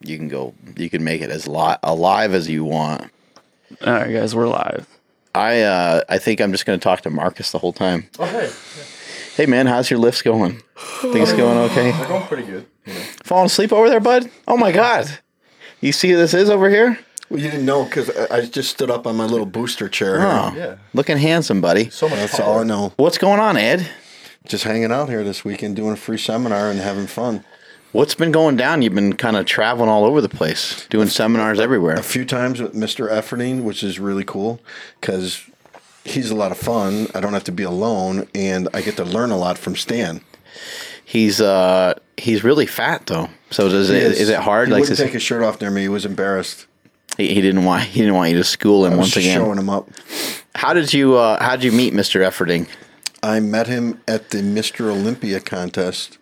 you can go. You can make it as li- alive as you want. All right, guys, we're live. I uh, I think I'm just going to talk to Marcus the whole time. Oh, hey. Hey man, how's your lifts going? Things going okay? They're going pretty good. Falling asleep over there, bud? Oh my god! You see who this is over here? Well, you didn't know because I, I just stood up on my little booster chair. Oh. Yeah. looking handsome, buddy. So much That's taller. all I know. What's going on, Ed? Just hanging out here this weekend, doing a free seminar and having fun. What's been going down? You've been kind of traveling all over the place, doing seminars everywhere. A few times with Mr. Efferding, which is really cool because he's a lot of fun. I don't have to be alone, and I get to learn a lot from Stan. He's uh he's really fat though. So does it is, it hard? He like wouldn't to- take his shirt off near me. He was embarrassed. he, he didn't want he didn't want you to school him I was once again. showing him up. How did you uh how did you meet Mr. Efferding? I met him at the Mr. Olympia contest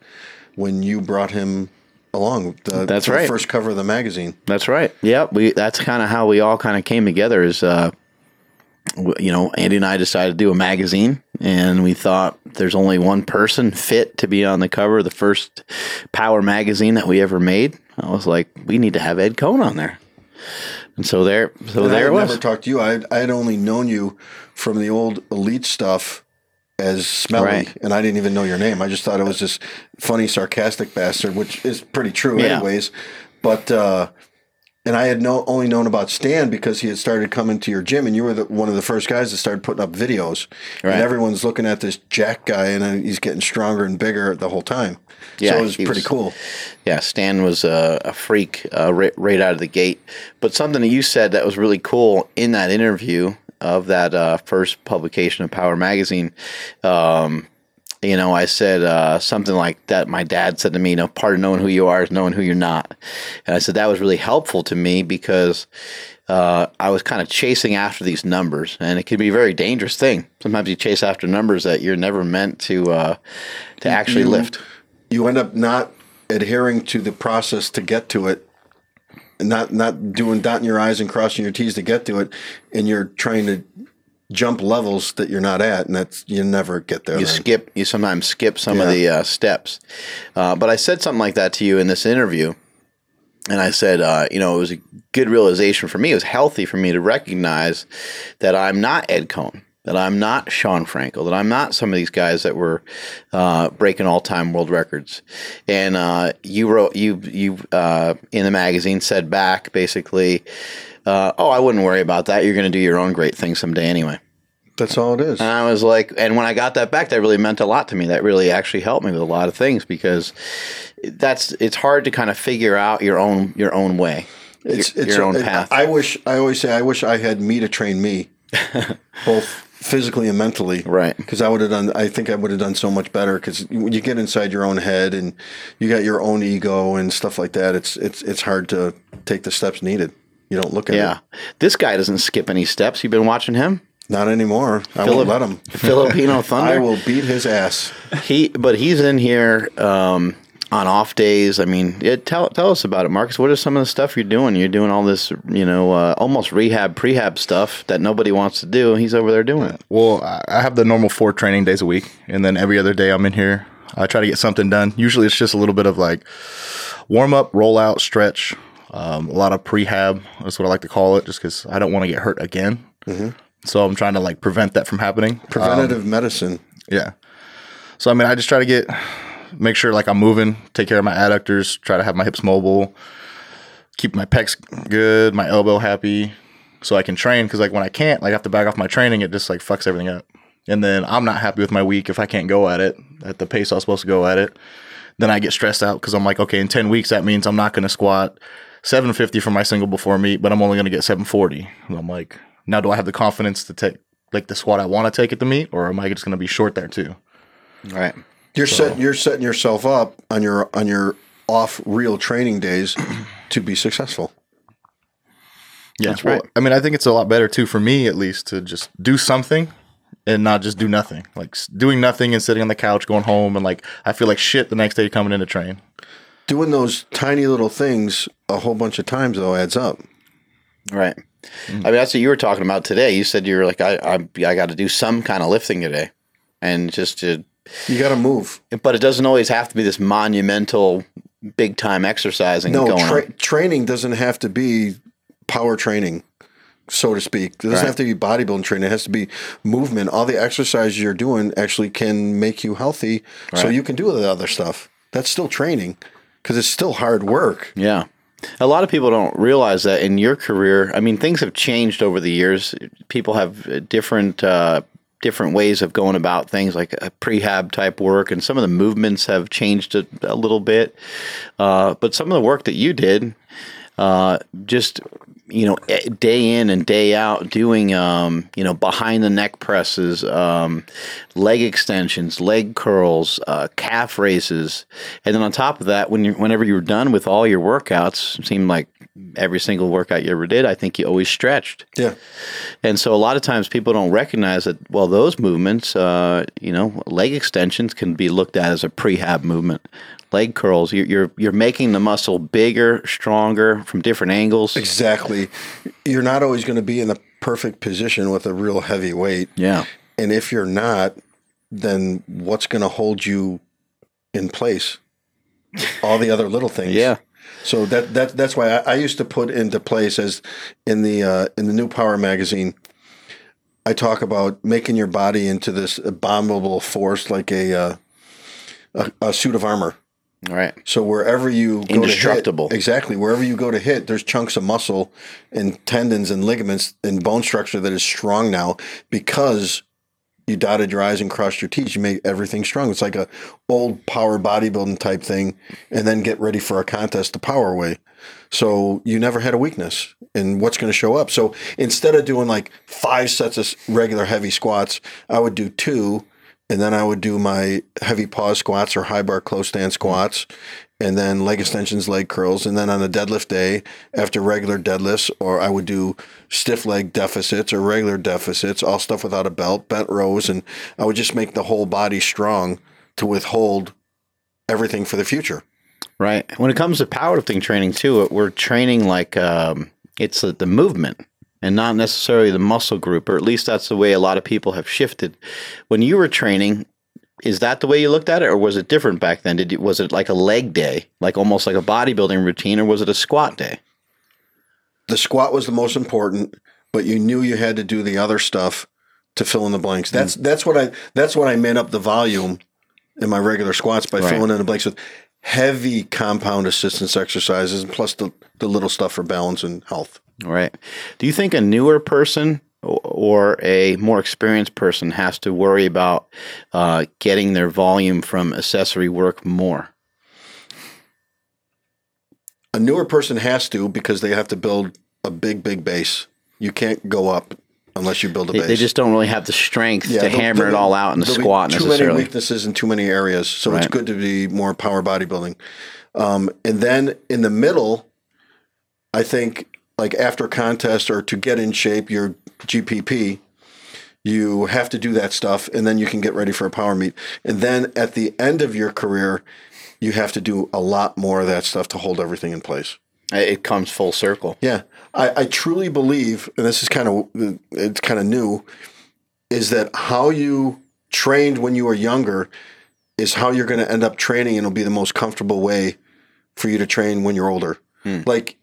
when you brought him along. The, That's right. first cover of the magazine. That's right. Yep. We that's kind of how we all kind of came together. Is uh, you know, Andy and I decided to do a magazine, and we thought there's only one person fit to be on the cover of the first Power magazine that we ever made. I was like, we need to have Ed Coan on there, and so there, so And there had it was. never talked to you. I I had only known you from the old elite stuff as Smelly, Right. and I didn't even know your name. I just thought it was this funny, sarcastic bastard, which is pretty true, Yeah. anyways. But uh, and I had no only known about Stan because he had started coming to your gym, and you were the, one of the first guys that started putting up videos. Right. And everyone's looking at this Jack guy, and he's getting stronger and bigger the whole time. Yeah, so it was pretty was- cool. Yeah, Stan was a, a freak uh, right, right out of the gate. But something that you said that was really cool in that interview of that uh, first publication of Power Magazine, um, you know, I said uh, something like that. My dad said to me, you know, part of knowing who you are is knowing who you're not. And I said that was really helpful to me because uh, I was kind of chasing after these numbers, and it can be a very dangerous thing. Sometimes you chase after numbers that you're never meant to uh, to actually You- lift. you end up not adhering to the process to get to it not not doing dotting your i's and crossing your t's to get to it and you're trying to jump levels that you're not at and that's you never get there you then. skip you sometimes skip some of the uh, steps. Uh, but i said something like that to you in this interview and i said uh, you know it was a good realization for me. It was healthy for me to recognize that i'm not Ed Coan that i'm not Shawn Frankl that i'm not some of these guys that were uh, breaking all-time world records. And uh, you wrote you you uh, in the magazine said back basically uh, oh i wouldn't worry about that. You're going to do your own great thing someday anyway. That's all it is. And I was like, and when I got that back, that really meant a lot to me. That really actually helped me with a lot of things because that's it's hard to kind of figure out your own your own way, it's, your, it's your own it- path. i wish i always say i wish i had me to train me. Both physically and mentally Right. because i would have done i think i would have done so much better because when you get inside your own head and you got your own ego and stuff like that it's it's it's hard to take the steps needed you don't look at yeah, it this guy doesn't skip any steps. You've been watching him, Not anymore. I won't let him. Filipino Thunder. I will beat his ass. He, but he's in here um, on off days. I mean, yeah, tell tell us about it, Marcus. What is some of the stuff you're doing? You're doing all this, you know, uh, almost rehab, prehab stuff that nobody wants to do. He's over there doing it. Well, I I have the normal four training days a week, and then every other day I'm in here. I try to get something done. Usually it's just a little bit of like warm up, roll out, stretch, um, a lot of prehab. That's what I like to call it, just because I don't want to get hurt again. So I'm trying to like prevent that from happening. Preventative medicine. Yeah. So I mean, I just try to get make sure like I'm moving, take care of my adductors, try to have my hips mobile, keep my pecs good, my elbow happy, so I can train. Because like when I can't, like I have to back off my training, it just like fucks everything up. And then I'm not happy with my week if I can't go at it at the pace I was supposed to go at it. Then I get stressed out because I'm like, okay, in ten weeks that means I'm not going to squat 750 for my single before meet, but I'm only going to get 740. And I'm like, now do I have the confidence to take like the squat I want to take at the meet, or am I just going to be short there too? Right. You're set. You're setting yourself up on your on your off real training days to be successful. Yeah, That's well, right. I mean, I think it's a lot better too for me, at least, to just do something and not just do nothing. Like doing nothing and sitting on the couch, going home, and like I feel like shit the next day coming in to train. Doing those tiny little things a whole bunch of times though adds up. Right. Mm-hmm. I mean, that's what you were talking about today. You said you were like, I, I, I got to do some kind of lifting today, and just to, You got to move. but it doesn't always have to be this monumental big time exercising No, going tra- training doesn't have to be power training, so to speak. It doesn't Right. have to be bodybuilding training. It has to be movement. All the exercises you're doing actually can make you healthy, so you can do the other stuff. That's still training because it's still hard work. Yeah. A lot of people don't realize that in your career, I mean, things have changed over the years. People have different uh, different ways of going about things, like a prehab type work, and some of the movements have changed a, a little bit. Uh, but some of the work that you did, uh, just you know, eh, day in and day out, doing um, you know behind the neck presses, um, leg extensions, leg curls, uh, calf raises, and then on top of that, when you whenever you were done with all your workouts, it seemed like every single workout you ever did, I think you always stretched. Yeah, And so a lot of times people don't recognize that, well, those movements, uh, you know, leg extensions can be looked at as a prehab movement. Leg curls, you're, you're, you're making the muscle bigger, stronger from different angles. exactly. You're not always going to be in the perfect position with a real heavy weight. Yeah. And if you're not, then what's going to hold you in place? All the other little things. Yeah. So that that that's why I, I used to put into place as in the uh, in the new Power magazine. I talk about making your body into this abominable force, like a uh, a, a suit of armor. All right. So wherever you go Indestructible. to hit, exactly wherever you go to hit, there's chunks of muscle and tendons and ligaments and bone structure that is strong now because you dotted your I's and crossed your T's. You make everything strong. It's like a old power bodybuilding type thing, and then get ready for a contest the power way. So you never had a weakness in what's going to show up. So instead of doing like five sets of regular heavy squats, I would do two, and then I would do my heavy pause squats or high bar close stand squats, and then leg extensions, leg curls, and then on the deadlift day after regular deadlifts, or I would do stiff leg deficits or regular deficits, all stuff without a belt, bent rows, and I would just make the whole body strong to withhold everything for the future. Right. When it comes to powerlifting training too, we're training like um, it's the, the movement and not necessarily the muscle group, or at least that's the way a lot of people have shifted. When you were training, is that the way you looked at it, or was it different back then? Did you, was it like a leg day, like almost like a bodybuilding routine, or was it a squat day? the squat was the most important, but you knew you had to do the other stuff to fill in the blanks. That's mm. that's what I that's what I made up the volume in my regular squats by Right. filling in the blanks with heavy compound assistance exercises plus the, the little stuff for balance and health. Right. Do you think a newer person or a more experienced person has to worry about uh, getting their volume from accessory work more? A newer person has to because they have to build a big, big base. You can't go up unless you build a They, base. they just don't really have the strength to hammer it all out in the squat too necessarily. Too many weaknesses in too many areas, so it's good to be more power bodybuilding. Um, and then in the middle, I think like after contest or to get in shape, your GPP, you have to do that stuff, and then you can get ready for a power meet. And then at the end of your career, you have to do a lot more of that stuff to hold everything in place. It comes full circle. Yeah, I, I truly believe, and this is kind of it's kind of new, is that how you trained when you were younger is how you're going to end up training, and it'll be the most comfortable way for you to train when you're older. Like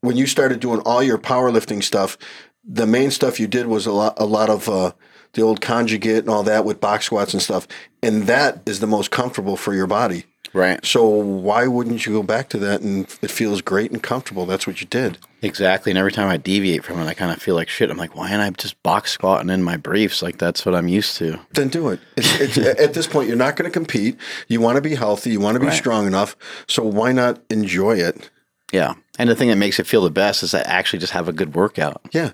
when you started doing all your powerlifting stuff, the main stuff you did was a lot, a lot of uh, the old conjugate and all that with box squats and stuff, and that is the most comfortable for your body. Right. So why wouldn't you go back to that and it feels great and comfortable? That's what you did. Exactly. And every time I deviate from it, I kind of feel like shit. I'm like, why am I just box squatting in my briefs? Like that's what I'm used to. Then do it. It's, it's, at this point, you're not going to compete. You want to be healthy. You want to be Right. strong enough. So why not enjoy it? Yeah. And the thing that makes it feel the best is to actually just have a good workout. Yeah.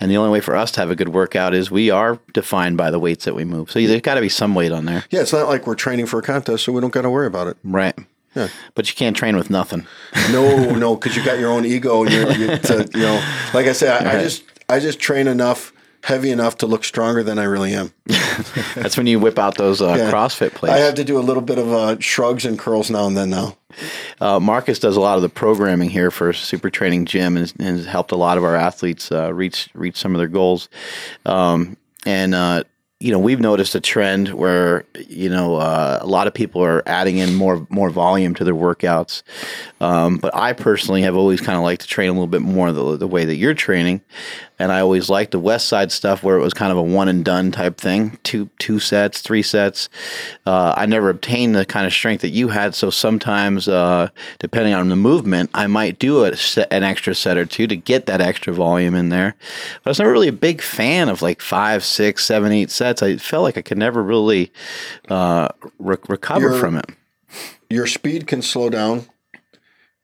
And the only way for us to have a good workout is we are defined by the weights that we move. So there's got to be some weight on there. Yeah. It's not like we're training for a contest, so we don't got to worry about it. Right. Yeah. But you can't train with nothing. No, no, because you got your own ego. And you're, you, to, you know, like I said, I, I just I just train enough, heavy enough to look stronger than I really am. That's when you whip out those uh, Yeah. CrossFit plates. I have to do a little bit of uh, shrugs and curls now and then. Now, Uh, Marcus does a lot of the programming here for Super Training Gym and, and has helped a lot of our athletes uh, reach reach some of their goals. Um, and uh, you know, we've noticed a trend where you know uh, a lot of people are adding in more more volume to their workouts. Um, but I personally have always kind of liked to train a little bit more the, the way that you're training, and I always liked the West Side stuff where it was kind of a one and done type thing, two two sets, three sets. Uh, I never obtained the kind of strength that you had, so sometimes, uh, depending on the movement, I might do a set, an extra set or two to get that extra volume in there. But I was never really a big fan of like five, six, seven, eight sets. I felt like I could never really uh, re- recover You're- from it. Your speed can slow down,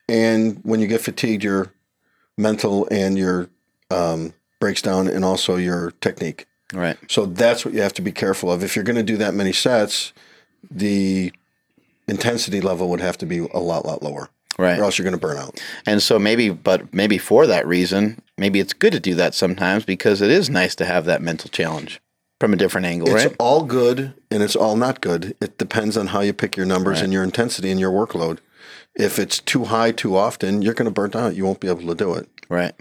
and when you get fatigued, your mental and your um, breaks down, and also your technique. Right. So that's what you have to be careful of. If you're going to do that many sets, the intensity level would have to be a lot, lot lower, Right. or else you're going to burn out. And so maybe, but maybe for that reason, maybe it's good to do that sometimes because it is nice to have that mental challenge from a different angle, It's right? all good and it's all not good. It depends on how you pick your numbers Right. and your intensity and your workload. If it's too high too often, you're going to burn out. You won't be able to do it. Right.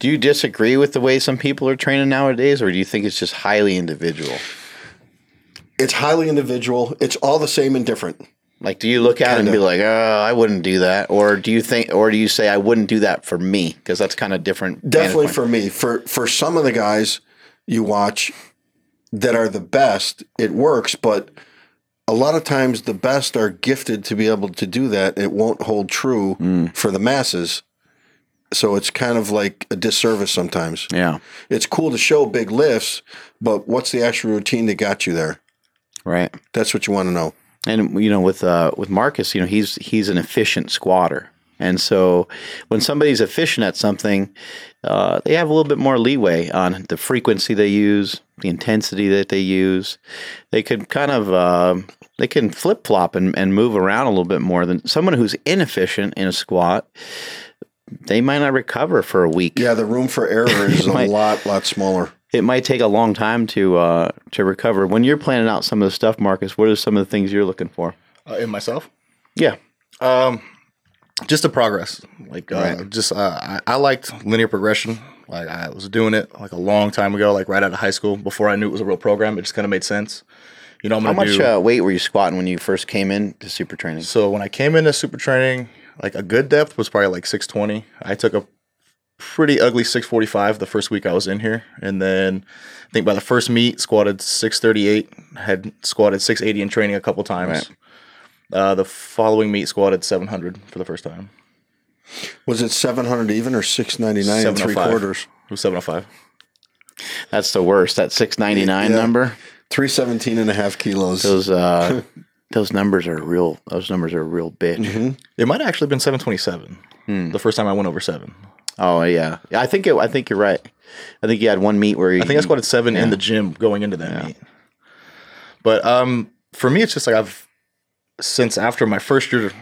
Do you disagree with the way some people are training nowadays, or do you think it's just highly individual? It's highly individual. It's all the same and different. Like, do you look at it and be like, "Oh, I wouldn't do that," or do you think, or do you say, "I wouldn't do that for me"? Because that's kind of different. Definitely for me. For for some of the guys you watch that are the best, it works, but a lot of times the best are gifted to be able to do that. It won't hold true Mm. for the masses. So it's kind of like a disservice sometimes. Yeah. It's cool to show big lifts, but what's the actual routine that got you there? Right. That's what you want to know. And you know, with uh, with Marcus, you know, he's he's an efficient squatter, and so when somebody's efficient at something, uh, they have a little bit more leeway on the frequency they use, the intensity that they use. They could kind of uh, they can flip flop and, and move around a little bit more than someone who's inefficient in a squat. They might not recover for a week. Yeah, the room for error is a Might- lot, lot smaller. It might take a long time to uh, to recover. When you're planning out some of the stuff, Marcus, what are some of the things you're looking for? Uh, in myself, Yeah. um, just the progress. Like, uh, Right. just uh, I, I liked linear progression. Like, I was doing it like a long time ago, like right out of high school, before I knew it was a real program. It just kind of made sense. You know, I'm How much do. uh, weight were you squatting when you first came in to super training? So when I came into super training, like a good depth was probably like 620. I took a pretty ugly 645 the first week I was in here. And then I think by the first meet, squatted 638, had squatted 680 in training a couple times. Uh, the following meet, squatted 700 for the first time. Was it 700 even or 699 and three quarters? It was 705. That's the worst. That six ninety nine Yeah. number. 317 and a half kilos. Those uh, those numbers are real. Those numbers are a real bitch. Mm-hmm. It might have actually been 727 Hmm. the first time I went over seven. Oh yeah, Yeah, I think it, I think you're right. I think you had one meet where you, I think I squatted seven in the gym going into that meet. But um, for me, it's just like I've since after my first year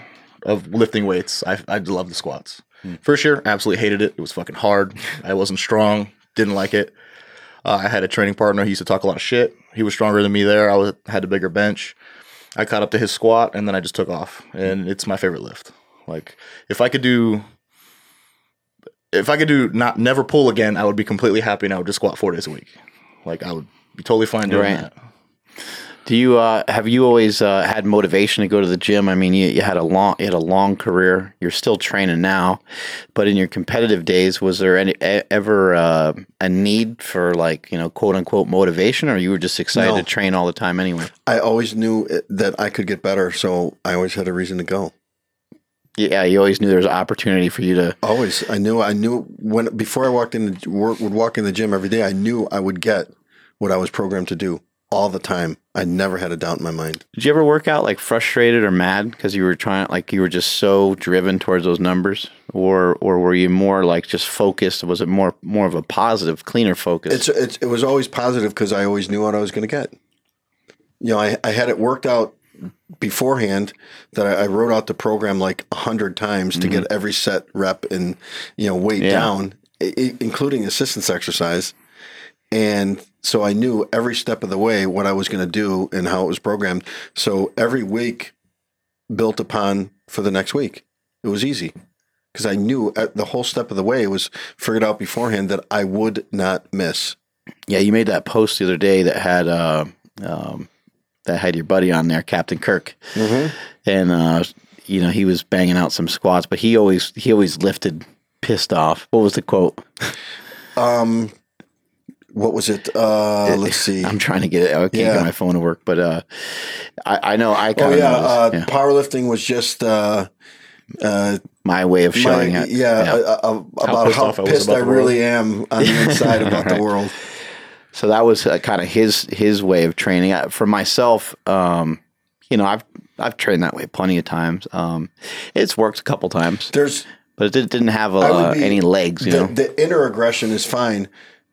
of lifting weights, I I love the squats. First year, absolutely hated it. It was fucking hard. I wasn't strong. Didn't like it. Uh, I had a training partner. He used to talk a lot of shit. He was stronger than me there. I was, had a bigger bench. I caught up to his squat, and then I just took off. And it's my favorite lift. Like if I could do if I could do not never pull again, I would be completely happy and I would just squat four days a week. Like I would be totally fine doing Right. that. Do you uh, have you always uh, had motivation to go to the gym? I mean, you, you had a long you had a long career. You're still training now, but in your competitive days, was there any e- ever uh, a need for like you know quote unquote motivation, or you were just excited No. to train all the time anyway? I always knew that I could get better, so I always had a reason to go. Yeah, you always knew there was opportunity for you to. Always, I knew. I knew when before I walked in the work, would walk in the gym every day. I knew I would get what I was programmed to do all the time. I never had a doubt in my mind. Did you ever work out like frustrated or mad because you were trying like you were just so driven towards those numbers, or or were you more like just focused? Was it more more of a positive, cleaner focus? It's, it's it was always positive because I always knew what I was going to get. You know, I, I had it worked out beforehand that I, I wrote out the program like a hundred times to mm-hmm. get every set rep and you know weight Yeah. down, i- including assistance exercise. And so I knew every step of the way what I was going to do and how it was programmed. So every week built upon for the next week. It was easy because I knew at the whole step of the way was figured out beforehand that I would not miss. Yeah, you made that post the other day that had uh, um, that had your buddy on there, Captain Kirk, and uh, you know he was banging out some squats, but he always he always lifted pissed off. What was the quote? What was it? Uh, let's see. I'm trying to get it. I can't Yeah. get my phone to work, but uh, I, I know I Oh kind of yeah, uh, yeah. powerlifting was just uh, uh, my way of my, showing yeah, it. uh, uh, about pissed how off I pissed about I really am on the inside about the world. So that was uh, kind of his his way of training. I, for myself, um, you know, I've I've trained that way plenty of times. Um, it's worked a couple times, There's but it did, didn't have I would uh, be- any legs. You the, know, the inner aggression is fine.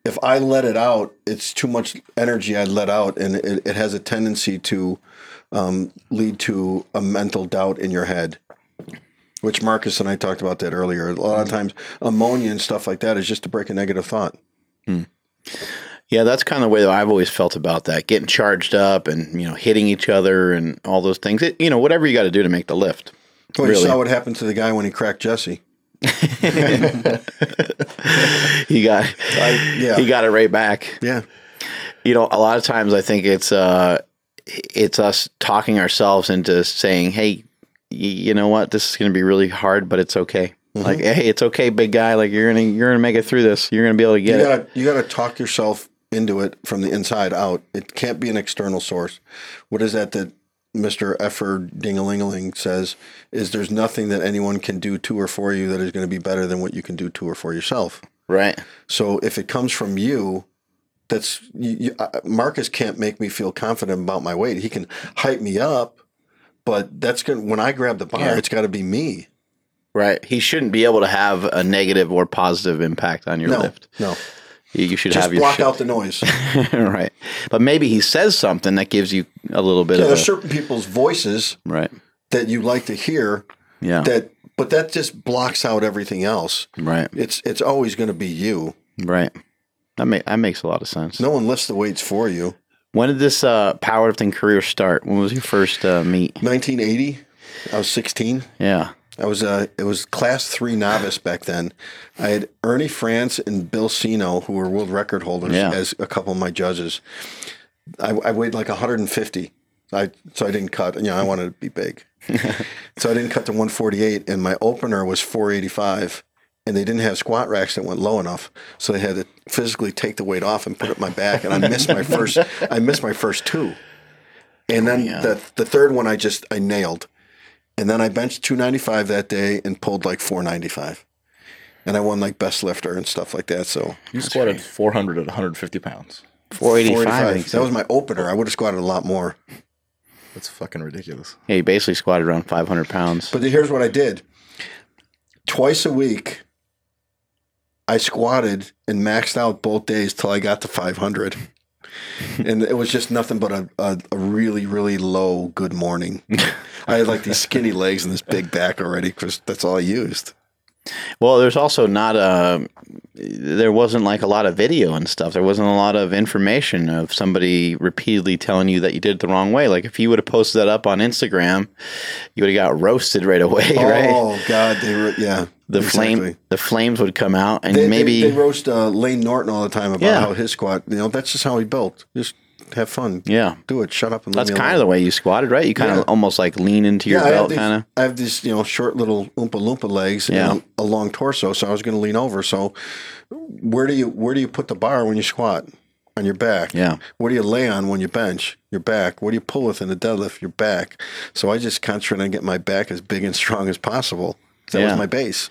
If I let it out, it's too much energy I let out, and it, it has a tendency to um, lead to a mental doubt in your head. Which Marcus and I talked about that earlier. A lot of times, ammonia and stuff like that is just to break a negative thought. yeah, that's kind of the way that I've always felt about that. Getting charged up and you know hitting each other and all those things. It, you know, whatever you got to do to make the lift. Well, Really? you saw what happened to the guy when he cracked Jesse. He got I, yeah, he got it right back. yeah. you know, a lot of times I think it's uh, it's us talking ourselves into saying, "Hey, y- you know what? This is going to be really hard, but it's okay. Mm-hmm. Like, hey, it's okay, big guy. Like, you're gonna you're gonna make it through this. You're gonna be able to get it." gotta you gotta talk yourself into it from the inside out. It can't be an external source. What is that that Mister Effer Dingalingaling says? Is there's nothing that anyone can do to or for you that is going to be better than what you can do to or for yourself. Right? So if it comes from you, that's you, you, uh, Marcus can't make me feel confident about my weight. He can hype me up, but that's going when I grab the bar, Yeah. it's got to be me. Right. He shouldn't be able to have a negative or positive impact on your No, lift. no, You, should just have your block shit- out the noise. right. But maybe he says something that gives you a little bit Yeah, of there's a, certain people's voices right. that you like to hear Yeah. that but that just blocks out everything else right. it's it's always going to be you Right. That make that makes a lot of sense. no one lifts the weights for you When did this uh, powerlifting career start? When was your first uh, meet? 1980 i was 16 Yeah. I was uh it was class 3 novice back then i had Ernie Frantz and Bill Seno, who were world record holders Yeah. as a couple of my judges I, I weighed like 150 I, so I didn't cut. You know, I wanted to be big, so I didn't cut to 148. And my opener was 485, and they didn't have squat racks that went low enough, so they had to physically take the weight off and put it in my back. And I missed my first. I missed my first two, and then the the third one I just I nailed, and then I benched 295 that day and pulled like 495, and I won like best lifter and stuff like that. So You squatted 400 at 150 pounds. 485. I think That was my opener. I would have squatted a lot more. That's fucking ridiculous. Yeah, he basically squatted around 500 pounds. But here's what I did. Twice a week, I squatted and maxed out both days till I got to 500. And it was just nothing but a, a, a really, really low good morning. I had like these skinny legs and this big back already because that's all I used. Well, there's also not a. There wasn't like a lot of video and stuff. There wasn't a lot of information of somebody repeatedly telling you that you did it the wrong way. Like if you would have posted that up on Instagram, you would have got roasted right away, right? Oh, God. They were, yeah. The flame, the flames would come out, and They, maybe they, they roast uh, Lane Norton all the time about Yeah. how his squat, you know, that's just how he built. Just have fun. yeah. Do it. Shut up and That's kind alone. of the way you squatted, right? You kind Yeah. of almost like lean into your have belt, kind of. I have these, you know, short little oompa loompa legs Yeah. and a long torso, so I was going to lean over. So, where do you where do you put the bar when you squat? On your back. Yeah. What do you lay on when you bench? Your back. What do you pull with in the deadlift? Your back. So I just concentrate on getting my back as big and strong as possible. That Yeah. was my base.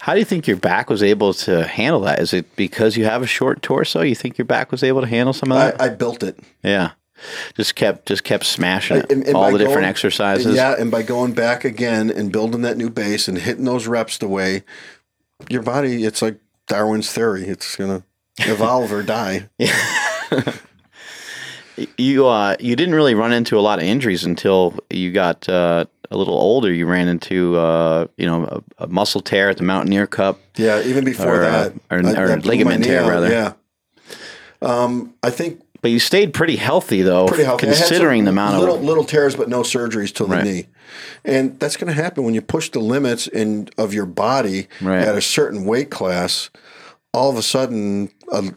How do you think your back was able to handle that? Is it because you have a short torso? You think your back was able to handle some of that? I, I built it. yeah, just kept just kept smashing it. And- and all the different going- exercises. Yeah, and by going back again and building that new base and hitting those reps the way your body, it's like Darwin's theory. It's gonna evolve or die. You uh, you didn't really run into a lot of injuries until you got uh, a little older. You ran into uh, you know a, a muscle tear at the Mountaineer Cup. Yeah, even before Or, uh, that, or- I- or I ligament tear, rather. Yeah. Um, I think But you stayed pretty healthy though, pretty healthy. I had some considering the amount little, of little tears, but no surgeries till the knee, and that's going to happen when you push the limits in of your body Right. at a certain weight class. All of a sudden, a,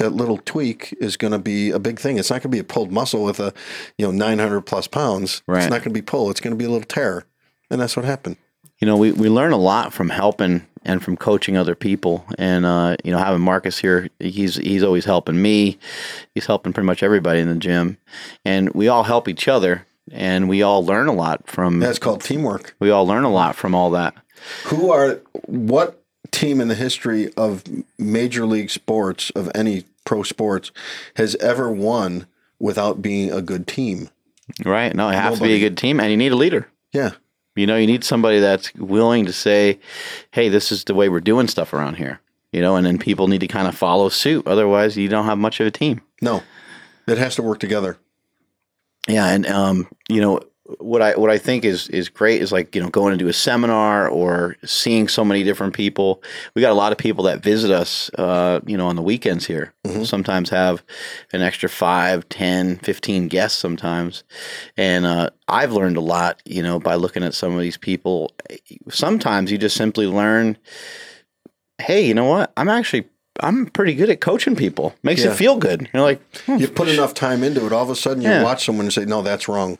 that little tweak is going to be a big thing. It's not going to be a pulled muscle with a, you know, 900 plus pounds. Right. It's not going to be pull. It's going to be a little tear. And that's what happened. you know, we, we learn a lot from helping and from coaching other people. And uh, you know, having Marcus here, he's he's always helping me. He's helping pretty much everybody in the gym, and we all help each other, and we all learn a lot from. That's called teamwork. we all learn a lot from all that. Who are, what team in the history of major league sports, of any pro sports, has ever won without being a good team? Right? No, it has to be a good team, and you need a leader. Yeah. You know, you need somebody that's willing to say, "Hey, this is the way we're doing stuff around here." You know, and then people need to kind of follow suit. Otherwise, you don't have much of a team. No, it has to work together. Yeah, and um, you know what I what I think is is great is like you know going to do a seminar or seeing so many different people. We got a lot of people that visit us, uh, you know, on the weekends here. Sometimes have an extra five, 10, 15 guests sometimes, and uh, I've learned a lot, you know, by looking at some of these people. Sometimes you just simply learn, hey, you know what? I'm actually I'm pretty good at coaching people. Makes Yeah. you feel good. You're like, You put enough time into it, all of a sudden you Yeah. watch someone and say, "No, that's wrong."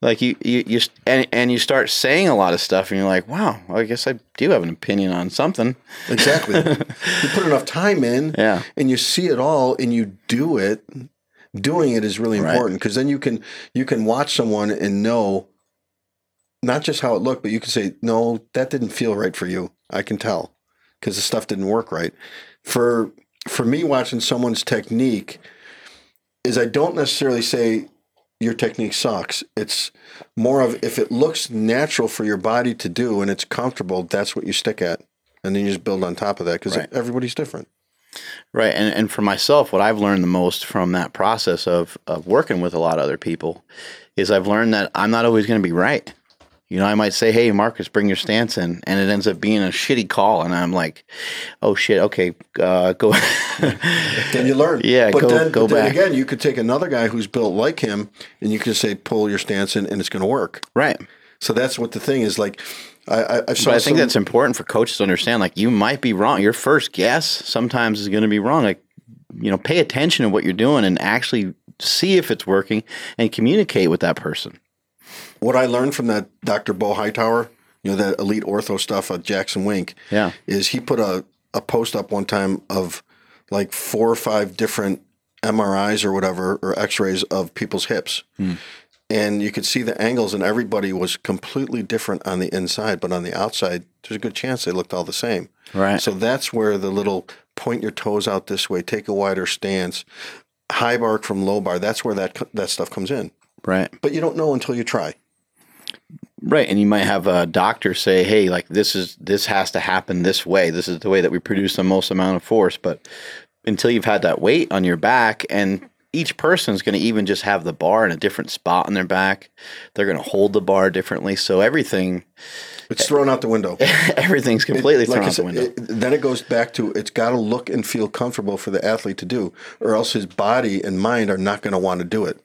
Like you you, you and, and you start saying a lot of stuff and you're like wow i guess i do have an opinion on something Exactly. you put enough time in, Yeah. and you see it all, and you do it. Doing it is really important because then you can you can watch someone and know not just how it looked, but you can say, "No, that didn't feel right for you." I can tell because the stuff didn't work right. For for me, watching someone's technique is I don't necessarily say your technique sucks. It's more of if it looks natural for your body to do and it's comfortable, that's what you stick at. And then you just build on top of that because Right. everybody's different. right and, and for myself what i've learned the most from that process of of working with a lot of other people is i've learned that i'm not always going to be right you know i might say hey marcus bring your stance in and it ends up being a shitty call and i'm like oh shit okay uh, go Then you learn. Yeah, but go- then, go but then again, you could take another guy who's built like him and you can say, pull your stance in and it's going to work. right So that's what the thing is like. I, I, But I think some- that's important for coaches to understand. Like you might be wrong. Your first guess sometimes is going to be wrong. Like you know, pay attention to what you're doing and actually see if it's working and communicate with that person. What I learned from that Dr. Bo Hightower, you know, that elite ortho stuff at Jackson Wink, Yeah. is he put a, a post up one time of like four or five different MRIs or whatever, or x rays of people's hips. Hmm. And you could see the angles, and everybody was completely different on the inside, but on the outside, there's a good chance they looked all the same. Right. So that's where the little point your toes out this way, take a wider stance, high bar from low bar. That's where that that stuff comes in. Right. But you don't know until you try. Right. And you might have a doctor say, "Hey, like this is this has to happen this way. This is the way that we produce the most amount of force." But until you've had that weight on your back and each person's going to even just have the bar in a different spot on their back. They're going to hold the bar differently. So everything It's thrown out the window. everything's completely Like thrown out the window. it- then it goes back to it's got to look and feel comfortable for the athlete to do, or else his body and mind are not going to want to do it.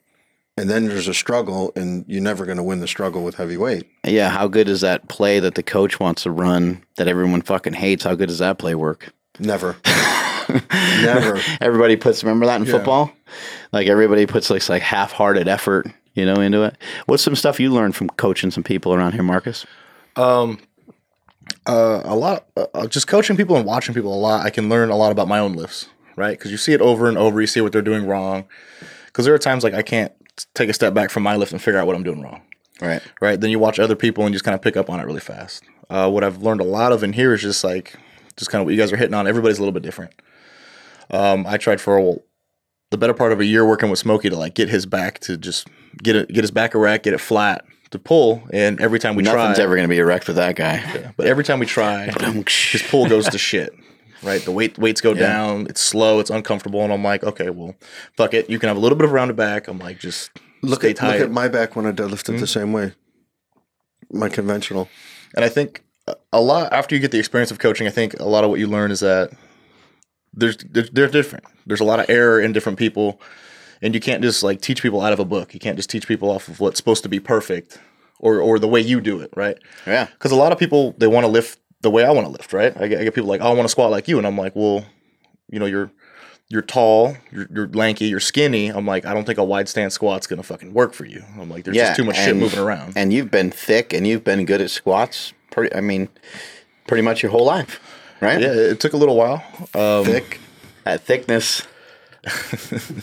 And then there's a struggle, and you're never going to win the struggle with heavyweight. Yeah, how good is that play that the coach wants to run that everyone fucking hates? How good does that play work? Never, never. Everybody puts remember that in football? Like everybody puts like like half-hearted effort, you know, into it. What's some stuff you learned from coaching some people around here, Marcus? uh, a lot uh, uh, just coaching people and watching people a lot i can learn a lot about my own lifts right because you see it over and over you see what they're doing wrong because there are times like i can't take a step back from my lift and figure out what i'm doing wrong Right. right then you watch other people and just kind of pick up on it really fast uh, what i've learned a lot of in here is just like just kind of what you guys are hitting on everybody's a little bit different um, i tried for a, the better part of a year working with smokey to like get his back to just get it get his back erect get it flat to pull and every time we Nothing's try Nothing's ever going to be erect with that guy. but every time we try his pull goes to shit. Right, the weight weights go down. It's slow. It's uncomfortable, and I'm like, okay, well, fuck it. You can have a little bit of rounded back. I'm like, just Look stay at tight. look at my back when I deadlifted the mm-hmm. same way. My conventional. and I think a- a lot after you get the experience of coaching, I think a lot of what you learn is that there's they're, they're different. There's a lot of error in different people, and you can't just like teach people out of a book. You can't just teach people off of what's supposed to be perfect or or the way you do it, right? Yeah. because a lot of people they want to lift the way I want to lift, right? I get, I get people like, oh, I want to squat like you, and I'm like, well, you know, you're you're tall, you're, you're lanky, you're skinny. I'm like, I don't think a wide stance squat's gonna fucking work for you. I'm like, there's just too much shit moving around. And you've been thick and you've been good at squats. Pretty, I mean, pretty much your whole life, right? yeah, it took a little while. Um, Thick. at thickness.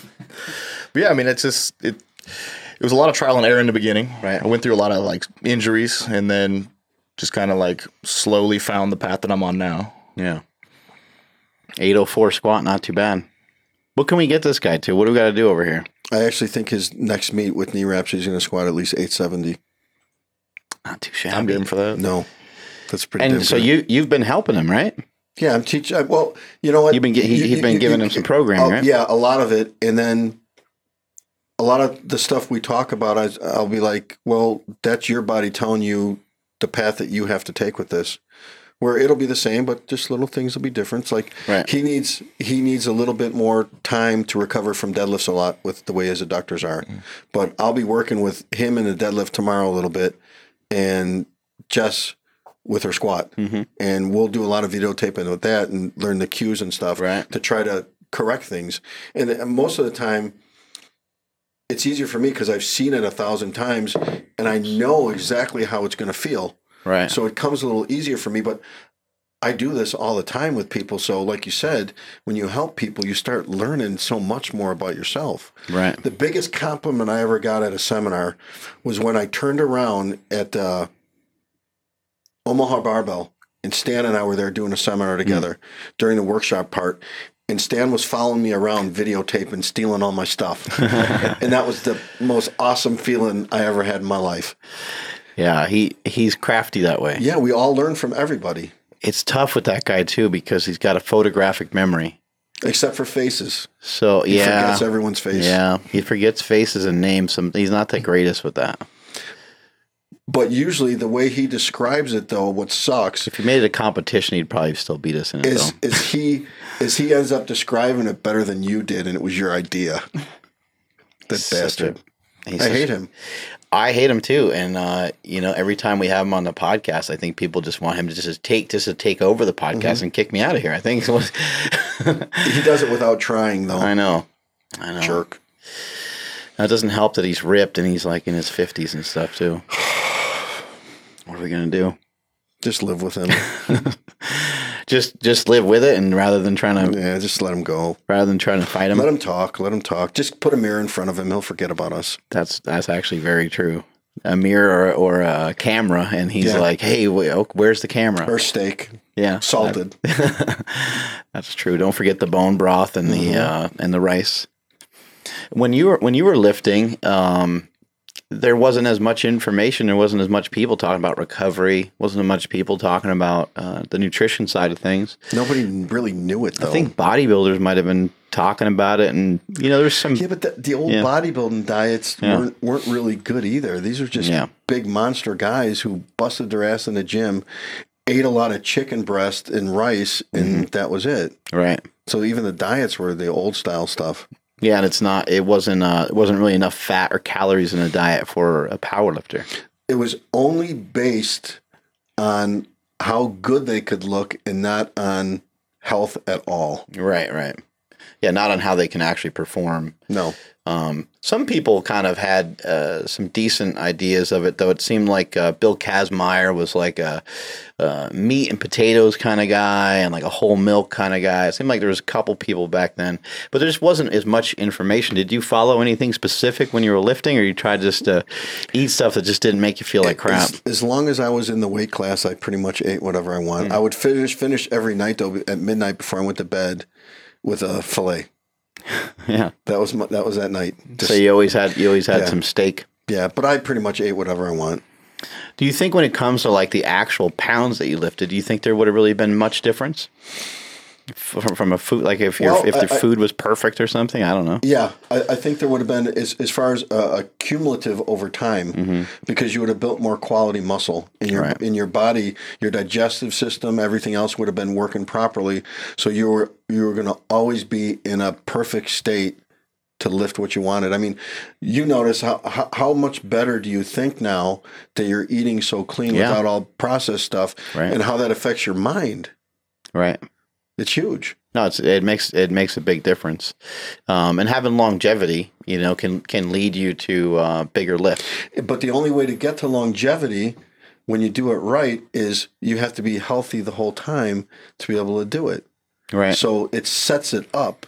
But yeah, I mean, it's just it. It was a lot of trial and error in the beginning. Right. I went through a lot of like injuries, and then just kind of like slowly found the path that I'm on now. Yeah. 804 squat, not too bad. What can we get this guy to? What do we got to do over here? I actually think his next meet with knee wraps, he's going to squat at least 870. Not too shabby. I'm shabby. game for that. No, that's pretty. And so good. you you've been helping him, right? Yeah, I'm teaching. Well, you know what? You've been ge- he- he's been giving him some programming, oh, right? Yeah, a lot of it, and then a lot of the stuff we talk about, I, I'll be like, "Well, that's your body telling you the path that you have to take with this." Where it'll be the same, but just little things will be different. It's like Right. he needs he needs a little bit more time to recover from deadlifts a lot with the way his adductors are. But I'll be working with him in the deadlift tomorrow a little bit, and Jess with her squat, Mhm. and we'll do a lot of videotaping with that and learn the cues and stuff Right. to try to correct things. And uh, most of the time, it's easier for me because I've seen it a thousand times and I know exactly how it's going to feel. Right. So it comes a little easier for me. But I do this all the time with people. So, like you said, when you help people, you start learning so much more about yourself. right. The biggest compliment I ever got at a seminar was when I turned around at uh, Omaha Barbell, and Stan and I were there doing a seminar together during the workshop part. And Stan was following me around, videotaping, stealing all my stuff. and that was the most awesome feeling I ever had in my life. Yeah, he he's crafty that way. Yeah, we all learn from everybody, It's tough with that guy too because he's got a photographic memory. except for faces. So yeah, He forgets everyone's face. yeah, he forgets faces and names. Some he's not the greatest with that. But usually, the way he describes it, though, what sucks If he made it a competition, he'd probably still beat us in it. is though. is he is he ends up describing it better than you did, and it was your idea. That Such bastard. he's I hate him. I hate him too, and uh, you know, every time we have him on the podcast, I think people just want him to just take just to take over the podcast Mm-hmm. and kick me out of here. I think. He does it without trying, though. I know, I know. Jerk. Now, it doesn't help that he's ripped and he's like in his fifties and stuff too. What are we gonna do? Just live with him. Just just live with it, and rather than trying to yeah, just let him go. rather than trying to fight him, Let him talk. Let him talk. Just put a mirror in front of him. He'll forget about us. that's that's actually very true. A mirror or, or a camera, and he's Yeah. like, "Hey, oh, where's the camera?" Or steak, yeah, salted. That's true. Don't forget the bone broth and the Mm-hmm. uh, and the rice. When you were when you were lifting, um, there wasn't as much information. There wasn't as much people talking about recovery. wasn't as much people talking about uh, the nutrition side of things. Nobody really knew it, though. I think bodybuilders might have been talking about it, and you know, there's some Yeah, but the, the old Yeah. bodybuilding diets Yeah. weren't weren't really good either. These are just Yeah. big monster guys who busted their ass in the gym, ate a lot of chicken breast and rice, and Mm-hmm. that was it. right. So even the diets were the old style stuff. Yeah, and it's not. It wasn't. Uh, it wasn't really enough fat or calories in a diet for a power lifter. It was only based on how good they could look and not on health at all. Right. Right. Yeah, not on how they can actually perform. No. Um, some people kind of had uh, some decent ideas of it, though. It seemed like uh, Bill Kazmaier was like a, uh meat and potatoes kind of guy and like a whole milk kind of guy. It seemed like there was a couple people back then, but there just wasn't as much information. Did you follow anything specific when you were lifting, or you tried just to eat stuff that just didn't make you feel like crap? As, as long as I was in the weight class, I pretty much ate whatever I want. Hmm. I would finish finish every night though at midnight before I went to bed with a fillet. Yeah. That was my, that was that night. Just- So you always had you always had Yeah. some steak. yeah, but I pretty much ate whatever I want. Do you think when it comes to like the actual pounds that you lifted, do you think there would have really been much difference from, from a food? Like if your Well, if the food was perfect or something? I don't know. Yeah, I, I think there would have been as as far as uh, a cumulative over time because you would have built more quality muscle in your Mm-hmm. Right. in your body, your digestive system, everything else would have been working properly. So you were you were going to always be in a perfect state to lift what you wanted. I mean, you notice how how, how much better do you think now that you're eating so clean Yeah. without all processed stuff, Right. and how that affects your mind. Right. It's huge. No, it's, it makes it makes a big difference, um, and having longevity, you know, can can lead you to uh, bigger lifts. But the only way to get to longevity when you do it right is you have to be healthy the whole time to be able to do it. Right. So it sets it up.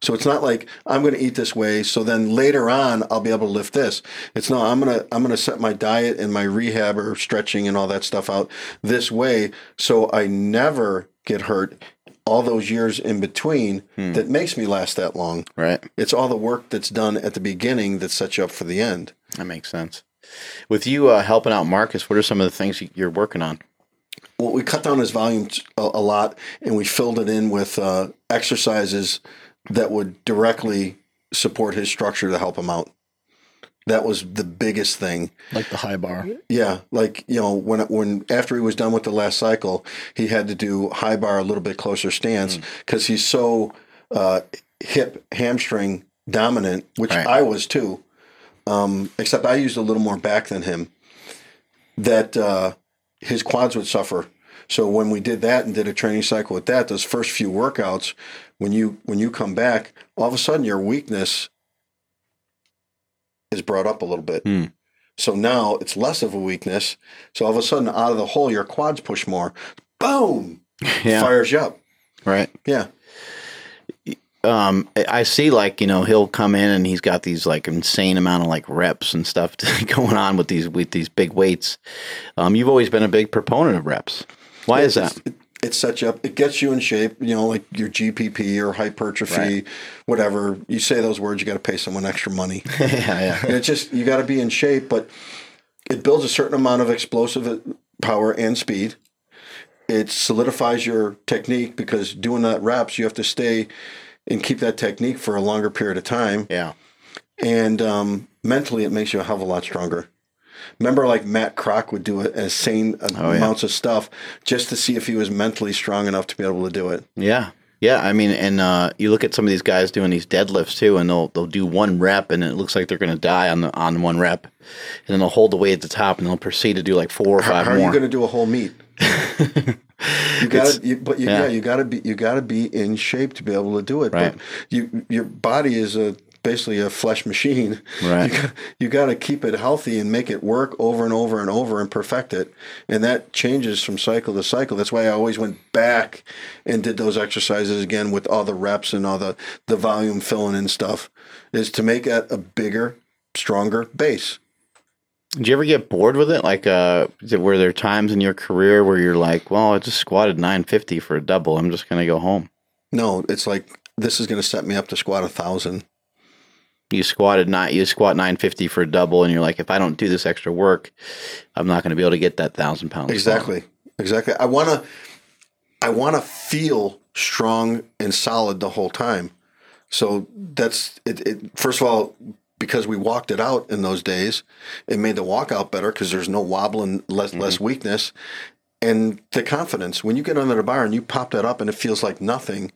So it's not like I'm going to eat this way, so then later on I'll be able to lift this. It's no, I'm gonna I'm gonna set my diet and my rehab or stretching and all that stuff out this way, so I never get hurt. All those years in between that makes me last that long. right. It's all the work that's done at the beginning that sets you up for the end. That makes sense. With you uh, helping out Marcus, what are some of the things you- you're working on? well, we cut down his volume a lot and we filled it in with uh, exercises that would directly support his structure to help him out. That was the biggest thing. Like the high bar. Yeah, like you know, when when after he was done with the last cycle, he had to do high bar a little bit closer stance because he's so uh, hip hamstring dominant, which Right. I was too. Um, except I used a little more back than him. That uh, his quads would suffer. So when we did that and did a training cycle with that, those first few workouts, when you when you come back, all of a sudden your weakness is brought up a little bit. Hmm. So now it's less of a weakness. So all of a sudden, out of the hole, your quads push more. Boom! Yeah. Fires you up. Right. Yeah. um, I- see like you know he'll come in and he's got these like insane amount of like reps and stuff going on with these with these big weights. Um, you've always been a big proponent of reps. Why is that? It, it sets you up. It gets you in shape. You know, like your GPP or hypertrophy, Right. whatever. You say those words, you got to pay someone extra money. yeah, yeah, it's just you got to be in shape, but it builds a certain amount of explosive power and speed. It solidifies your technique because doing that reps, you have to stay and keep that technique for a longer period of time. yeah. And um, mentally, it makes you a hell of a lot stronger. Remember, like Matt Kroc would do insane Oh, yeah. amounts of stuff just to see if he was mentally strong enough to be able to do it. Yeah. Yeah, I mean, and uh, you look at some of these guys doing these deadlifts too, and they'll they'll do one rep, and it looks like they're going to die on the on one rep, and then they'll hold the weight at the top, and they'll proceed to do like four or five how are more. you going to do a whole meet? you got to, but you, yeah. yeah. you got to be you got to be in shape to be able to do it. Right. But you your body is a basically a flesh machine. Right. You got, you got to keep it healthy and make it work over and over and over and perfect it. And that changes from cycle to cycle. That's why I always went back and did those exercises again with all the reps and all the the volume filling and stuff is to make it a bigger, stronger base. Did you ever get bored with it? Like, uh, were there times in your career where you're like, well, I just squatted 950 for a double. I'm just going to go home. No, it's like this is going to set me up to squat a thousand. You squatted not you squat 950 for a double, and you're like, if I don't do this extra work, I'm not going to be able to get that thousand pounds. Exactly. Exactly. I want to I want to feel strong and solid the whole time. So that's it, it first of all because we walked it out in those days, it made the walkout better because there's no wobbling, less mm-hmm. less weakness, and the confidence. When you get under the bar and you pop that up and it feels like nothing,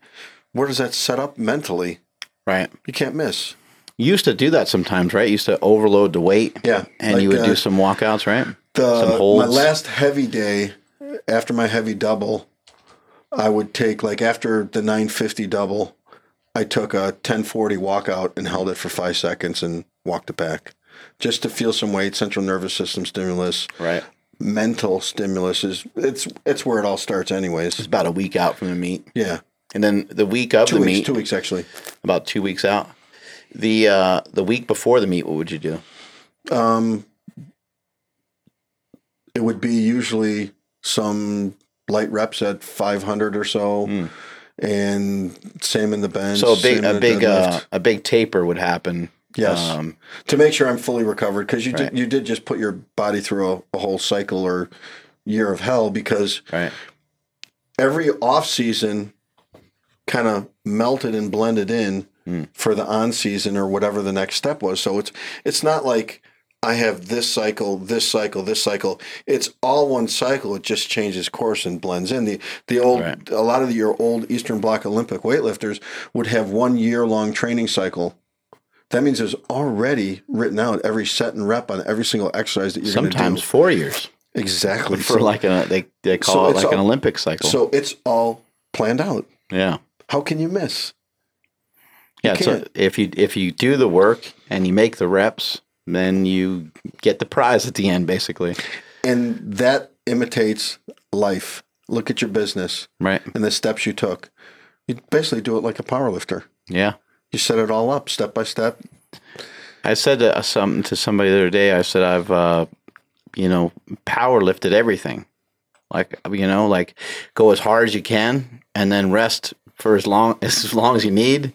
where does that set up mentally? Right. You can't miss. You used to do that sometimes, right? You used to overload the weight. Yeah, And like, you would uh, do some walkouts, right? some the my last heavy day after my heavy double i would take like after the 950 double i took a 1040 walkout and held it for five seconds and walked it back just to feel some weight central nervous system stimulus right. mental stimulus is it's it's where it all starts anyways It's about a week out from the meet. yeah And then the week of two the weeks meet, two weeks actually about two weeks out. The uh, the week before the meet, what would you do? um it would be usually some light reps at 500 or so Hmm. and same in the bench So a big a big uh, a big taper would happen. Yes. Um, to make sure I'm fully recovered because you Right. did you did just put your body through a, a whole cycle or year of hell because right. every off season kind of melted and blended in For the on season or whatever the next step was. So it's it's not like I have this cycle, this cycle, this cycle. It's all one cycle. It just changes course and blends in. The the old Right. a lot of your old Eastern Bloc Olympic weightlifters would have one year long training cycle. That means there's already written out every set and rep on every single exercise that you're going to do. Sometimes four years Exactly. for like a they they call So it like an Olympic cycle. So it's all planned out. Yeah. How can you miss? Yeah, so if you if you do the work and you make the reps, then you get the prize at the end, basically. And that imitates life. Look at your business Right? and the steps you took. You basically do it like a power lifter. Yeah. You set it all up step by step. I said uh, something to somebody the other day. I said I've, uh, you know, power lifted everything. Like you know, like go as hard as you can, and then rest for as long as long as you need,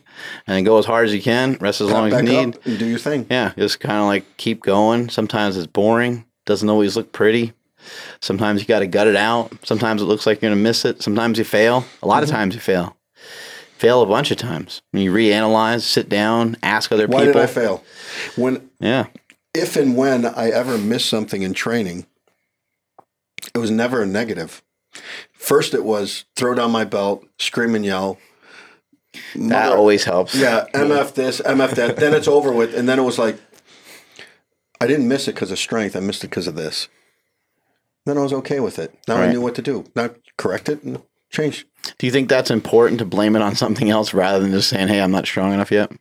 and go as hard as you can, rest as long as you need. and do your thing. Yeah, just kind of like keep going. Sometimes it's boring. Doesn't always look pretty. Sometimes you got to gut it out. Sometimes it looks like you're gonna miss it. Sometimes you fail. A lot of Mm-hmm. times you fail. Fail a bunch of times. You reanalyze, sit down, ask other Why people. did I fail? When Yeah, if and when I ever missed something in training, it was never a negative. First, it was throw down my belt, scream and yell. that always helps. yeah, MF this, MF that. Then it's over with, and then it was like, I didn't miss it because of strength. I missed it because of this. Then I was okay with it. Now I knew what to do. Now correct it and change. Do you think that's important to blame it on something else rather than just saying, "Hey, I'm not strong enough yet"?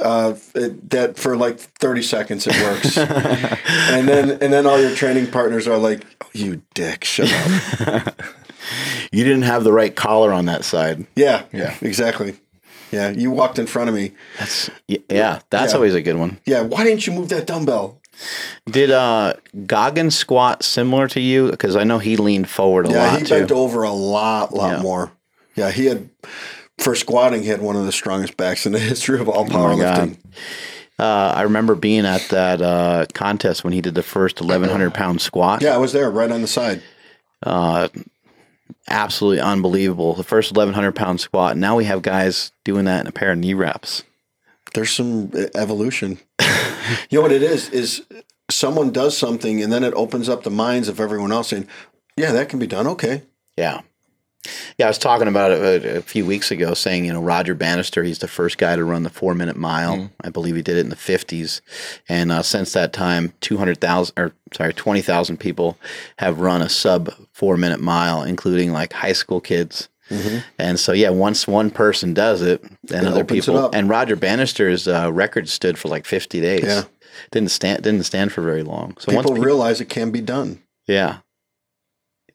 Uh, it, that for like thirty seconds it works, and then and then all your training partners are like, oh, "You dick, shut up." You didn't have the right collar on that side. Yeah, yeah, exactly. Yeah, you walked in front of me. That's yeah, that's Yeah. always a good one. Yeah, why didn't you move that dumbbell? Did uh Goggins squat similar to you? Because I know he leaned forward a Yeah, lot he too. bent over a lot, lot Yeah. more. Yeah, he had for squatting, he had one of the strongest backs in the history of all Oh powerlifting. Uh, I remember being at that uh, contest when he did the first 1100 pound squat. yeah, I was there, right on the side. Uh, absolutely unbelievable. The first 1100 pound squat. Now we have guys doing that in a pair of knee wraps. There's some uh, evolution. you know what it is? Is someone does something and then it opens up the minds of everyone else saying, "Yeah, that can be done." Okay, Yeah. Yeah, I was talking about it a, a few weeks ago, saying, you know, Roger Bannister, he's the first guy to run the four minute mile. I believe he did it in the 50s. And uh, since that time, 200,000, or sorry, 20,000 people have run a sub four minute mile, including like high school kids. And so, yeah, once one person does it, then It other people. And Roger Bannister's uh, record stood for like 50 days. Yeah. Didn't stand, didn't stand for very long. So people once pe- realize it can be done. yeah.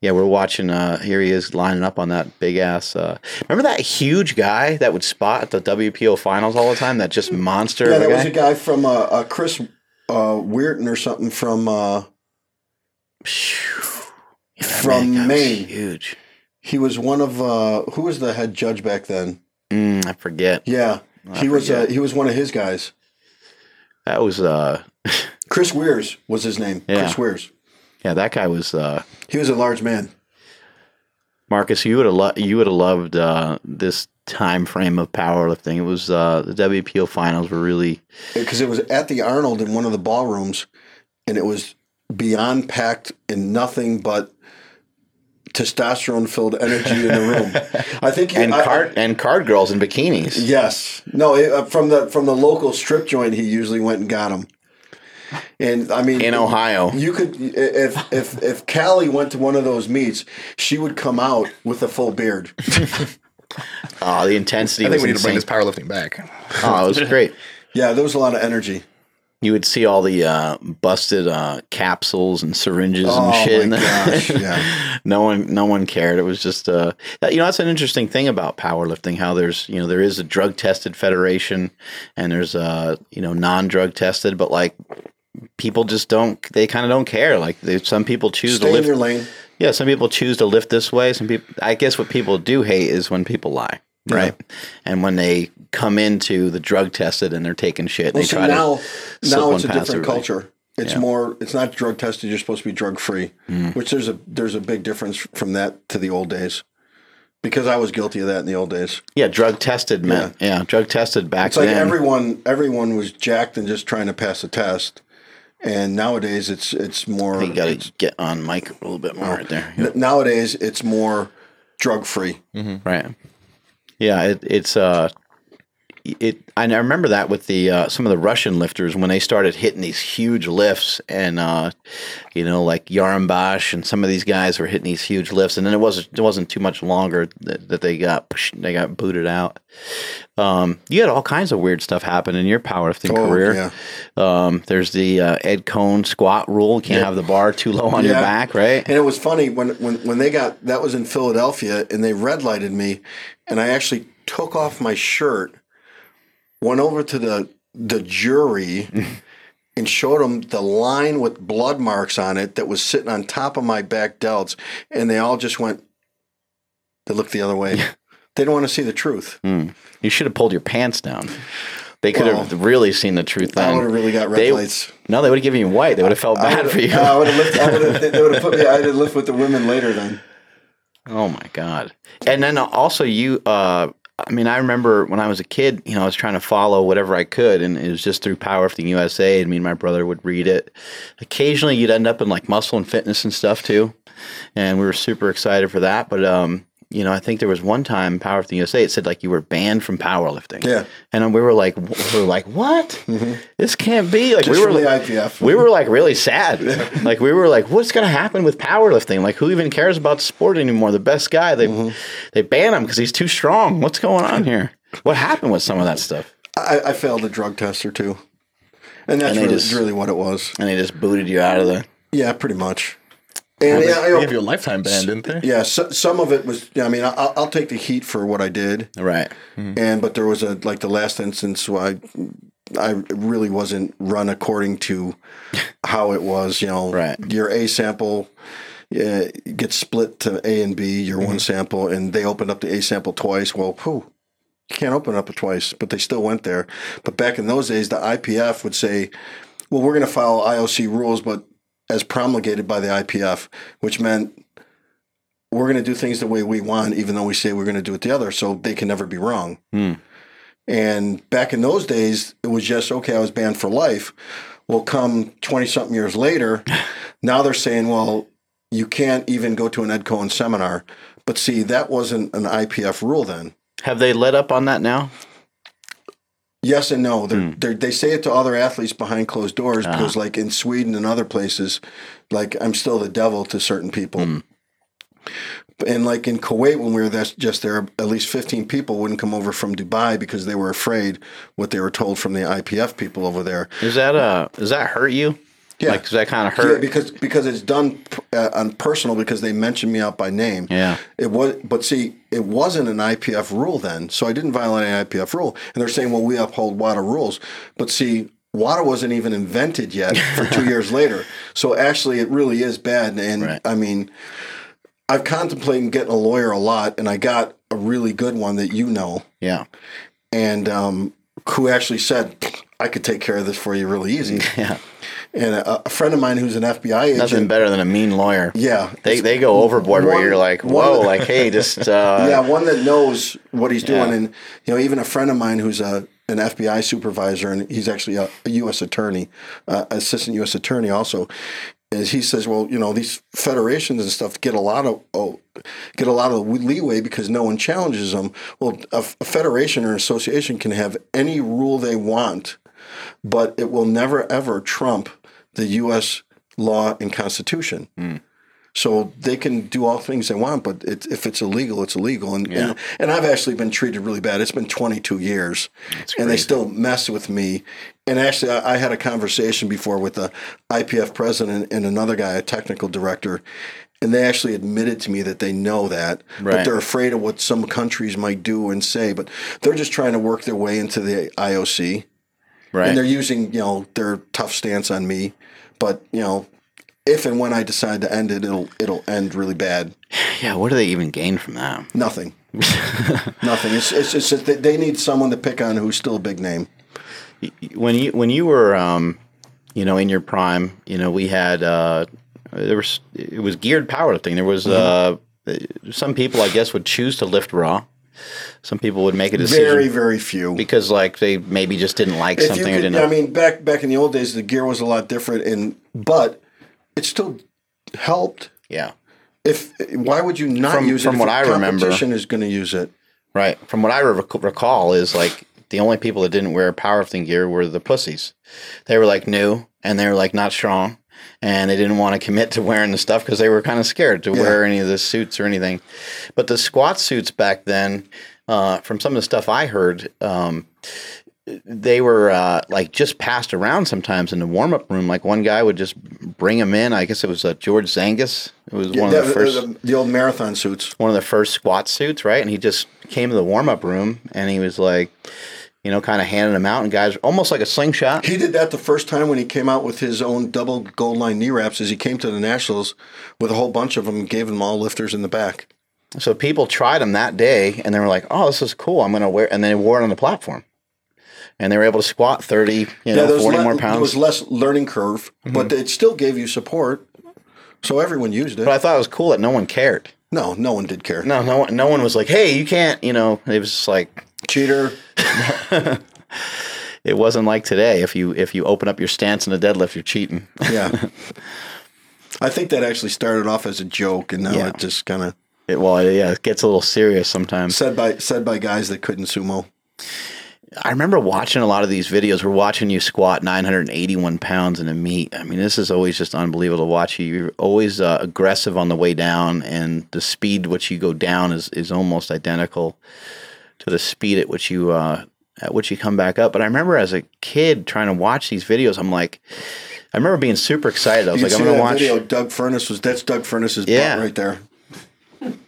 Yeah, we're watching. Uh, here he is lining up on that big ass. Uh, remember that huge guy that would spot at the WPO finals all the time? That just monster. Yeah, that was a guy from uh, uh, Chris uh, Weirton or something from. Uh, Yeah, from guy Maine. Huge. he was one of uh, who was the head judge back then? Mm, I forget. Yeah, I he was uh, he was one of his guys. That was. Uh, Chris Weirs was his name. Yeah. Chris Weirs. Yeah, that guy was. Uh, He was a large man. Marcus, you would have lo- you would have loved uh, this time frame of powerlifting. It was uh, the WPO finals were really. because it was at the Arnold in one of the ballrooms, and it was beyond packed and nothing but testosterone filled energy in the room. I think And I- card and card girls in bikinis. Yes, no, it, uh, from the from the local strip joint, he usually went and got them. And I mean, In Ohio. you could if if if Callie went to one of those meets, she would come out with a full beard. Oh, the intensity I was think we need to bring this powerlifting back. Oh, it was great. Yeah, there was a lot of energy. You would see all the uh, busted uh, capsules and syringes and Oh shit. in my gosh! Yeah, no one, no one cared. It was just, uh, you know, that's an interesting thing about powerlifting. How there's, you know, there is a drug tested federation, and there's uh, you know, non drug tested, but like people just don't. They kind of don't care. Like they, some people choose stay to in lift. your lane. Yeah, some people choose to lift this way. Some people, I guess, what people do hate is when people lie, right? And when they come into the drug tested and they're taking shit, Well, they try now to now it's a different everybody. culture. It's Yeah. more. It's not drug tested. You're supposed to be drug free, Mm. which there's a there's a big difference from that to the old days. Because I was guilty of that in the old days. Yeah, drug tested meant yeah, drug tested back It's like then. everyone everyone was jacked and just trying to pass a test. And nowadays it's it's more you got to get on mic a little bit more right there. n- nowadays it's more drug free. Right. Yeah, it, it's uh it I I remember that with the uh, some of the Russian lifters when they started hitting these huge lifts and uh, you know like Yarambash and some of these guys were hitting these huge lifts and then it wasn't it wasn't too much longer that, that they got they got booted out. Um, you had all kinds of weird stuff happen in your powerlifting Oh, career. yeah. Um, there's the uh, Ed Coan squat rule. You can't have the bar too low on your back, right? And it was funny when, when when they got that was in Philadelphia and they red lighted me, and I actually took off my shirt, went over to the the jury, and showed them the line with blood marks on it that was sitting on top of my back delts, and they all just went. They looked the other way. they didn't want to see the truth. You should have pulled your pants down. They could Well, have really seen the truth I then. would have really got red They- lights. No, they would have given you white. They would have felt bad for you. I would have lived. I would have. They would have put me. I would lift with the women later then. Oh my god! And then also you. Uh, I mean, I remember when I was a kid. You know, I was trying to follow whatever I could, and it was just through Powerlifting USA. And me and my brother would read it. Occasionally, you'd end up in like muscle and fitness and stuff too, and we were super excited for that. But um, you know, I think there was one time Powerlifting USA. It said like you were banned from powerlifting. Yeah. and we were like, we were like, what? This can't be. Like Just we were like, IPF. we were like really sad. like we were like, what's going to happen with powerlifting? Like who even cares about sport anymore? The best guy they Mm-hmm. they ban him because he's too strong. What's going on here? What happened with some of that stuff? I, I failed a drug test or two, and that's And really, just- really what it was. And they just booted you out of there. Yeah, pretty much. And yeah, They know, gave you a lifetime ban, didn't they? yeah. So, some of it was. I mean, I'll, I'll take the heat for what I did, Right. and but there was a like the last instance where I, I really wasn't run according to how it was. You know, Right. Your A sample. Yeah, gets split to A and B. Your Mm-hmm. one sample, and they opened up the A sample twice. Well, whew, you can't open it up twice, but they still went there. But back in those days, the IPF would say, well, we're going to follow IOC rules, but as promulgated by the IPF, which meant we're going to do things the way we want, even though we say we're going to do it the other, so they can never be wrong. Hmm. And back in those days, it was just, okay, I was banned for life. Well, come 20 something years later, now they're saying, well, you can't even go to an Ed Coan seminar. But see, that wasn't an IPF rule then. Have they let up on that now? Yes and no. They're, they're, they say it to other athletes behind closed doors Uh-huh. because, like in Sweden and other places, like I'm still the devil to certain people. And like in Kuwait, when we were that's just there, at least 15 people wouldn't come over from Dubai because they were afraid what they were told from the IPF people over there. Is that uh? Does that hurt you? Yeah. Like that kind of hurt. Yeah, because because it's done uh, on personal because they mentioned me out by name. Yeah. It was, but see, it wasn't an IPF rule then, so I didn't violate any IPF rule. And they're saying, well, we uphold WADA rules, but see, WADA wasn't even invented yet for two years later. So actually, it really is bad. And Right. I mean, I've contemplated getting a lawyer a lot, and I got a really good one that you know, yeah. and um, who actually said. I could take care of this for you really easy. Yeah. And a, a friend of mine who's an FBI agent. Nothing better than a mean lawyer. Yeah. They they go overboard where you're like, one- whoa, like hey, just uh, yeah, one that knows what he's doing, Yeah. and you know, even a friend of mine who's a an FBI supervisor, and he's actually a, a U.S. attorney, uh, assistant U.S. attorney, also. Is he says, well, you know, these federations and stuff get a lot of oh, get a lot of leeway because no one challenges them. Well, a, a federation or an association can have any rule they want, but it will never ever trump the U.S. law and Constitution. Hmm. So they can do all things they want, but it, if it's illegal, it's illegal. And, and and I've actually been treated really bad. It's been 22 years, and they still mess with me. And actually, I, I had a conversation before with the IPF president and another guy, a technical director, and they actually admitted to me that they know that, but they're afraid of what some countries might do and say. But they're just trying to work their way into the IOC right. and they're using you know their tough stance on me. But you know if and when i decide to end it it'll it'll end really bad. Yeah. What do they even gain from that? nothing. Nothing. It's, it's that they need someone to pick on who's still a big name. When you when you were um, you know in your prime you know we had uh, there was it was geared powerlifting. There was uh, some people i guess would choose to lift raw some people would make a decision very very few. because like they maybe just didn't like if something could, i mean back back in the old days the gear was a lot different and but it still helped. Yeah. If why would you not From- use from it From what I remember- competition is going to use it? Right. From what i rec- recall is like the only people that didn't wear powerlifting gear were the pussies. They were like new and they were like not strong. And they didn't want to commit to wearing the stuff because they were kind of scared to wear any of the suits or anything. But the squat suits back then, uh, from some of the stuff I heard, um, they were uh, like just passed around sometimes in the warm up room. Like one guy would just bring them in. I guess it was uh, George Zangus. It was one of the the, first the, the old marathon suits. one of the first squat suits, right? And he just came to the warm up room and he was like, you know, kind of handing them out, and guys almost like a slingshot. He did that the first time when he came out with his own double gold line knee wraps. As he came to the nationals with a whole bunch of them, and gave them all lifters in the back. So people tried them that day, and they were like, "Oh, this is cool. I'm gonna wear." And they wore it on the platform, and they were able to squat thirty, you know, forty le- more There pounds. was less learning curve, mm-hmm. but it still gave you support. So everyone used it. but I thought it was cool that no one cared. no, no one did care. No, no, no one was like, "Hey, you can't," you know. It was just like Cheater. it wasn't like today. If you if you open up your stance in a deadlift, you're cheating. Yeah. I think that actually started off as a joke, and now Yeah. it just kind of It, well, yeah, it gets a little serious sometimes. said by said by guys that couldn't sumo. I remember watching a lot of these videos. We're watching you squat 981 pounds in a meet. I mean, this is always just unbelievable to watch you. You're always uh, aggressive on the way down, and the speed which you go down is, is almost identical to the speed at which you uh, at which you come back up. But I remember as a kid trying to watch these videos, I'm like, I remember being super excited. I was You like, can I'm going to watch. video. Doug Furnas was that's Doug Furnas's Yeah. butt right there.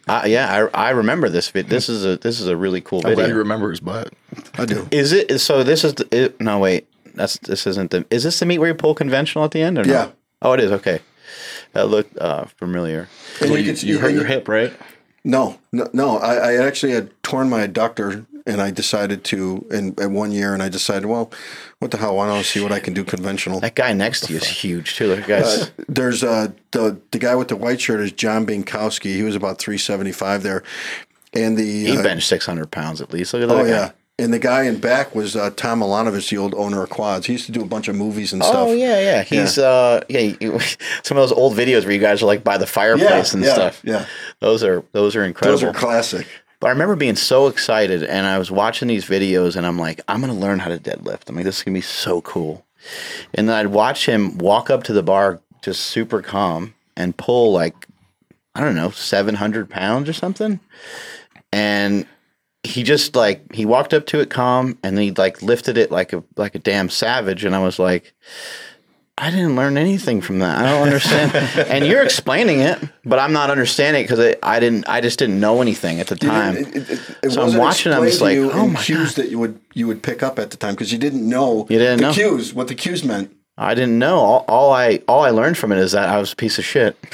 Uh, yeah, I, I remember this. vid- This is a this is a really cool I'm glad you video. remember his butt. I do. Is it so? This is the, it, no wait. That's this isn't the. Is this the meet where you pull conventional at the end or no? Yeah. Oh, it is. Okay, that looked uh, familiar. And Well, you you, you hurt and your hip, right? No, no, no. I, I actually had torn my adductor, and I decided to in, in one year, and I decided, well, what the hell? Why don't I see what I can do conventional? That guy next to you is huge too. That guy's Uh, there's uh, the the guy with the white shirt is John Binkowski. He was about three seventy five there, and the he uh, benched six hundred pounds at least. Look at that oh guy. yeah, and the guy in back was uh, Tom Milanovich, the old owner of Quads. He used to do a bunch of movies and stuff. Oh yeah, yeah. He's uh yeah. he- some of those old videos where you guys are like by the fireplace and yeah, stuff. yeah. Those are those are incredible. Those are classic. But I remember being so excited, and I was watching these videos, and I'm like, I'm gonna learn how to deadlift. I'm like, this is gonna be so cool. And then I'd watch him walk up to the bar, just super calm, and pull like, I don't know, 700 pounds or something. And he just like he walked up to it calm, and he like lifted it like a like a damn savage. And I was like, I didn't learn anything from that. I don't understand. and you're explaining it, but I'm not understanding it because I, didn't. I just didn't know anything at the time. It, it, it, So I'm watching I'm just like, oh my cues that you would you would pick up at the time because you didn't know You didn't the know. cues what the cues meant. I didn't know. All, all I all I learned from it is that I was a piece of shit.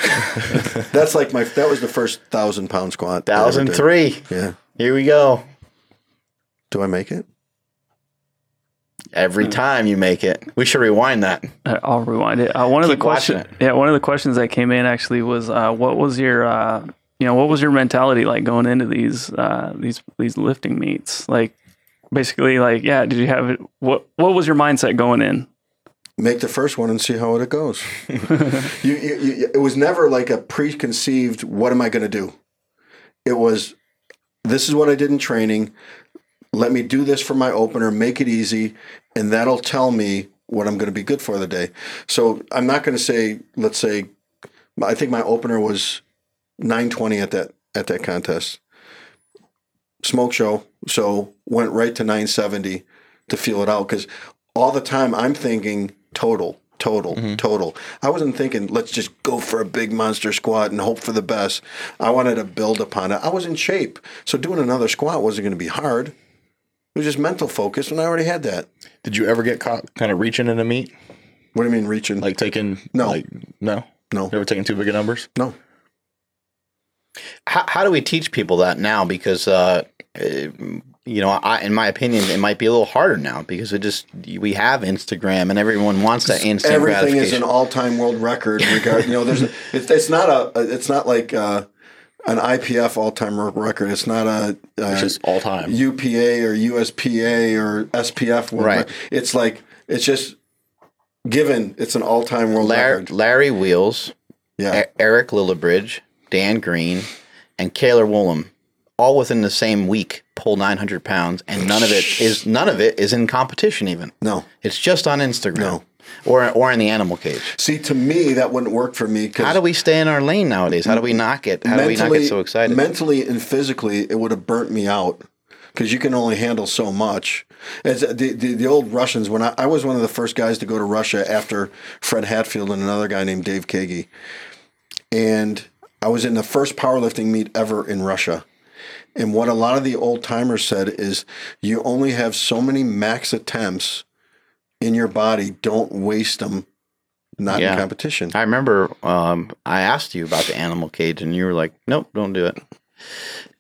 That's like my that was the first thousand pound squat. Thousand three. Yeah. Here we go. Do I make it? Every time you make it, we should rewind that. Uh, I'll rewind it. Uh, one of the Keep watching questions, yeah, one of the questions that came in actually was, uh, what was your, uh, you know, what was your mentality like going into these uh, these these lifting meets? Like, basically, like, yeah, did you have it? What what was your mindset going in? Make the first one and see how it goes. you, you, you, it was never like a preconceived. What am I going to do? It was. This is what I did in training. Let me do this for my opener. Make it easy, and that'll tell me what I'm going to be good for the day. So I'm not going to say. Let's say, I think my opener was 920 at that at that contest. Smoke show, so went right to 970 to feel it out because all the time I'm thinking total, total, total. I wasn't thinking let's just go for a big monster squat and hope for the best. I wanted to build upon it. I was in shape, so doing another squat wasn't going to be hard. It was just mental focus, and I already had that. Did you ever get caught kind of reaching in a meet? What do you mean reaching? Like taking No. like no? no, You ever taking too big of numbers? no. How, how do we teach people that now? Because uh, you know, I, in my opinion, it might be a little harder now because it just we have Instagram and everyone wants that instant Everything is an all-time world record. Regard, you know, there's it's, it's not a it's not like uh, an IPF all-time record. It's not a uh, It's just all time. UPA or USPA or SPF. world Right. record. It's like it's just given. It's an all-time world Larry, record. Larry Wheels, Yeah, E- Eric Lilliebridge, Dan Green, and Cailer Woolam, all within the same week, pull 900 pounds, and none of it is none of it is in competition. Even No. it's just on Instagram No. or or in the animal cage. See, to me, that wouldn't work for me. How do we stay in our lane nowadays? How do we not get? How do we not get so excited? Mentally and physically, it would have burnt me out because you can only handle so much. As the, the the old Russians, when I, I was one of the first guys to go to Russia after Fred Hatfield and another guy named Dave Kagi, and I was in the first powerlifting meet ever in Russia. And what a lot of the old timers said is, you only have so many max attempts in your body. Don't waste them. Not Yeah. in competition. I remember um, I asked you about the animal cage, and you were like, "Nope, don't do it."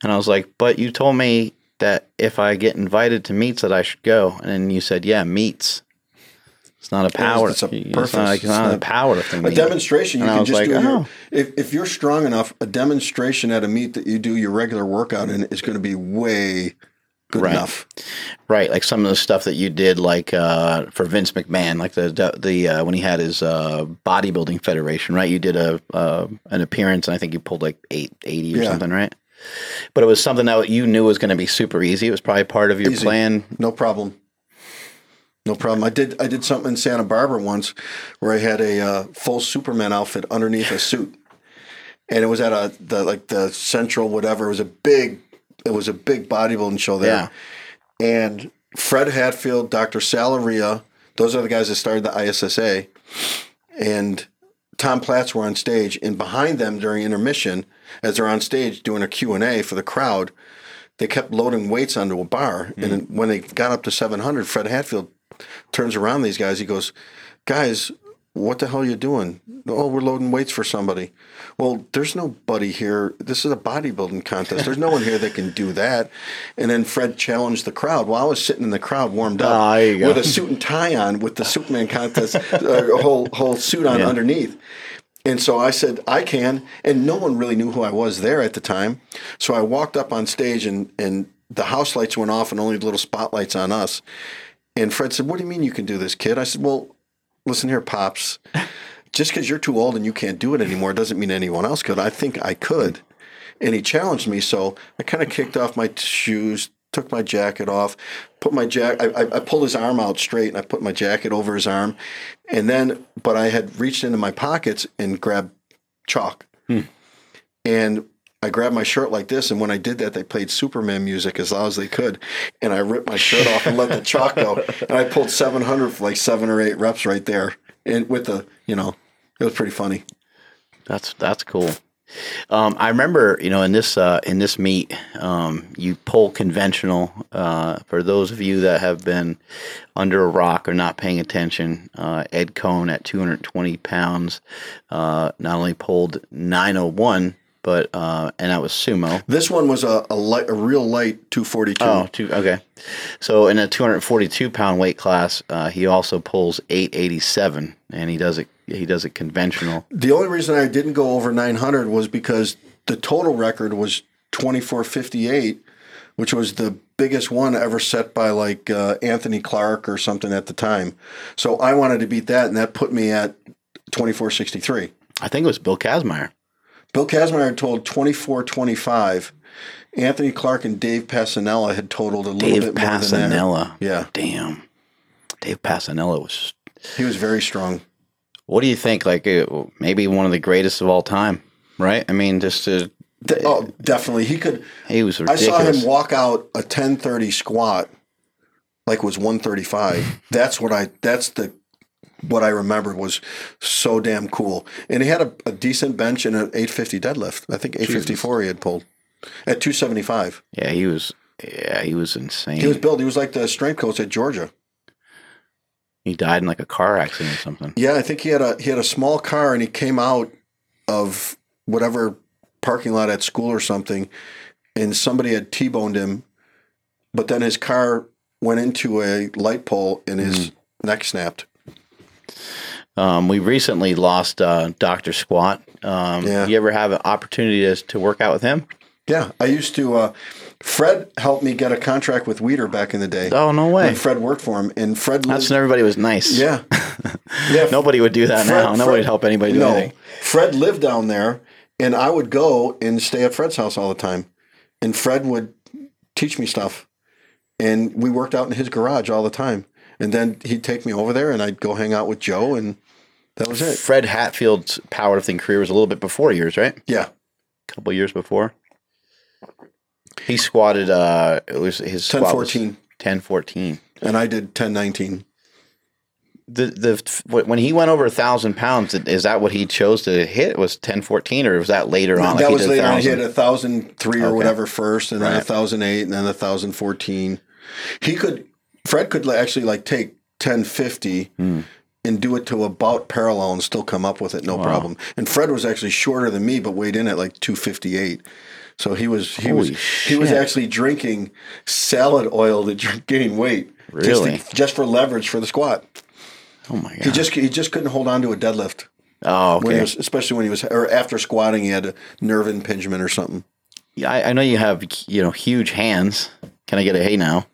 And I was like, "But you told me that if I get invited to meets, that I should go." And you said, "Yeah, meets. It's not a power. it's a it's purpose. not, it's It's not a not- powerlifting A demonstration you And can just like, do. Your, oh. if if you're strong enough, a demonstration at a meet that you do your regular workout in is going to be way good Right. enough. Right, like some of the stuff that you did, like uh, for Vince McMahon, like the the uh, when he had his uh, bodybuilding federation, right? You did a uh, an appearance, and I think you pulled like eight eighty or Yeah. something, right? But it was something that you knew was going to be super easy. It was probably part of your Easy. plan. No problem. No problem. I did I did something in Santa Barbara once where I had a uh, full Superman outfit underneath a suit, and it was at a the like the Central whatever. It was a big it was a big bodybuilding show there. yeah. And Fred Hatfield, Dr. Sal Arria, those are the guys that started the ISSA, and Tom Platz were on stage, and behind them during intermission, as they're on stage doing a Q&A for the crowd, they kept loading weights onto a bar. And when they got up to 700, Fred Hatfield turns around these guys. He goes, guys, what the hell are you doing? Oh, we're loading weights for somebody. Well, there's nobody here. This is a bodybuilding contest. There's no one here that can do that. And then Fred challenged the crowd. While I was sitting in the crowd, warmed up go. with a suit and tie on, with the Superman contest, uh, whole whole suit on underneath. And so I said, I can. And no one really knew who I was there at the time. So I walked up on stage and, and the house lights went off and only little spotlights on us. And Fred said, What do you mean you can do this, kid? I said, Well, listen here, Pops. Just because you're too old and you can't do it anymore doesn't mean anyone else could. I think I could. And he challenged me. So I kind of kicked off my t- shoes, took my jacket off, put my jacket, I, I, I pulled his arm out straight and I put my jacket over his arm. And then, but I had reached into my pockets and grabbed chalk. Hmm. And I grabbed my shirt like this, and when I did that, they played Superman music as loud as they could, and I ripped my shirt off and let the chalk go, and I pulled 700 for like seven or eight reps right there, and with the, you know, it was pretty funny. That's that's cool. Um, I remember, you know, in this uh, in this meet, um, you pull conventional. Uh, for those of you that have been under a rock or not paying attention, uh, Ed Coan at 220 pounds uh, not only pulled 901, but uh, and that was sumo. This one was a a, light, a real light 242. Oh, two, okay. So in a 242 pound weight class, uh, he also pulls 887, and he does it. He does it conventional. The only reason I didn't go over 900 was because the total record was 2458, which was the biggest one ever set by like uh, Anthony Clark or something at the time. So I wanted to beat that, and that put me at 2463. I think it was Bill Kazmaier. Bill Kazmaier told 2425. Anthony Clark and Dave Pasanella had totaled a little Dave bit more than that. Pasanella. Yeah, Damn. Dave Pasanella was. he was very strong. What do you think? Like uh, maybe one of the greatest of all time, right? I mean, just to, oh, definitely. He could. he was I saw him walk out a 1030 squat like it was 135. that's what I that's the what I remembered was so damn cool. And he had a, a decent bench and an 850 deadlift. I think 854 he had pulled at 275. Yeah, he was. Yeah, he was insane. He was built. He was like the strength coach at Georgia. He died in like a car accident or something. Yeah, I think he had a he had a small car and he came out of whatever parking lot at school or something, and somebody had T-boned him, but then his car went into a light pole and his mm. neck snapped. Um, we recently lost uh, Doctor Squat. Um, Yeah. You ever have an opportunity to, to work out with him? Yeah, I used to. Uh, Fred helped me get a contract with Weider back in the day. Oh no way! Fred worked for him, and Fred That's when everybody was nice. yeah, yeah. Nobody would do that Fred- now. Nobody Fred- would help anybody do no, anything. Fred lived down there, and I would go and stay at Fred's house all the time. And Fred would teach me stuff, and we worked out in his garage all the time. And then he'd take me over there, and I'd go hang out with Joe, and that was it. Fred Hatfield's powerlifting career was a little bit before yours, right? Yeah, A couple years before. He squatted. Uh, it was his ten squat was fourteen, 10, 14. and I did ten nineteen. The the when he went over a thousand pounds, is that what he chose to hit? Was ten fourteen, or was that later on? like that was later. on. He 1,000? had a thousand three or Okay. whatever first, and then a thousand eight, and then a thousand fourteen. He could. Fred could actually like take ten fifty Hmm. and do it to about parallel and still come up with it, no problem. And Fred was actually shorter than me, but weighed in at like two fifty eight. So he was he Holy was he was actually drinking salad oil to gain weight, just, to- Really? just for leverage for the squat. Oh my god! He just he just couldn't hold on to a deadlift oh, when okay. was, especially when he was or after squatting, he had a nerve impingement or something. Yeah, I, I know you have you know huge hands. Can I get a hey now?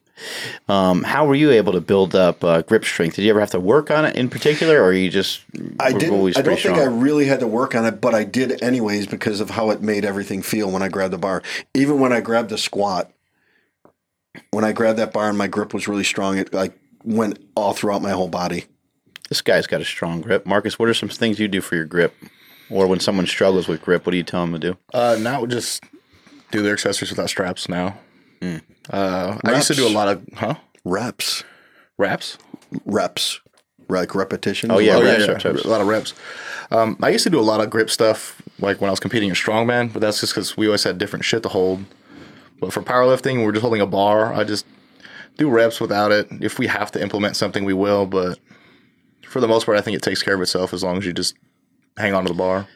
Um, how were you able to build up uh, grip strength? Did you ever have to work on it in particular, or you just I didn't. I don't pretty think I really had to work on it, but I did anyways because of how it made everything feel when I grabbed the bar. Even when I grabbed the squat, when I grabbed that bar and my grip was really strong, it like went all throughout my whole body. This guy's got a strong grip. Marcus, what are some things you do for your grip? Or when someone struggles with grip, what do you tell them to do? Uh, now just do their accessories without straps now. Uh, I used to do a lot of huh Reps, wraps. reps, like repetitions. Oh, yeah, Oh yeah, yeah, reps. a lot of reps. Um, I used to do a lot of grip stuff, like when I was competing in strongman, but that's just because we always had different shit to hold. But for powerlifting, we're just holding a bar. I just do reps without it. If we have to implement something, we will. But for the most part, I think it takes care of itself as long as you just hang on to the bar.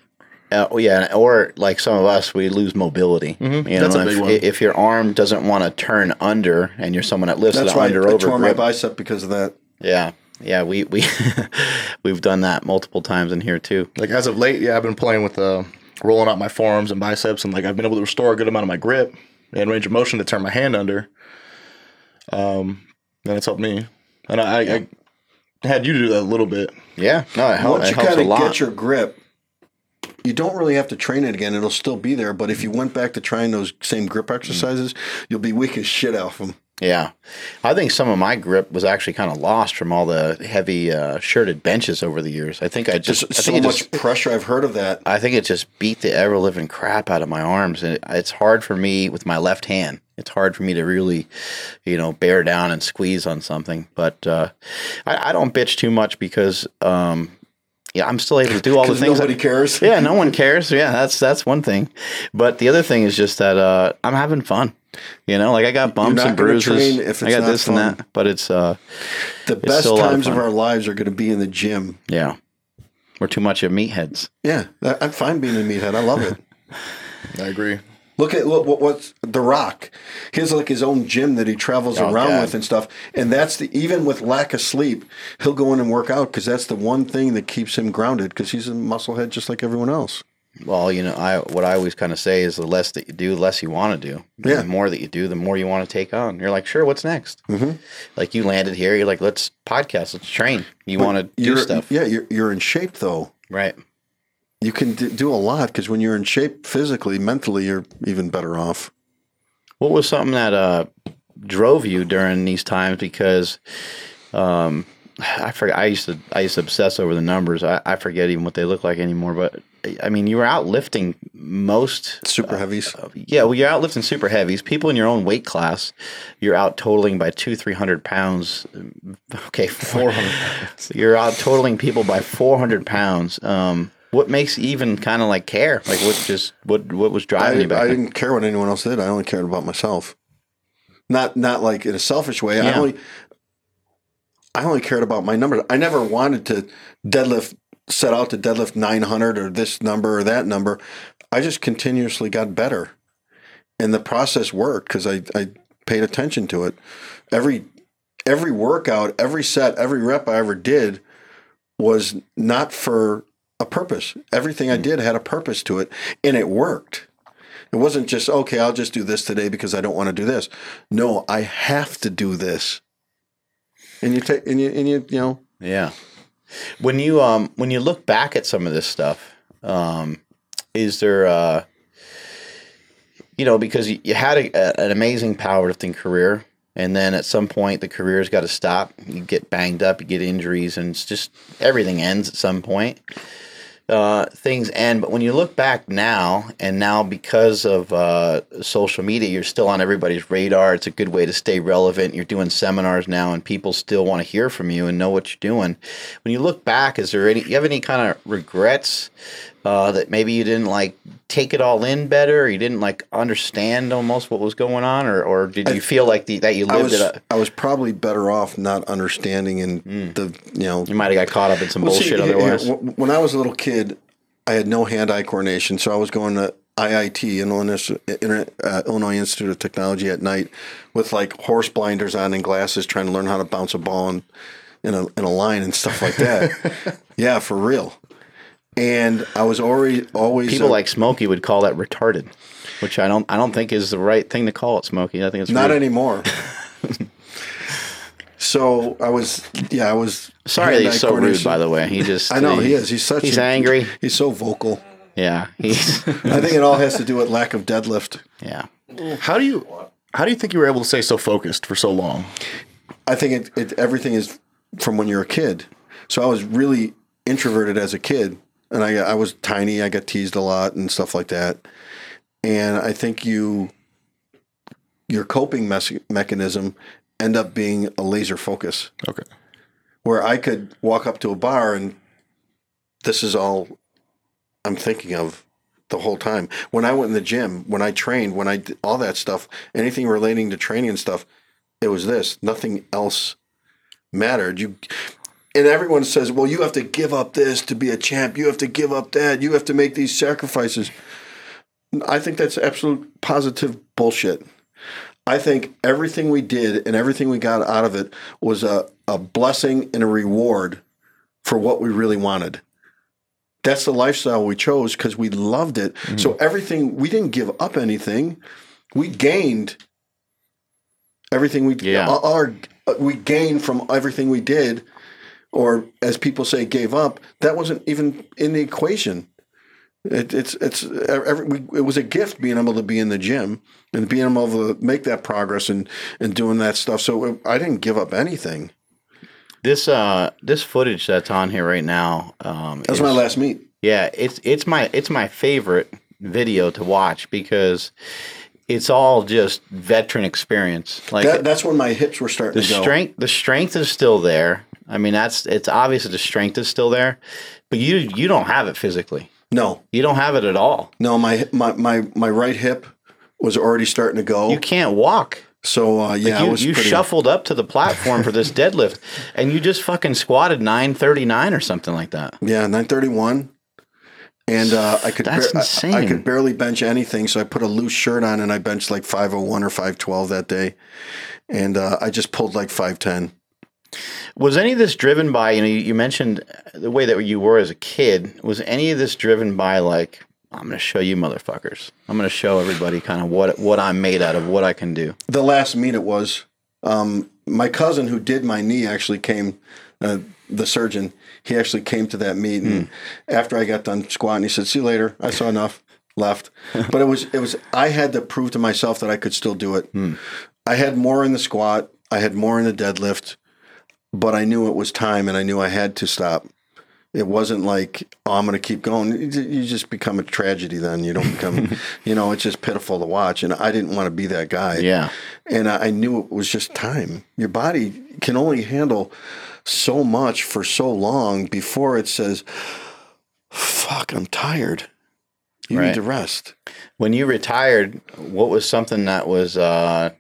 Uh, yeah, or like some of us, we lose mobility. You know, That's a if, big one. if your arm doesn't want to turn under, and you're someone that lifts That's the why under I over tore my grip, bicep because of that. yeah, yeah, we we we've done that multiple times in here too. Like as of late, yeah, I've been playing with uh, rolling out my forearms and biceps, and like I've been able to restore a good amount of my grip and range of motion to turn my hand under. Um, and it's helped me. And I, I, I had you do that a little bit. Yeah, no, it, hel- Once it you kind of get your grip, you don't really have to train it again. It'll still be there. But if you went back to trying those same grip exercises, you'll be weak as shit off them. Yeah, I think some of my grip was actually kind of lost from all the heavy uh, shirted benches over the years. I think I just, Just I so much just, pressure. I've heard of that. I think it just beat the ever living crap out of my arms, and it, it's hard for me with my left hand. It's hard for me to really, you know, bear down and squeeze on something. But uh, I, I don't bitch too much because, um, yeah, I'm still able to do all the things. nobody that- cares. yeah, no one cares. Yeah, that's that's one thing. But the other thing is just that uh, I'm having fun. You know, like I got bumps and bruises. if I it's got this and that. But it's uh, The best still a lot of times of, our lives are going to be in the gym. yeah, we're too much of meatheads. Yeah, I'm fine being a meathead. I love it. I agree. Look at look what what's The Rock. He has like his own gym that he travels Oh, around God. with and stuff. And that's the even with lack of sleep, he'll go in and work out because that's the one thing that keeps him grounded because he's a musclehead just like everyone else. Well, you know, I what I always kind of say is the less that you do, the less you want to do. Yeah. The more that you do, the more you want to take on. You're like, sure, what's next? Mm-hmm. Like you landed here, you're like, let's podcast, let's train. You want to do stuff, Yeah, you're you're in shape though. right? You can do a lot because when you're in shape physically, mentally, you're even better off. What was something that uh, drove you during these times? Because um, I forget. I used to I used to obsess over the numbers. I, I forget even what they look like anymore. But I mean, you were out lifting most. Super heavies. Yeah, well, you're out lifting super heavies. People in your own weight class, you're out totaling by two, three hundred pounds. Okay, four hundred. so you're out totaling people by four hundred pounds. Um, what makes you even kind of like care? Like what just what what was I, driving you back? I then? didn't care what anyone else did. I only cared about myself. Not not like in a selfish way. I only I only cared about my numbers. I never wanted to deadlift set out to deadlift 900 or this number or that number. I just continuously got better. And the process worked because I, I paid attention to it. Every every workout, every set, every rep I ever did was not for a purpose. Everything I did had a purpose to it, and it worked. It wasn't just okay. I'll just do this today because I don't want to do this. No, I have to do this. And you take and you and you you know Yeah. When you um when you look back at some of this stuff, um, is there uh you know, because you, you had a, a, an amazing powerlifting career, and then at some point the career's got to stop. You get banged up, you get injuries, and it's just everything ends at some point. Uh, things end, but when you look back now, and now because of uh, social media, you're still on everybody's radar. It's a good way to stay relevant. You're doing seminars now, and people still want to hear from you and know what you're doing. When you look back, is there any? You have any kind of regrets uh, that maybe you didn't like take it all in better, or you didn't like understand almost what was going on, or, or did you feel like the, that you lived I was it? Up? I was probably better off not understanding and the you know You might have got caught up in some Well, bullshit here, otherwise. when I was a little kid, I had no hand-eye coordination, so I was going to IIT, Illinois, uh, Illinois Institute of Technology, at night with like horse blinders on and glasses, trying to learn how to bounce a ball in, in a in a line and stuff like that. yeah, for real. And I was already always People uh, like Smokey would call that retarded, which I don't. I don't think is the right thing to call it, Smokey. I think it's not rude. anymore. so I was, yeah, I was. Sorry, that he's so rude. coordination- By the way, he just. I know he is. He's such. He's a- angry. He's so vocal. Yeah, he's. I think it all has to do with lack of deadlift. yeah. How do you how do you think you were able to stay so focused for so long? I think it, it everything is from when you're a kid. So I was really introverted as a kid, and I I was tiny. I got teased a lot and stuff like that. And I think you your coping mes- mechanism end up being a laser focus, Okay. where I could walk up to a bar and this is all I'm thinking of the whole time. When I went in the gym, when I trained, when I did all that stuff, anything relating to training and stuff, it was this. Nothing else mattered. You and everyone says, "Well, you have to give up this to be a champ. You have to give up that. You have to make these sacrifices." I think that's absolute positive bullshit. I think everything we did and everything we got out of it was a, a blessing and a reward for what we really wanted. That's the lifestyle we chose because we loved it. Mm-hmm. So everything we didn't give up anything. We gained everything we Yeah. our we gained from everything we did, or as people say, gave up. That wasn't even in the equation. It, it's it's every, we, it was a gift being able to be in the gym and being able to make that progress and and doing that stuff. So I didn't give up anything. This uh, this footage that's on here right now. Um, That's is- my last meet. Yeah, it's it's my it's my favorite video to watch because it's all just veteran experience. Like That, that's when my hips were starting the to go. strength the strength is still there. I mean, that's it's obvious that the strength is still there, but you you don't have it physically. No, You don't have it at all. no, my my my my right hip was already starting to go. You can't walk. so uh, yeah, I you you pretty, shuffled up to the platform for this deadlift, and you just fucking squatted nine thirty nine or something like that. Yeah, nine thirty one. And uh, I could That's I- I, could barely bench anything, so I put a loose shirt on and I benched like five oh one or five twelve that day, and uh, I just pulled like five ten. Was any of this driven by you know you, mentioned the way that you were as a kid? Was any of this driven by like I'm going to show you motherfuckers? I'm going to show everybody kind of what what I'm made out of, what I can do. The last meet it was. Um, my cousin who did my knee actually came. Uh, the surgeon he actually came to that meet, and after I got done squatting, he said, "See you later." I saw enough, left. but it was it was I had to prove to myself that I could still do it. I had more in the squat, I had more in the deadlift, but I knew it was time, and I knew I had to stop. It wasn't like, oh, I'm going to keep going. You just become a tragedy then. You don't become, you know, it's just pitiful to watch. And I didn't want to be that guy. Yeah. And I knew it was just time. Your body can only handle so much for so long before it says, fuck, I'm tired. You Right. need to rest. When you retired, what was something that was uh,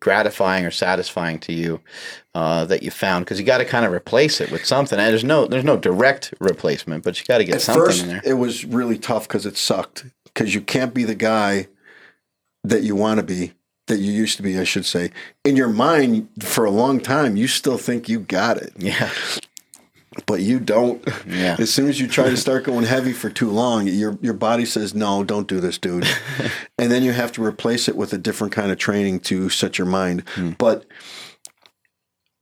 gratifying or satisfying to you uh, that you found? Because you got to kind of replace it with something. And there's no there's no direct replacement, but you got to get At something first, in there. it was really tough because it sucked. Because you can't be the guy that you want to be, that you used to be, I should say. In your mind, for a long time, you still think you got it, Yeah. But you don't. Yeah. As soon as you try to start going heavy for too long, your your body says, "No, don't do this, dude." and then you have to replace it with a different kind of training to set your mind. Hmm. But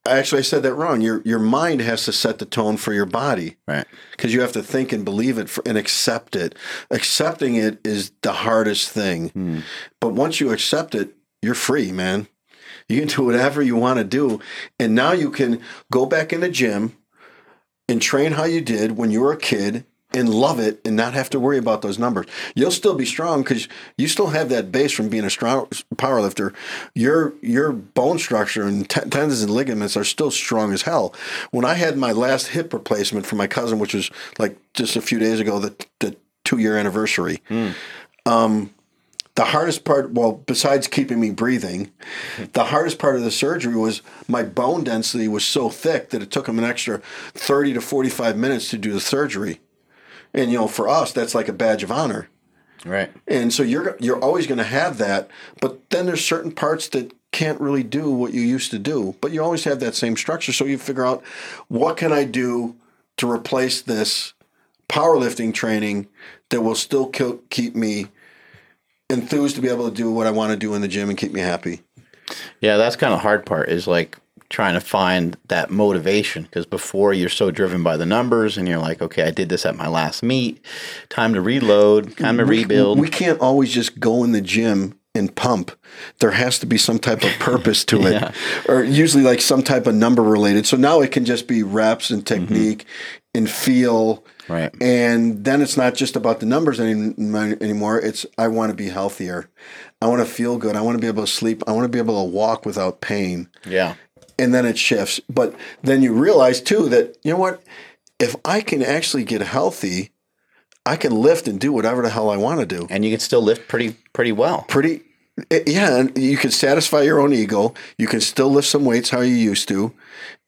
actually I said that wrong. Your your mind has to set the tone for your body Right. because you have to think and believe it for, and accept it. Accepting it is the hardest thing. But once you accept it, you're free, man. You can do whatever you want to do, and now you can go back in the gym and train how you did when you were a kid and love it and not have to worry about those numbers. You'll still be strong because you still have that base from being a strong power lifter. Your your bone structure and t- tendons and ligaments are still strong as hell. When I had my last hip replacement for my cousin, which was like just a few days ago, the, the two year anniversary. Um, the hardest part, well, besides keeping me breathing, the hardest part of the surgery was my bone density was so thick that it took him an extra 30 to 45 minutes to do the surgery. And, you know, for us, that's like a badge of honor. Right. And so you're you're always going to have that, but then there's certain parts that can't really do what you used to do, but you always have that same structure. So you figure out what can I do to replace this powerlifting training that will still keep me enthused to be able to do what I want to do in the gym and keep me happy. Yeah, that's kind of hard part is like trying to find that motivation because before you're so driven by the numbers and you're like, okay, I did this at my last meet, time to reload, time to We- rebuild. We can't always just go in the gym and pump. There has to be some type of purpose to it, or usually like some type of number related. So now it can just be reps and technique and feel. Right. And then it's not just about the numbers any, anymore. It's I want to be healthier. I want to feel good. I want to be able to sleep. I want to be able to walk without pain yeah. and then it shifts. But then you realize too that you know what? If I can actually get healthy, I can lift and do whatever the hell I want to do. And you can still lift pretty pretty well. Pretty, eh, yeah. And you can satisfy your own ego. You can still lift some weights how you used to,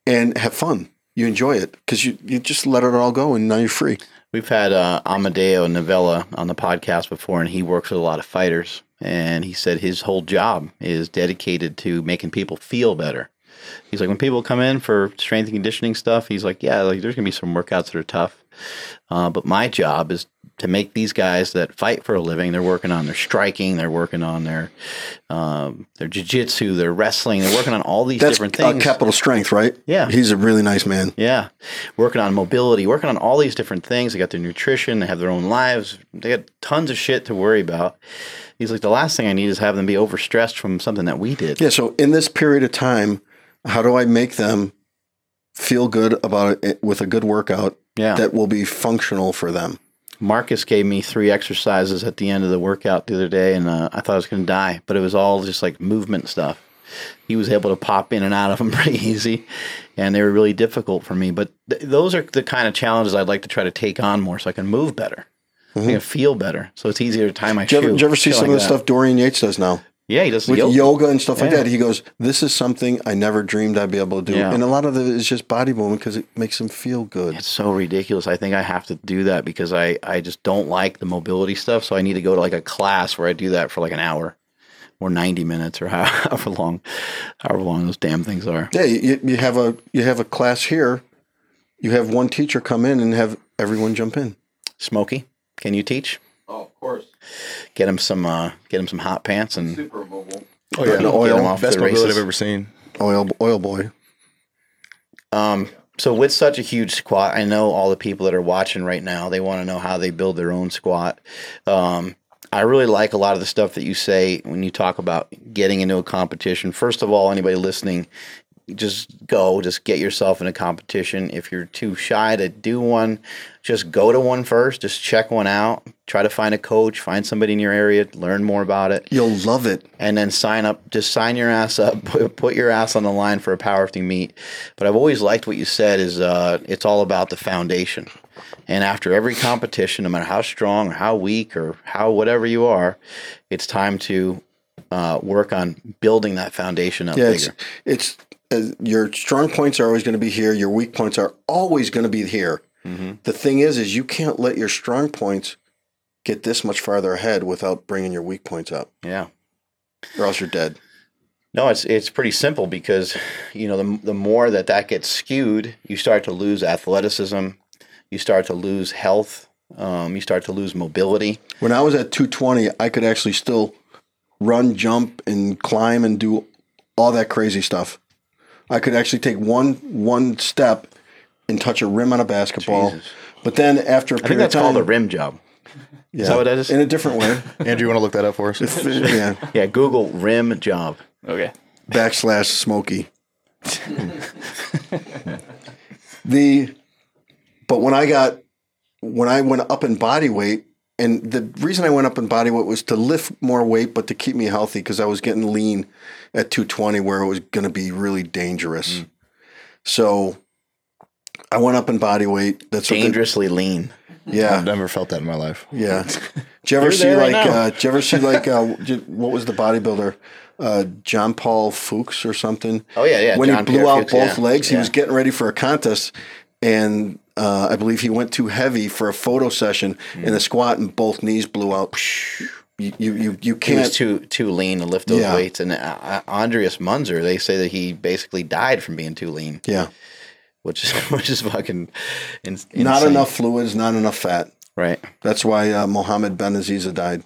and have fun. You enjoy it because you you just let it all go, and now you're free. We've had uh, Amadeo Novella on the podcast before, and he works with a lot of fighters. And he said his whole job is dedicated to making people feel better. He's like, when people come in for strength and conditioning stuff, he's like, yeah, like there's gonna be some workouts that are tough, uh, but my job is to make these guys that fight for a living. They're working on their striking, they're working on their um, their jujitsu. They're wrestling, they're working on all these That's different uh, things. capital strength, right? Yeah. He's a really nice man. Yeah, working on mobility, working on all these different things. They got their nutrition, they have their own lives, they got tons of shit to worry about. He's like, the last thing I need is have them be overstressed from something that we did. Yeah. So in this period of time, how do I make them feel good about it with a good workout Yeah. that will be functional for them? Marcus gave me three exercises at the end of the workout the other day, and uh, I thought I was going to die, but it was all just like movement stuff. He was able to pop in and out of them pretty easy, and they were really difficult for me. But th- those are the kind of challenges I'd like to try to take on more, so I can move better, I can feel better, so it's easier to tie my Do you shoe. ever, do you ever see some like of the that. stuff Dorian Yates does now Yeah, he does with yoga. yoga, and stuff like Yeah. that? He goes, "This is something I never dreamed I'd be able to do," Yeah. and a lot of it is just body movement because it makes him feel good. It's so ridiculous. I think I have to do that because I, I just don't like the mobility stuff. So I need to go to like a class where I do that for like an hour or 90 minutes or however long, however long those damn things are. Yeah, you, you have a you have a class here. You have one teacher come in and have everyone jump in. Smokey, can you teach? Oh, of course. Get him some, uh, get him some hot pants and Super mobile. Oh yeah, An oil, off best the mobility. I've ever seen. Oil oil boy. Um, so with such a huge squat, I know all the people that are watching right now, they want to know how they build their own squat. Um, I really like a lot of the stuff that you say when you talk about getting into a competition. First of all, anybody listening, just go, just get yourself in a competition. If you're too shy to do one, just go to one first, just check one out, try to find a coach, find somebody in your area, learn more about it You'll love it. and then sign up. Just sign your ass up. Put, put your ass on the line for a powerlifting meet. But I've always liked what you said. Is uh, it's all about the foundation. And after every competition, no matter how strong or how weak or how whatever you are, it's time to uh, work on building that foundation up Yeah, bigger. it's it's your strong points are always going to be here. Your weak points are always going to be here. The thing is, is you can't let your strong points get this much farther ahead without bringing your weak points up, yeah. or else you're dead. No, it's it's pretty simple because you know the the more that that gets skewed, you start to lose athleticism, you start to lose health, um, you start to lose mobility. When I was at 220, I could actually still run, jump, and climb and do all that crazy stuff. I could actually take one one step and touch a rim on a basketball. Jesus. But then after a I think period that's of time, That's called a rim job. yeah, that what that is? In a different way. Andrew, you want to look that up for us? yeah. Yeah, Google rim job. Okay. backslash smoky. the but when I got when I went up in body weight, and the reason I went up in body weight was to lift more weight, but to keep me healthy because I was getting lean at 220, where it was going to be really dangerous. So I went up in body weight. That's what the- Dangerously lean. yeah. I've never felt that in my life. Yeah. Did you ever see there right like? now. uh, did you ever see like? Uh, what was the bodybuilder? Uh, John Paul Fux or something. Oh, yeah, yeah, When John he blew Pierre out Fux, both yeah. legs, he was getting ready for a contest, and uh, I believe he went too heavy for a photo session in the squat, and both knees blew out. You you you, you He was can't. too too lean to lift those Yeah. weights. And uh, uh, Andreas Munzer, they say that he basically died from being too lean, yeah. which is which is fucking in, Not enough fluids, not enough fat. Right? That's why uh, Mohammed Ben Aziza died.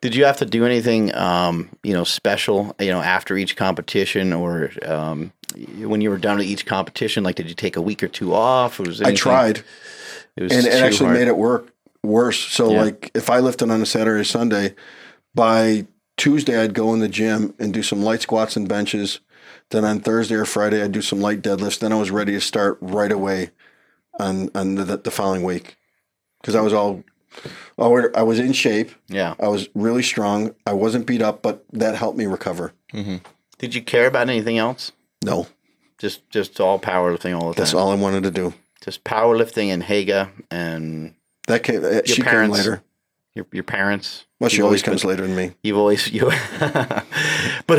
Did you have to do anything, um, you know, special, you know, after each competition, or um, when you were done with each competition? Like, did you take a week or two off? Or was I tried. It was and it actually hard. made it work worse. So Yeah. like if I lifted on a Saturday or Sunday, by Tuesday I'd go in the gym and do some light squats and benches. Then on Thursday or Friday I'd do some light deadlifts. Then I was ready to start right away on on the, the following week because I was all, all I was in shape. Yeah. I was really strong. I wasn't beat up, but that helped me recover. Mm-hmm. Did you care about anything else? No, Just just all powerlifting all the time. that's time. all I wanted to do. Just powerlifting and Haga and That came. uh, She came later. your your parents. Well, she always been- comes later than me. You've always you, but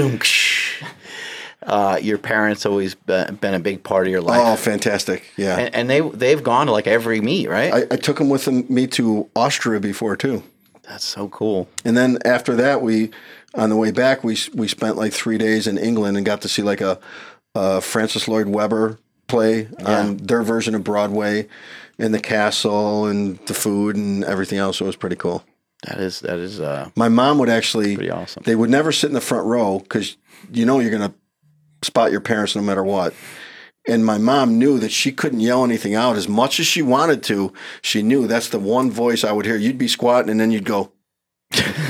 uh, your parents always been, been a big part of your life, Oh, fantastic! Yeah. and, and they they've gone to like every meet, right? I, I took them with me to Austria before too, That's so cool. and then after that, we on the way back we we spent like three days in England and got to see like a, a Francis Lloyd Webber play on their version of Broadway, and the castle and the food and everything else. It was pretty cool. That is that is uh, My mom would actually pretty awesome. they would never sit in the front row because you know you're gonna spot your parents no matter what. And my mom knew that she couldn't yell anything out as much as she wanted to. She knew that's the one voice I would hear. You'd be squatting and then you'd go.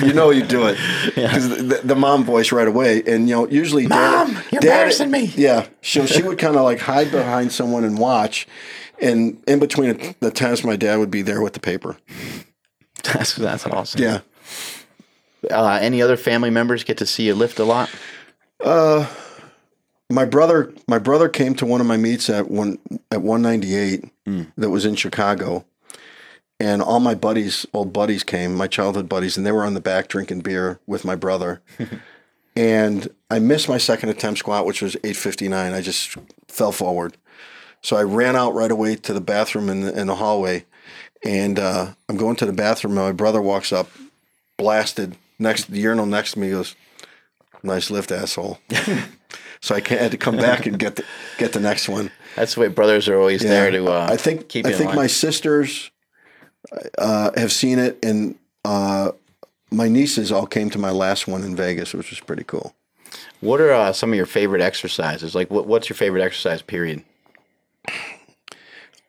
You know you'd do it because the, the mom voice right away. And you know usually Mom, you're embarrassing me. Yeah, so she would kind of like hide behind someone and watch. And in between the times, my dad would be there with the paper. That's that's awesome. Yeah. Uh, any other family members get to see you lift a lot? Uh, my brother, my brother came to one of my meets at one at 198 that was in Chicago, and all my buddies, old buddies, came, my childhood buddies, and they were on the back drinking beer with my brother. and I missed my second attempt squat, which was 859. I just fell forward, so I ran out right away to the bathroom in the, in the hallway, and uh, I'm going to the bathroom, and my brother walks up, blasted next the urinal next to me, goes nice lift, asshole. so I had to come back and get the, get the next one. That's the way brothers are always there to. Uh, I think I think line. my sisters uh, have seen it, and uh, my nieces all came to my last one in Vegas, which was pretty cool. What are uh, some of your favorite exercises? Like, what, what's your favorite exercise? Period.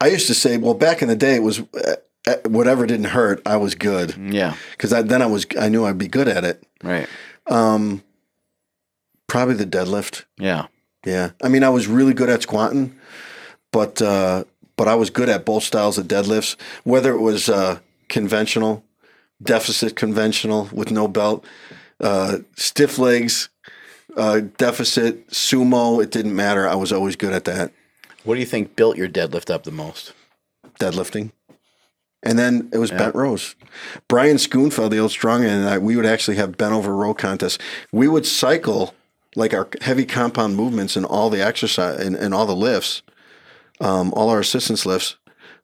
I used to say, well, back in the day, it was uh, uh, whatever didn't hurt, I was good Yeah. because then I was I knew I'd be good at it. Right. Um, probably the deadlift. Yeah. Yeah, I mean, I was really good at squatting, but uh, but I was good at both styles of deadlifts, whether it was uh, conventional, deficit conventional with no belt, uh, stiff legs, uh, deficit, sumo. It didn't matter. I was always good at that What do you think built your deadlift up the most? deadlifting. And then it was bent rows. Brian Schoonfeld, the old strongman, and I, we would actually have bent over row contests. We would cycle like our heavy compound movements and all the exercise and, and all the lifts, um, all our assistance lifts.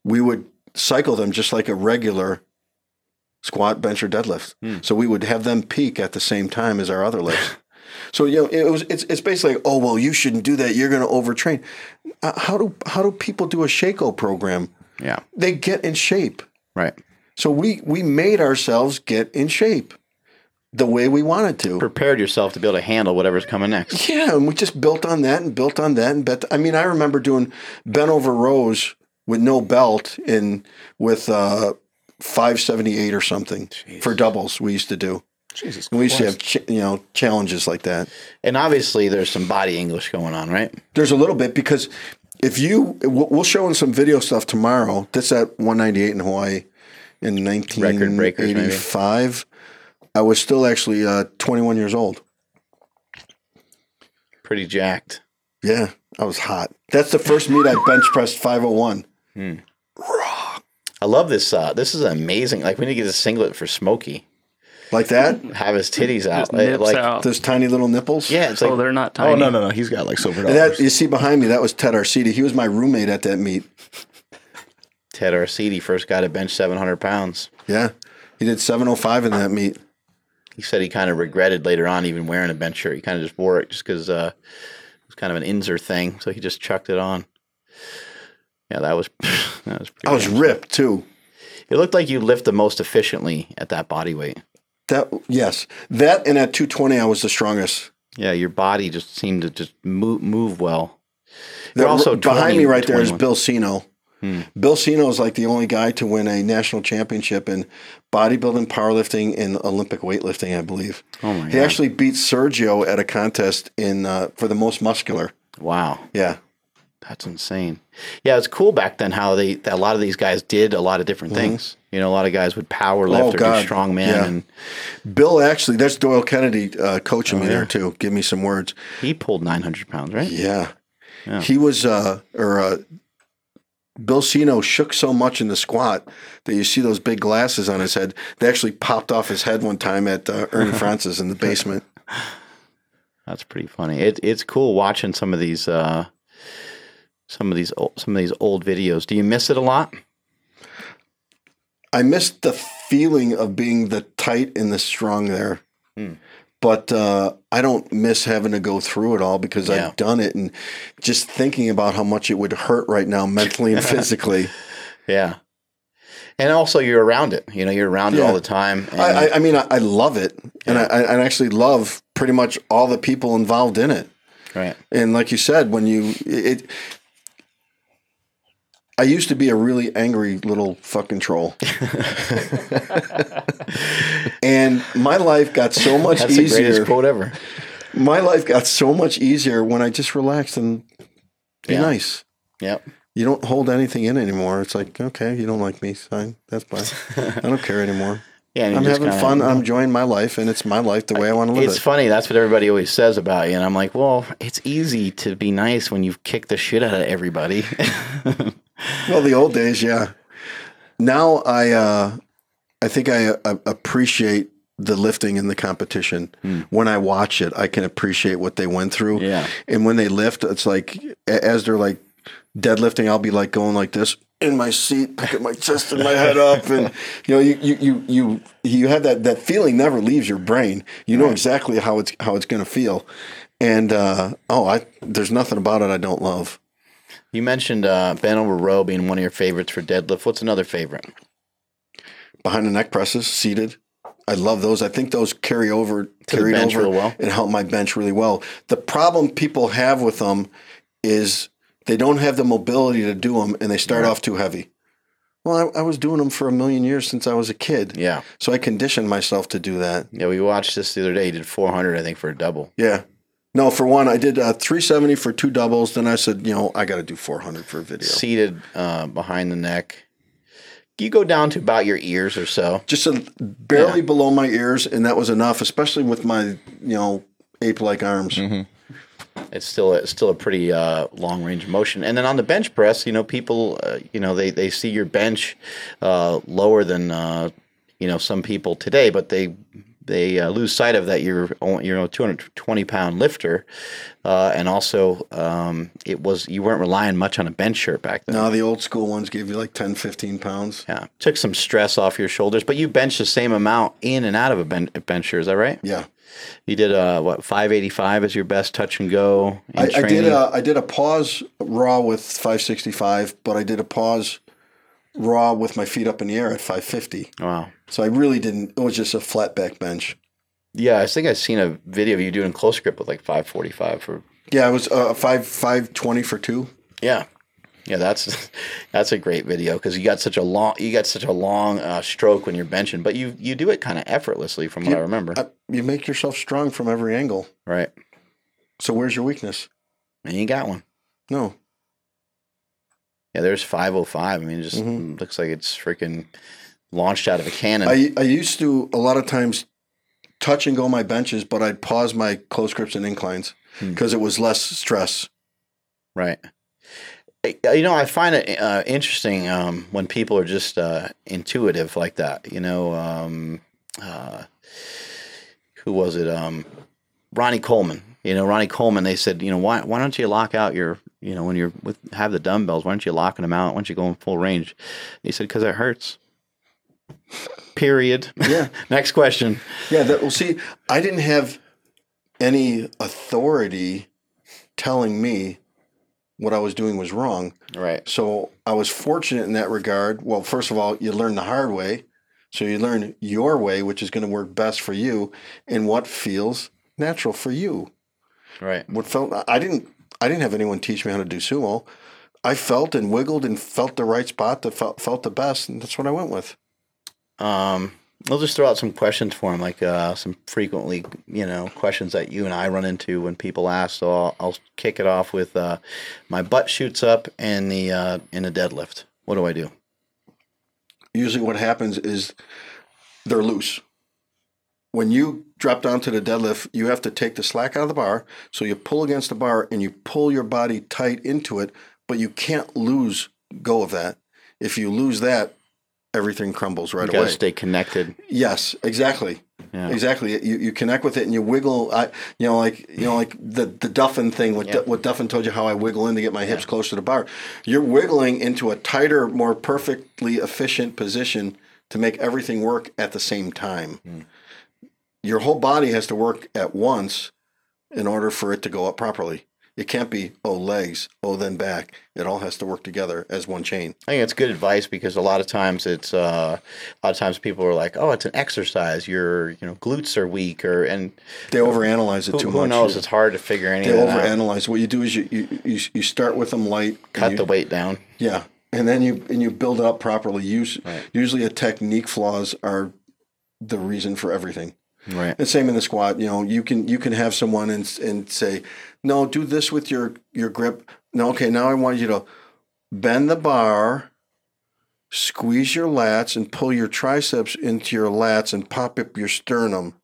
We would cycle them just like a regular squat, bench, or deadlift. So we would have them peak at the same time as our other lifts. So you know, it was it's it's basically like, oh well, you shouldn't do that. You're going to overtrain. Uh, how do how do people do a Sheiko program? Yeah. They get in shape. Right. So we we made ourselves get in shape. The way we wanted to. Prepared yourself to be able to handle whatever's coming next. Yeah, and we just built on that and built on that and bet. I mean, I remember doing bent over rows with no belt and with uh, five seventy eight or something for doubles. We used to do. Jesus And we used to have ch- you know challenges like that. And obviously, there's some body English going on, right? There's a little bit because if you, we'll show in some video stuff tomorrow. That's at 198 in Hawaii in Record breakers, maybe. 1985. I was still actually uh, 21 years old. Pretty jacked. Yeah, I was hot. That's the first meet I bench pressed 501. I love this. Uh, this is amazing. Like we need to get a singlet for Smokey. Like that? Have his titties out. Just nips like, out. Those tiny little nipples? Yeah, it's like oh, they're not tiny. Oh no no no! He's got like silver dollars. that you see behind me, that was Ted Arcidi. He was my roommate at that meet. Ted Arcidi first guy to bench 700 pounds. Yeah. He did 705 in that meet. He said he kind of regretted later on even wearing a bench shirt. He kind of just wore it just because uh, it was kind of an Inzer thing. So he just chucked it on. Yeah, that was that was pretty. I was ripped too. It looked like you lift the most efficiently at that body weight. That yes. That and at 220 I was the strongest. Yeah, your body just seemed to just move move well. That- You're also behind 20 me right there is Bill Seno. Hmm. Bill Seno is like the only guy to win a national championship in bodybuilding, powerlifting, and Olympic weightlifting, I believe. Oh my He god! actually beat Sergio at a contest in uh, for the most muscular. wow, Yeah. that's insane. Yeah, it's cool back then how they a lot of these guys did a lot of different things. You know, a lot of guys would power lift Mm-hmm. Oh, or God. do strongman, Yeah. and Bill actually, there's Doyle Kenady uh, coaching me Oh, yeah. there too. Give me some words. he pulled 900 pounds, right? Yeah. Yeah. He was, uh, or uh, Bill Seno shook so much in the squat that you see those big glasses on his head. They actually popped off his head one time at uh, Ernie Frantz's in the basement. That's pretty funny. It, it's cool watching some of these uh, some of these old, some of these old videos. Do you miss it a lot? I missed the feeling of being the tight and the strong there. Hmm. But uh, I don't miss having to go through it all because Yeah. I've done it and just thinking about how much it would hurt right now, mentally and physically. Yeah. And also, you're around it. You know, you're around it all the time. And I, I, I mean, I, I love it, and I, I I actually love pretty much all the people involved in it. right. And like you said, when you it, I used to be a really angry little fucking troll, and my life got so much That's the easier. greatest quote ever. My life got so much easier when I just relaxed and be Yeah. nice. Yep. You don't hold anything in anymore. It's like, okay, you don't like me, fine, that's fine. I don't care anymore. Yeah, I'm having fun. I'm enjoying my life, and it's my life the way I want to live It's it. funny. That's what everybody always says about you. And I'm like, well, it's easy to be nice when you've kicked the shit out of everybody. Well, the old days, yeah. Now I, uh, I think I uh, appreciate the lifting and the competition. When I watch it, I can appreciate what they went through. Yeah. And when they lift, it's like as they're like deadlifting, I'll be like going like this in my seat, picking my chest and my head up, and you know, you you you you you have that that feeling never leaves your brain. You know exactly how it's how it's going to feel. And uh, oh, I there's nothing about it I don't love. you mentioned uh, bent over row being one of your favorites for deadlift. What's another favorite? behind the neck presses, seated. I love those. I think those carry over, the carried over, real well. and help my bench really well. The problem people have with them is they don't have the mobility to do them, and they start off too heavy. Well, I, I was doing them for a million years since I was a kid, Yeah. so I conditioned myself to do that. Yeah, we watched this the other day. He did 400, I think, for a double. Yeah. No, for one, I did uh, 370 for two doubles. Then I said, you know, I got to do 400 for a video. Seated uh, behind the neck. You go down to about your ears or so. Just a, barely Yeah. below my ears, and that was enough, especially with my, you know, ape-like arms. It's still a, it's still a pretty uh, long range motion. And then on the bench press, you know, people, uh, you know, they, they see your bench uh, lower than uh, you know some people today, but they they uh, lose sight of that you're you're a 220 pound lifter, uh, and also um, it was you weren't relying much on a bench shirt back then. Now the old school ones gave you like 10, 15 pounds. Yeah, took some stress off your shoulders, but you bench the same amount in and out of a ben- bench shirt. Is that right? Yeah. You did uh, what 585 is your best touch and go. in I, I did a I did a pause raw with 565, but I did a pause raw with my feet up in the air at 550. wow. So I really didn't. It was just a flat back bench. Yeah, I think I've seen a video of you doing close grip with like 545 for. Yeah, it was uh, five five twenty for two. Yeah, yeah, that's that's a great video because you got such a long you got such a long uh, stroke when you're benching, but you you do it kind of effortlessly from what I remember, Uh, you make yourself strong from every angle. right? So where's your weakness? And you got one. No. Yeah, there's 505. I mean, it just Mhm. looks like it's freaking launched out of a cannon. I I used to a lot of times touch and go my benches, but I'd pause my close grips and inclines Hmm. because it was less stress. Right. You know, I find it uh, interesting um, when people are just uh, intuitive like that. You know, um, uh, who was it? Um, Ronnie Coleman. You know, Ronnie Coleman. They said, you know, why why don't you lock out your, you know, when you're with have the dumbbells, why don't you locking them out? Why don't you go in full range? He said, because it hurts. Period. Yeah. Next question. Yeah, that well see, I didn't have any authority telling me what I was doing was wrong. Right. So I was fortunate in that regard. Well, first of all, you learn the hard way. So you learn your way, which is going to work best for you and what feels natural for you. Right. What felt I didn't I didn't have anyone teach me how to do sumo. I felt and wiggled and felt the right spot that felt felt the best, and that's what I went with. Um, I'll just throw out some questions for him, like uh, some frequently, you know, questions that you and I run into when people ask. So I'll, I'll kick it off with uh, my butt shoots up in the uh, in the deadlift. What do I do? usually what happens is they're loose. When you drop down to the deadlift, you have to take the slack out of the bar. So you pull against the bar and you pull your body tight into it, but you can't lose go of that. If you lose that, everything crumbles right You gotta away. stay connected. Yes, exactly. Yeah. Exactly. You, you connect with it and you wiggle. I, you know, like you know, like the the Duffin thing. What Yeah. What Duffin told you how I wiggle in to get my hips close to the bar. You're wiggling into a tighter, more perfectly efficient position to make everything work at the same time. Hmm. Your whole body has to work at once in order for it to go up properly. It can't be oh legs, oh then back. It all has to work together as one chain. I think it's good advice because a lot of times it's uh, a lot of times people are like, "Oh, it's an exercise. Your you know glutes are weak," or and They overanalyze it who, too who much. Who knows? It's hard to figure any They of that out. overanalyze. What you do is you you, you, start with them light. Cut you- the weight down. Yeah, and then you and you build it up properly. Use usually a technique flaws are the reason for everything. Right. And same in the squat. You know, you can you can have someone and and say, no, do this with your your grip. No, okay, now I want you to bend the bar, squeeze your lats, and pull your triceps into your lats and pop up your sternum.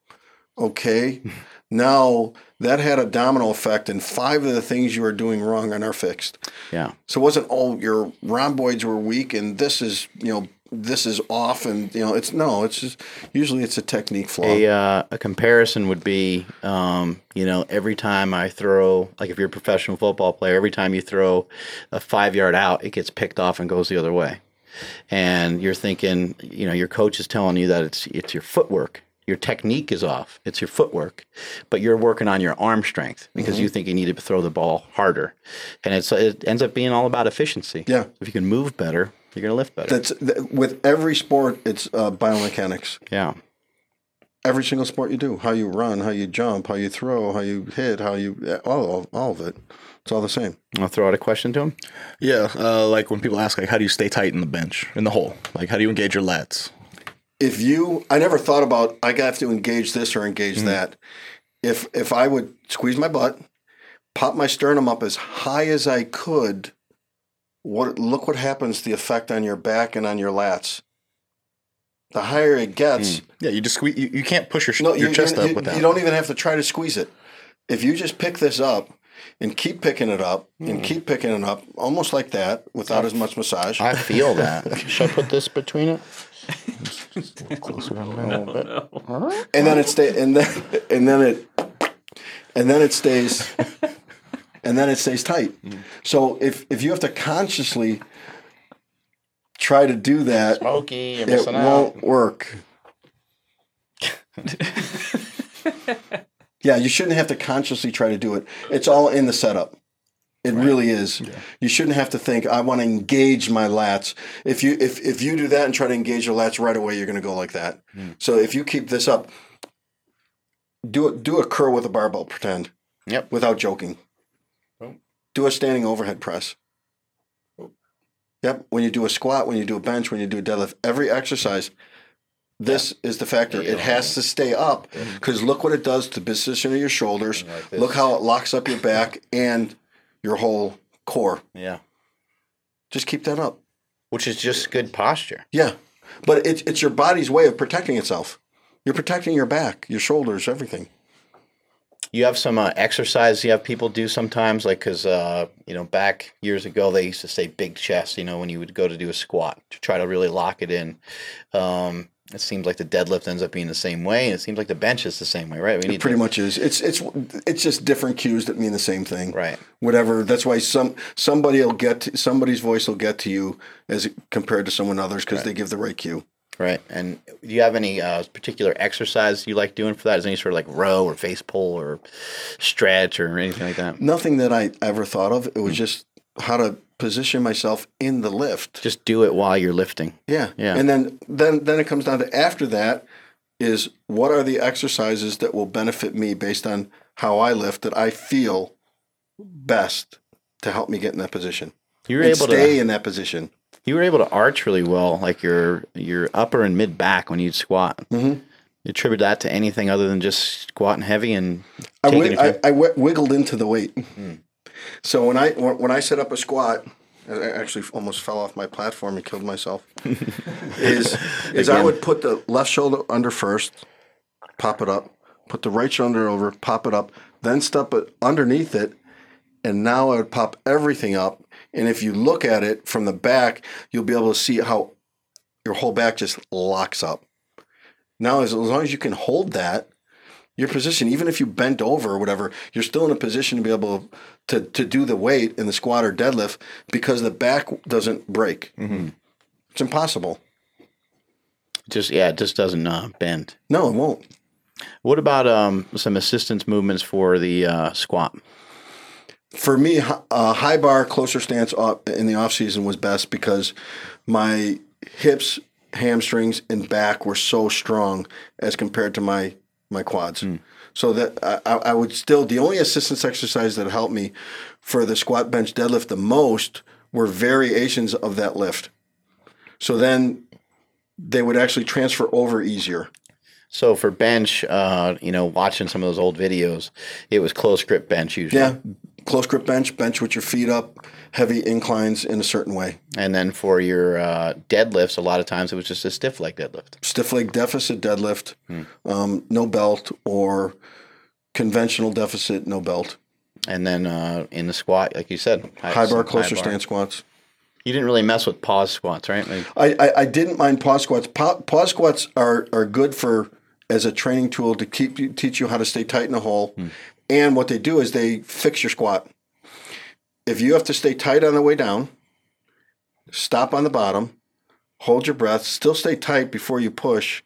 Okay. now that had a domino effect, and five of the things you are doing wrong are fixed. Yeah. So it wasn't all your rhomboids were weak and this is you know this is off and you know it's no it's just usually it's a technique flaw. A, uh, a comparison would be, um, you know, every time I throw, like if you're a professional football player, every time you throw a five yard out, it gets picked off and goes the other way. And you're thinking, you know, your coach is telling you that it's it's your footwork, your technique is off, it's your footwork, but you're working on your arm strength because you think you need to throw the ball harder, and it's it ends up being all about efficiency. Yeah. if you can move better, you're gonna lift better. That's th- with every sport it's uh, biomechanics. yeah. Every single sport you do, how you run, how you jump, how you throw, how you hit, how you all all, all of it. It's all the same. I'll throw out a question to him. Yeah, uh, like when people ask, like, how do you stay tight in the bench, in the hole? Like, how do you engage your lats? If you, I never thought about I got to engage this or engage that. If if I would squeeze my butt, pop my sternum up as high as I could, what look what happens the effect on your back and on your lats. The higher it gets, hmm. Yeah, you just squeeze. You, you can't push your, sh- no, your you, chest you, up you, with that. you don't even have to try to squeeze it. If you just pick this up and keep picking it up and hmm. keep picking it up, almost like that, without as much massage. I feel that. Should I put this between it? Closer on that a little bit. and then it stay and then and then it and then it stays and then it stays tight. So if if you have to consciously try to do that, you're it won't work. yeah, you shouldn't have to consciously try to do it. It's all in the setup. It really is. You shouldn't have to think I want to engage my lats. If you if if you do that and try to engage your lats right away, you're going to go like that. So if you keep this up, do a, do a curl with a barbell. Pretend. Yep. Without joking. Do a standing overhead press. Yep. When you do a squat, when you do a bench, when you do a deadlift, every exercise, this is the factor. It has to stay up because look what it does to the position of your shoulders. Like look how it locks up your back and your whole core. Yeah. Just keep that up. Which is just good posture. Yeah. But it's it's your body's way of protecting itself. You're protecting your back, your shoulders, everything. You have some uh, exercise you have people do sometimes, like because uh, you know back years ago they used to say big chest. You know when you would go to do a squat to try to really lock it in. Um, it seems like the deadlift ends up being the same way, and it seems like the bench is the same way, right? We It pretty much is. It's it's it's just different cues that mean the same thing. right. Whatever. That's why some somebody will get to, somebody's voice will get to you as compared to someone others because they give the right cue. Right. And do you have any uh, particular exercise you like doing for that? Is there any sort of like row or face pull or stretch or anything like that? Nothing that I ever thought of. It was Hmm. just how to position myself in the lift. Just do it while you're lifting. Yeah. Yeah. And then then then it comes down to after that is what are the exercises that will benefit me based on how I lift that I feel best to help me get in that position. You're able stay to stay in that position. You were able to arch really well, like your your upper and mid back when you'd squat. Mhm. You attribute that to anything other than just squatting heavy and I, your I? I wi- wiggled into the weight. So when I when I set up a squat, I I actually almost fell off my platform and killed myself. is is I would put the left shoulder under first, pop it up, put the right shoulder over, pop it up, then step it underneath it, and now I would pop everything up. And if you look at it from the back, you'll be able to see how your whole back just locks up. Now, as, long as you can hold that, your position, even if you bent over or whatever, you're still in a position to be able to, to do the weight in the squat or deadlift because the back doesn't break. It's impossible. just yeah, it just doesn't uh, bend. No, it won't. What about um, some assistance movements for the uh, squat? For me, uh, high bar, closer stance in the off season was best because my hips, hamstrings, and back were so strong as compared to my my quads. So that I, I I would still the only assistance exercise that helped me for the squat, bench, deadlift the most were variations of that lift. So then they would actually transfer over easier. So for bench, uh, you know, watching some of those old videos, it was close grip bench usually. Yeah, close grip bench, bench with your feet up, heavy inclines in a certain way. And then for your uh, deadlifts, a lot of times it was just a stiff leg deadlift. stiff leg deficit deadlift, Hmm. um, no belt, or conventional deficit, no belt. And then uh, in the squat, like you said, High bar, some closer bar. stance squats. You didn't really mess with pause squats, right? Like, I, I, I didn't mind pause squats. Pa- pause squats are, are good for as a training tool to keep you, teach you how to stay tight in a hole. Hmm. And what they do is they fix your squat. If you have to stay tight on the way down, stop on the bottom, hold your breath, still stay tight before you push.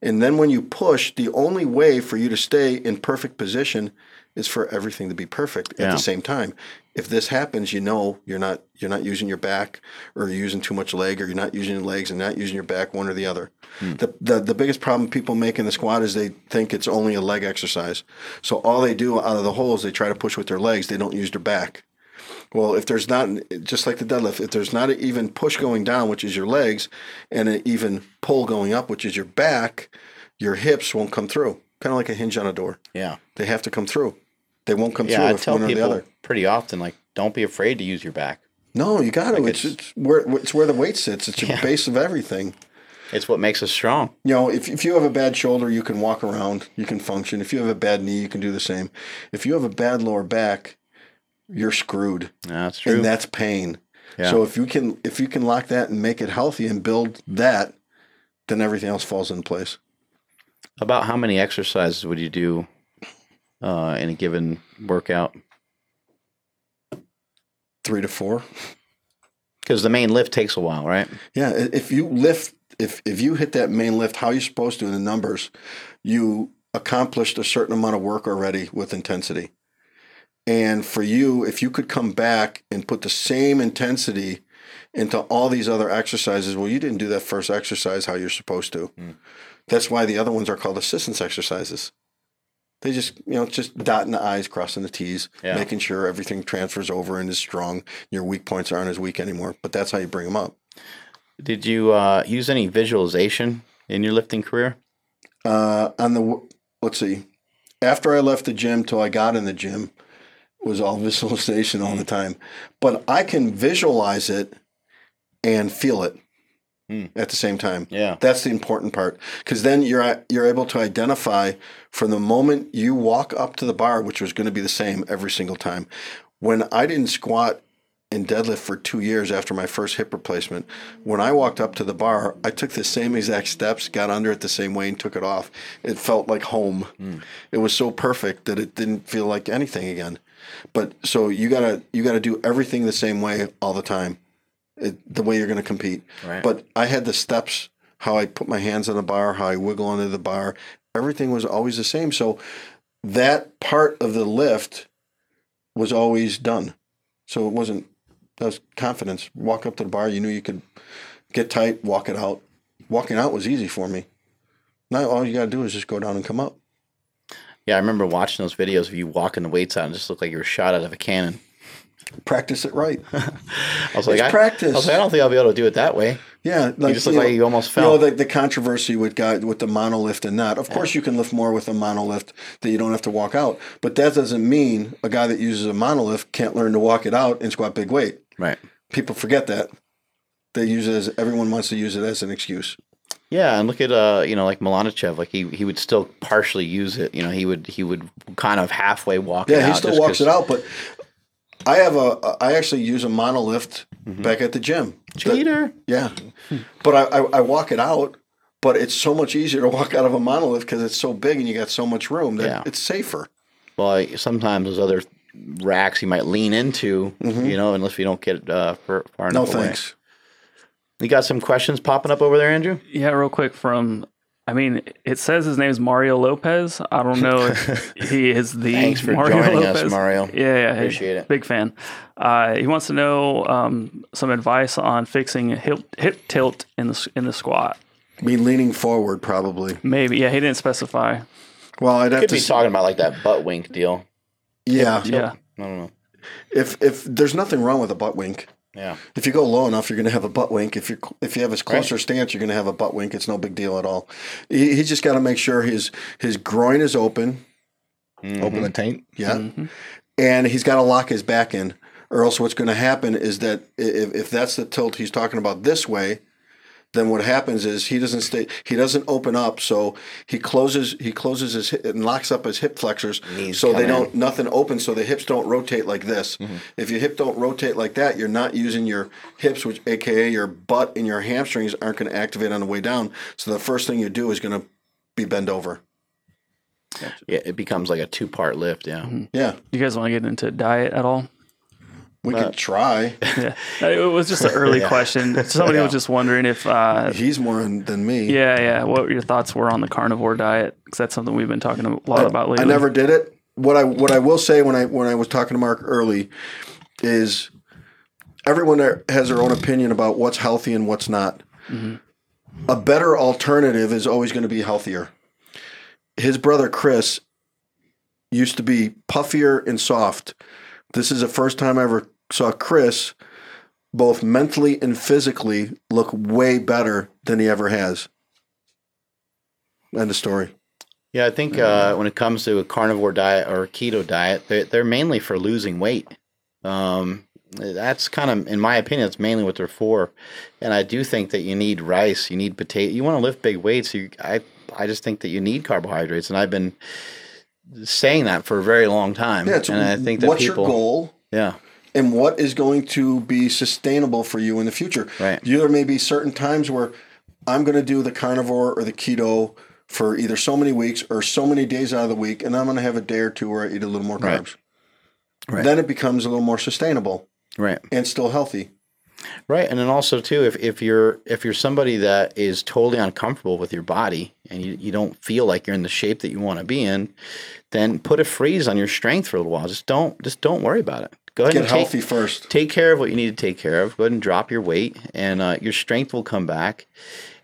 And then when you push, the only way for you to stay in perfect position is for everything to be perfect at the same time. If this happens, you know you're not you're not using your back or you're using too much leg or you're not using your legs and not using your back, one or the other. Hmm. The, the the biggest problem people make in the squat is they think it's only a leg exercise. So all they do out of the hole is they try to push with their legs. They don't use their back. Well, if there's not, just like the deadlift, if there's not an even push going down, which is your legs, and an even pull going up, which is your back, your hips won't come through. Kind of like a hinge on a door. yeah. They have to come through. They won't come Yeah, through I if tell one or the people other. pretty often, like, don't be afraid to use your back. No, you got to. Like it's, it's- it's where it's where the weight sits. It's your Yeah. base of everything. It's what makes us strong. You know, if, if you have a bad shoulder, you can walk around, you can function. If you have a bad knee, you can do the same. If you have a bad lower back, you're screwed. That's true. and that's pain. Yeah. So if you can if you can lock that and make it healthy and build that, then everything else falls in place. About how many exercises would you do uh, in a given workout? Three to four. Because the main lift takes a while, right? Yeah, if you lift, if if you hit that main lift, how you're supposed to in the numbers, you accomplished a certain amount of work already with intensity. And for you, if you could come back and put the same intensity into all these other exercises, well, you didn't do that first exercise how you're supposed to. That's why the other ones are called assistance exercises. They just, you know, just dotting the I's, crossing the T's, Yeah. making sure everything transfers over and is strong. Your weak points aren't as weak anymore. But that's how you bring them up. Did you uh, use any visualization in your lifting career? Uh, on the let's see, after I left the gym till I got in the gym was all visualization all the time. But I can visualize it and feel it Hmm. at the same time. Yeah. That's the important part because then you're you're able to identify from the moment you walk up to the bar, which was going to be the same every single time. When I didn't squat and deadlift for two years after my first hip replacement, when I walked up to the bar, I took the same exact steps, got under it the same way, and took it off. It felt like home. It was so perfect that it didn't feel like anything again. But so you gotta you gotta do everything the same way all the time, it, the way you're gonna compete. Right. But I had the steps, how I put my hands on the bar, how I wiggle under the bar. Everything was always the same. So that part of the lift was always done. So it wasn't that was confidence. Walk up to the bar, you knew you could get tight, walk it out. Walking out was easy for me. Now all you gotta do is just go down and come up. Yeah, I remember watching those videos of you walking the weights out and just looked like you were shot out of a cannon. Practice it right. I was like, It's I, practice. I was like, I don't think I'll be able to do it that way. Yeah, like just look like you almost fell. You know, the, the controversy with guy with the monolift and that. Of course, you can lift more with a monolift that you don't have to walk out, but that doesn't mean a guy that uses a monolift can't learn to walk it out and squat big weight. Right. People forget that. They use it as everyone wants to use it as an excuse. Yeah, and look at uh, you know, like Malanichev, like he he would still partially use it. You know, he would he would kind of halfway walk. it Yeah, he still walks it out, but I have a I actually use a monolift back at the gym. Cheater. Yeah, but I, I I walk it out. But it's so much easier to walk out of a monolift because it's so big and you got so much room that Yeah. it's safer. Well, I- sometimes those other racks you might lean into, you know, unless you don't get uh, far, far Mm-hmm. No enough away. thanks. You got some questions popping up over there, Andrew? Yeah, real quick from. I mean, it says his name is Mario Lopez. I don't know if he is the Thanks for Mario joining us, Lopez. Mario. Yeah, yeah, hey, Appreciate it. Big fan. Uh, he wants to know um, some advice on fixing hip, hip tilt in the s- in the squat. Me leaning forward, probably. Maybe. Yeah, he didn't specify. Well, I'd have Could to. be s- talking about like that butt wink deal. yeah. Yeah. I don't know. If if there's nothing wrong with a butt wink. Yeah. If you go low enough, you're going to have a butt wink. If you if you have a closer stance, you're going to have a butt wink. It's no big deal at all. He, he's just got to make sure his his groin is open. Mm-hmm. Open the taint. Yeah, mm-hmm. and he's got to lock his back in, or else what's going to happen is that if if that's the tilt he's talking about this way, then what happens is he doesn't stay he doesn't open up so he closes he closes his hip and locks up his hip flexors Knees so they don't nothing opens so the hips don't rotate like this mm-hmm. if your hip don't rotate like that you're not using your hips which aka your butt and your hamstrings aren't going to activate on the way down so the first thing you do is going to be bend over Yeah, it becomes like a two part lift. Yeah. Mm-hmm. yeah do You guys want to get into diet at all? We could try Yeah. It was just an early question. Somebody was just wondering if, uh, he's more than me yeah, yeah, what your thoughts were on the carnivore diet because that's something we've been talking a lot about lately. I never did it. What I what I will say when I when I was talking to Mark early is everyone has their own opinion about what's healthy and what's not. A better alternative is always going to be healthier. His brother Chris used to be puffier and soft. This is the first time I ever saw Chris both mentally and physically look way better than he ever has. End of story. Yeah, I think uh, when it comes to a carnivore diet or a keto diet, they're, they're mainly for losing weight. Um, that's kind of, in my opinion, that's mainly what they're for. And I do think that you need rice, you need potato. You want to lift big weights. You, I, I just think that you need carbohydrates, and I've been saying that for a very long time. Yeah, and I think that what's people, your goal? yeah, and what is going to be sustainable for you in the future. Right. You, there may be certain times where I'm going to do the carnivore or the keto for either so many weeks or so many days out of the week, and I'm going to have a day or two where I eat a little more Right. carbs. Right. Then it becomes a little more sustainable right. and still healthy. Right, and then also too, if, if you're if you're somebody that is totally uncomfortable with your body and you, you don't feel like you're in the shape that you want to be in, then put a freeze on your strength for a little while. Just don't just don't worry about it. Go ahead Get and take, healthy first. take care of what you need to take care of. Go ahead and drop your weight, and uh, your strength will come back.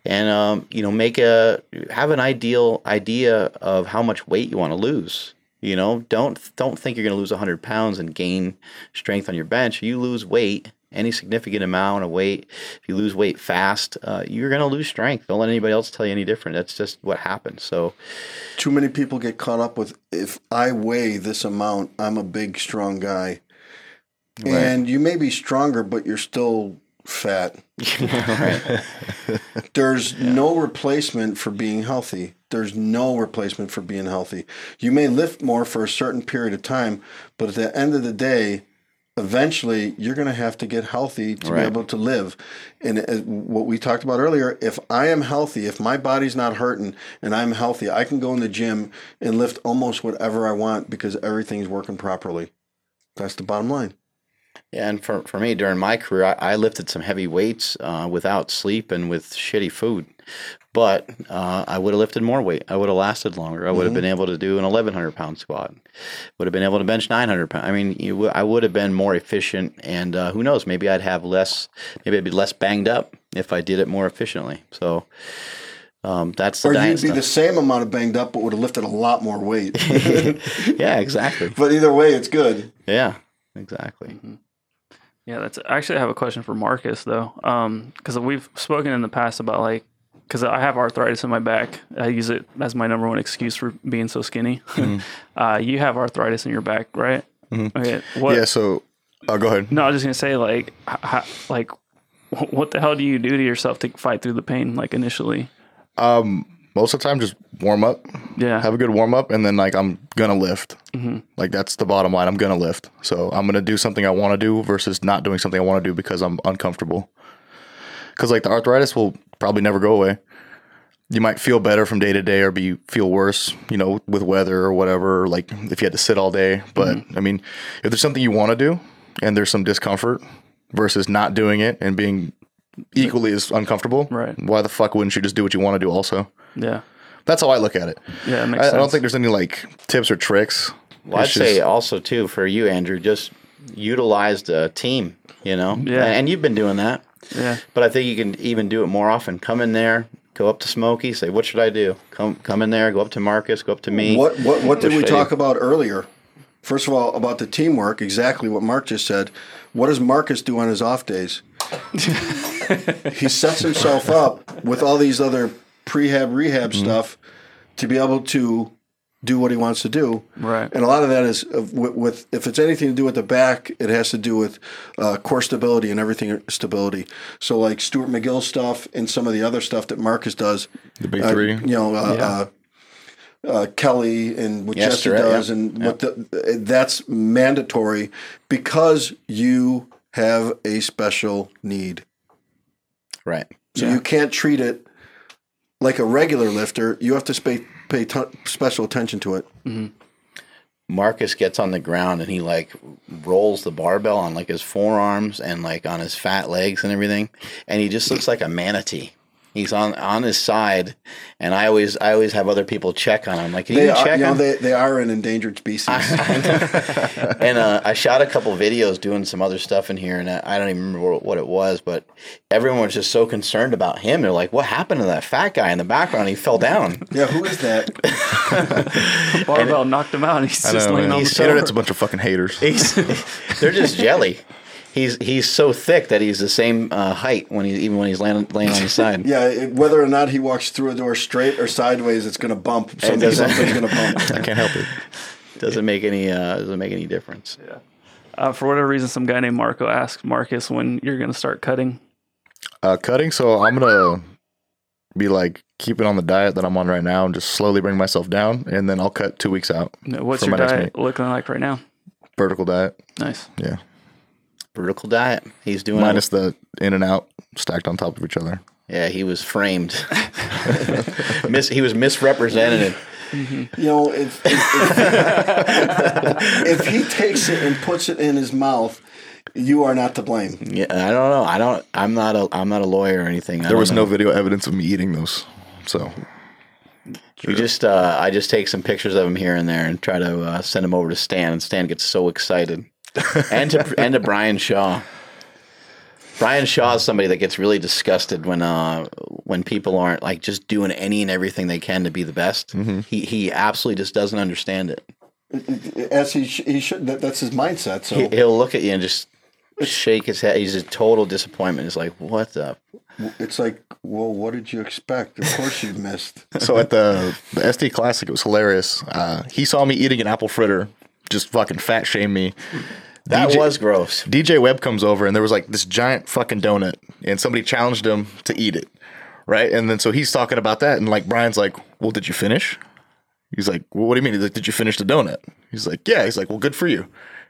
and um, you know make a have an ideal idea of how much weight you want to lose. You know, don't don't think you're going to lose 100 pounds and gain strength on your bench. You lose weight, any significant amount of weight. If you lose weight fast, uh, you're going to lose strength. Don't let anybody else tell you any different. That's just what happens. So, Too many people get caught up with if I weigh this amount, I'm a big, strong guy. And you may be stronger, but you're still fat. right. There's no replacement for being healthy. There's no replacement for being healthy. You may lift more for a certain period of time, but at the end of the day, eventually you're going to have to get healthy to Right. be able to live. And as what we talked about earlier, if I am healthy, if my body's not hurting and I'm healthy, I can go in the gym and lift almost whatever I want because everything's working properly. That's the bottom line. Yeah, and for, for me during my career, I, I lifted some heavy weights uh, without sleep and with shitty food. But uh, I would have lifted more weight. I would have lasted longer. I would have been able to do an 1,100 pound squat. Would have been able to bench 900 pounds. I mean, you, I would have been more efficient. And uh, who knows? Maybe I'd have less, maybe I'd be less banged up if I did it more efficiently. So um, that's the Or you'd be stuff. the same amount of banged up, but would have lifted a lot more weight. yeah, exactly. but either way, it's good. Yeah, exactly. Yeah, that's actually I have a question for Marcus though, because we've spoken in the past about like because I have arthritis in my back. I use it as my number one excuse for being so skinny. uh, you have arthritis in your back, right? Okay. What? Yeah. So, uh, go ahead. No, I was just gonna say like, h- h- like, what the hell do you do to yourself to fight through the pain? Like initially, Most of the time, just warm up. yeah, Have a good warm up, and then like I'm gonna lift. Mm-hmm. Like that's the bottom line. I'm gonna lift. So I'm gonna do something I want to do versus not doing something I want to do because I'm uncomfortable. Because like the arthritis will probably never go away. You might feel better from day to day, or be feel worse, you know, with weather or whatever. Like if you had to sit all day. But mm-hmm. I mean, if there's something you want to do, and there's some discomfort versus not doing it and being equally as uncomfortable, Right. Why the fuck wouldn't you just do what you want to do? Also, yeah, that's how I look at it. yeah. It makes I, I don't think there's any like tips or tricks. Well, I'd It's say also too for you, Andrew, just utilize the team. You know, Yeah. and you've been doing that. yeah, But I think you can even do it more often. Come in there, go up to Smokey, say, "What should I do?" Come, come in there, go up to Marcus, go up to me. What what what did we talk do? about earlier? First of all, about the teamwork, exactly what Mark just said. What does Marcus do on his off days? he sets himself up with all these other prehab rehab Mm-hmm. stuff to be able to do what he wants to do. Right. And a lot of that is with, with if it's anything to do with the back, it has to do with uh, core stability and everything stability. So like Stuart McGill stuff and some of the other stuff that Marcus does. The big uh, three. You know, uh, uh, uh, Kelly and what Yes, Jesse right, does, yeah, and what the, that's mandatory because you have a special need. Right. So you can't treat it like a regular lifter. You have to pay pay t- special attention to it. Mm-hmm. Marcus gets on the ground and he like rolls the barbell on like his forearms and like on his fat legs and everything, and he just looks like a manatee. He's on on his side, and I always I always have other people check on him. Like, can They you are, check you know, they, they are an endangered species. and uh, I shot a couple videos doing some other stuff in here, and I, I don't even remember what, what it was, but everyone was just so concerned about him. They're like, "What happened to that fat guy in the background? He fell down." yeah, who is that? Barbell knocked him out. and He's I just know, laying man. on the He's floor. Internet's a bunch of fucking haters. They're just jelly. He's he's so thick that he's the same uh, height when he even when he's laying laying on his side. Yeah, it, whether or not he walks through a door straight or sideways, it's going to bump. Something, something's going to bump. I can't help it. Doesn't make any uh, doesn't make any difference. Uh, for whatever reason, some guy named Marco asked Marcus when you're going to start cutting. Uh, cutting. So I'm gonna be like keeping on the diet that I'm on right now and just slowly bring myself down, and then I'll cut two weeks out. You What's your diet looking like right now? Vertical diet. Nice. Yeah. Vertical diet. He's doing Minus the in and out stacked on top of each other. Yeah, he was framed. Mis- he was misrepresented. You know, if, if, if, if he takes it and puts it in his mouth, you are not to blame. Yeah, I don't know. I don't. I'm not a. I'm not a lawyer or anything. I There was know. no video evidence of me eating those. So We just. Uh, I just take some pictures of him here and there and try to uh, send him over to Stan, and Stan gets so excited. And to and to Brian Shaw. Brian Shaw is somebody that gets really disgusted when uh when people aren't like just doing any and everything they can to be the best. He he absolutely just doesn't understand it. As he sh- he should. That, that's his mindset. So He, he'll look at you and just shake his head. He's a total disappointment. It's like what the it's like, well, what did you expect? Of course you missed. So at the, the SD Classic, it was hilarious. Uh, he saw me eating an apple fritter, just fucking fat shame me. that DJ was gross. DJ Webb comes over and there was like this giant fucking donut, and somebody challenged him to eat it, right? And then so he's talking about that, and like Brian's like, "Well, did you finish?" He's like, well, "What do you mean?" He's like, "Did you finish the donut?" He's like, "Yeah." He's like, "Well, good for you."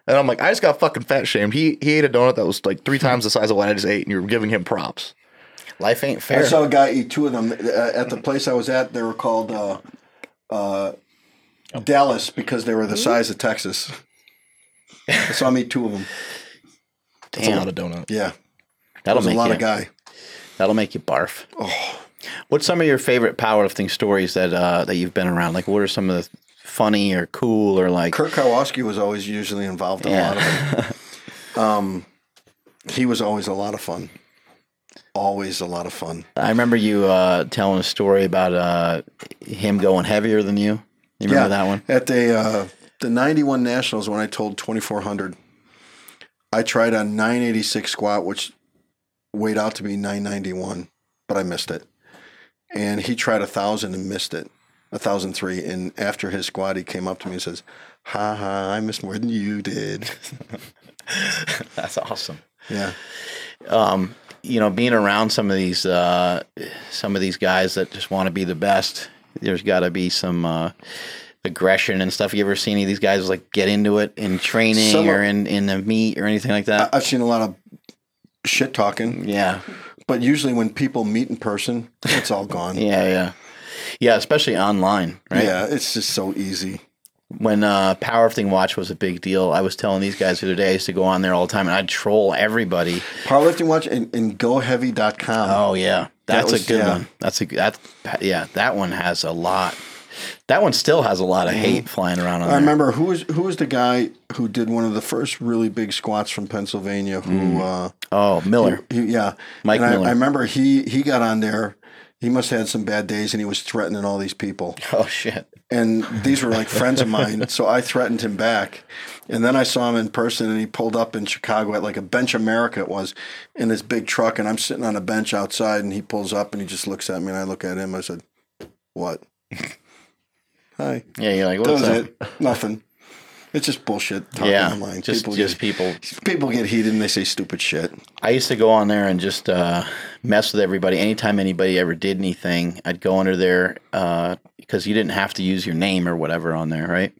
And I'm like, "I just got fucking fat shamed. He he ate a donut that was like three times the size of what I just ate, and you're giving him props." Life ain't fair. I saw a guy eat two of them uh, at the place I was at. They were called uh, uh, Dallas because they were the size of Texas. I saw him eat two of them. That's a Damn. lot of donut. Yeah, That'll was a lot you, of guy. That'll make you barf. What's some of your favorite powerlifting stories that uh, that you've been around? Like, what are some of the funny or cool or like? Kirk Karwoski was always usually involved in a lot of it. Um, he was always a lot of fun. Always a lot of fun. I remember you uh, telling a story about uh, him going heavier than you. You remember that one? At the uh, the ninety one nationals when I told twenty four hundred, I tried a nine eighty six squat, which weighed out to be nine ninety one, but I missed it. And he tried a thousand and missed it, a thousand three. And after his squat, he came up to me and says, "Ha ha, I missed more than you did." That's awesome. Yeah, Um, you know, being around some of these uh, some of these guys that just want to be the best. There's got to be some uh, aggression and stuff. You ever see any of these guys like get into it in training Some or in in the meet or anything like that? I've seen a lot of shit talking, yeah, but usually when people meet in person, it's all gone. yeah, yeah, yeah. Especially online, right? Yeah, it's just so easy. when uh, powerlifting watch was a big deal, I was telling these guys the other day I used to go on there all the time and I'd troll everybody. Powerlifting watch and, and goheavy.com. Oh yeah, that's was- a good yeah. one. That's a that yeah that one has a lot. That one still has a lot of hate flying around on Mm-hmm. I there. remember who was who was the guy who did one of the first really big squats from Pennsylvania. Who, uh, Oh Miller. he, yeah, Mike And I, Miller. I remember he he got on there. He must have had some bad days, and he was threatening all these people. Oh shit. And these were like friends of mine, so I threatened him back. And then I saw him in person, and he pulled up in Chicago at like a Bench America it was, in this big truck, and I'm sitting on a bench outside, and he pulls up, and he just looks at me, and I look at him. I said, "What?" Hi. Yeah, you're like That what's was up? it. Nothing. It's just bullshit talking Yeah, online. just people just get, people. people get heated and they say stupid shit. I used to go on there and just uh, mess with everybody. Anytime anybody ever did anything, I'd go under there because you didn't have to use your name or whatever on there, right?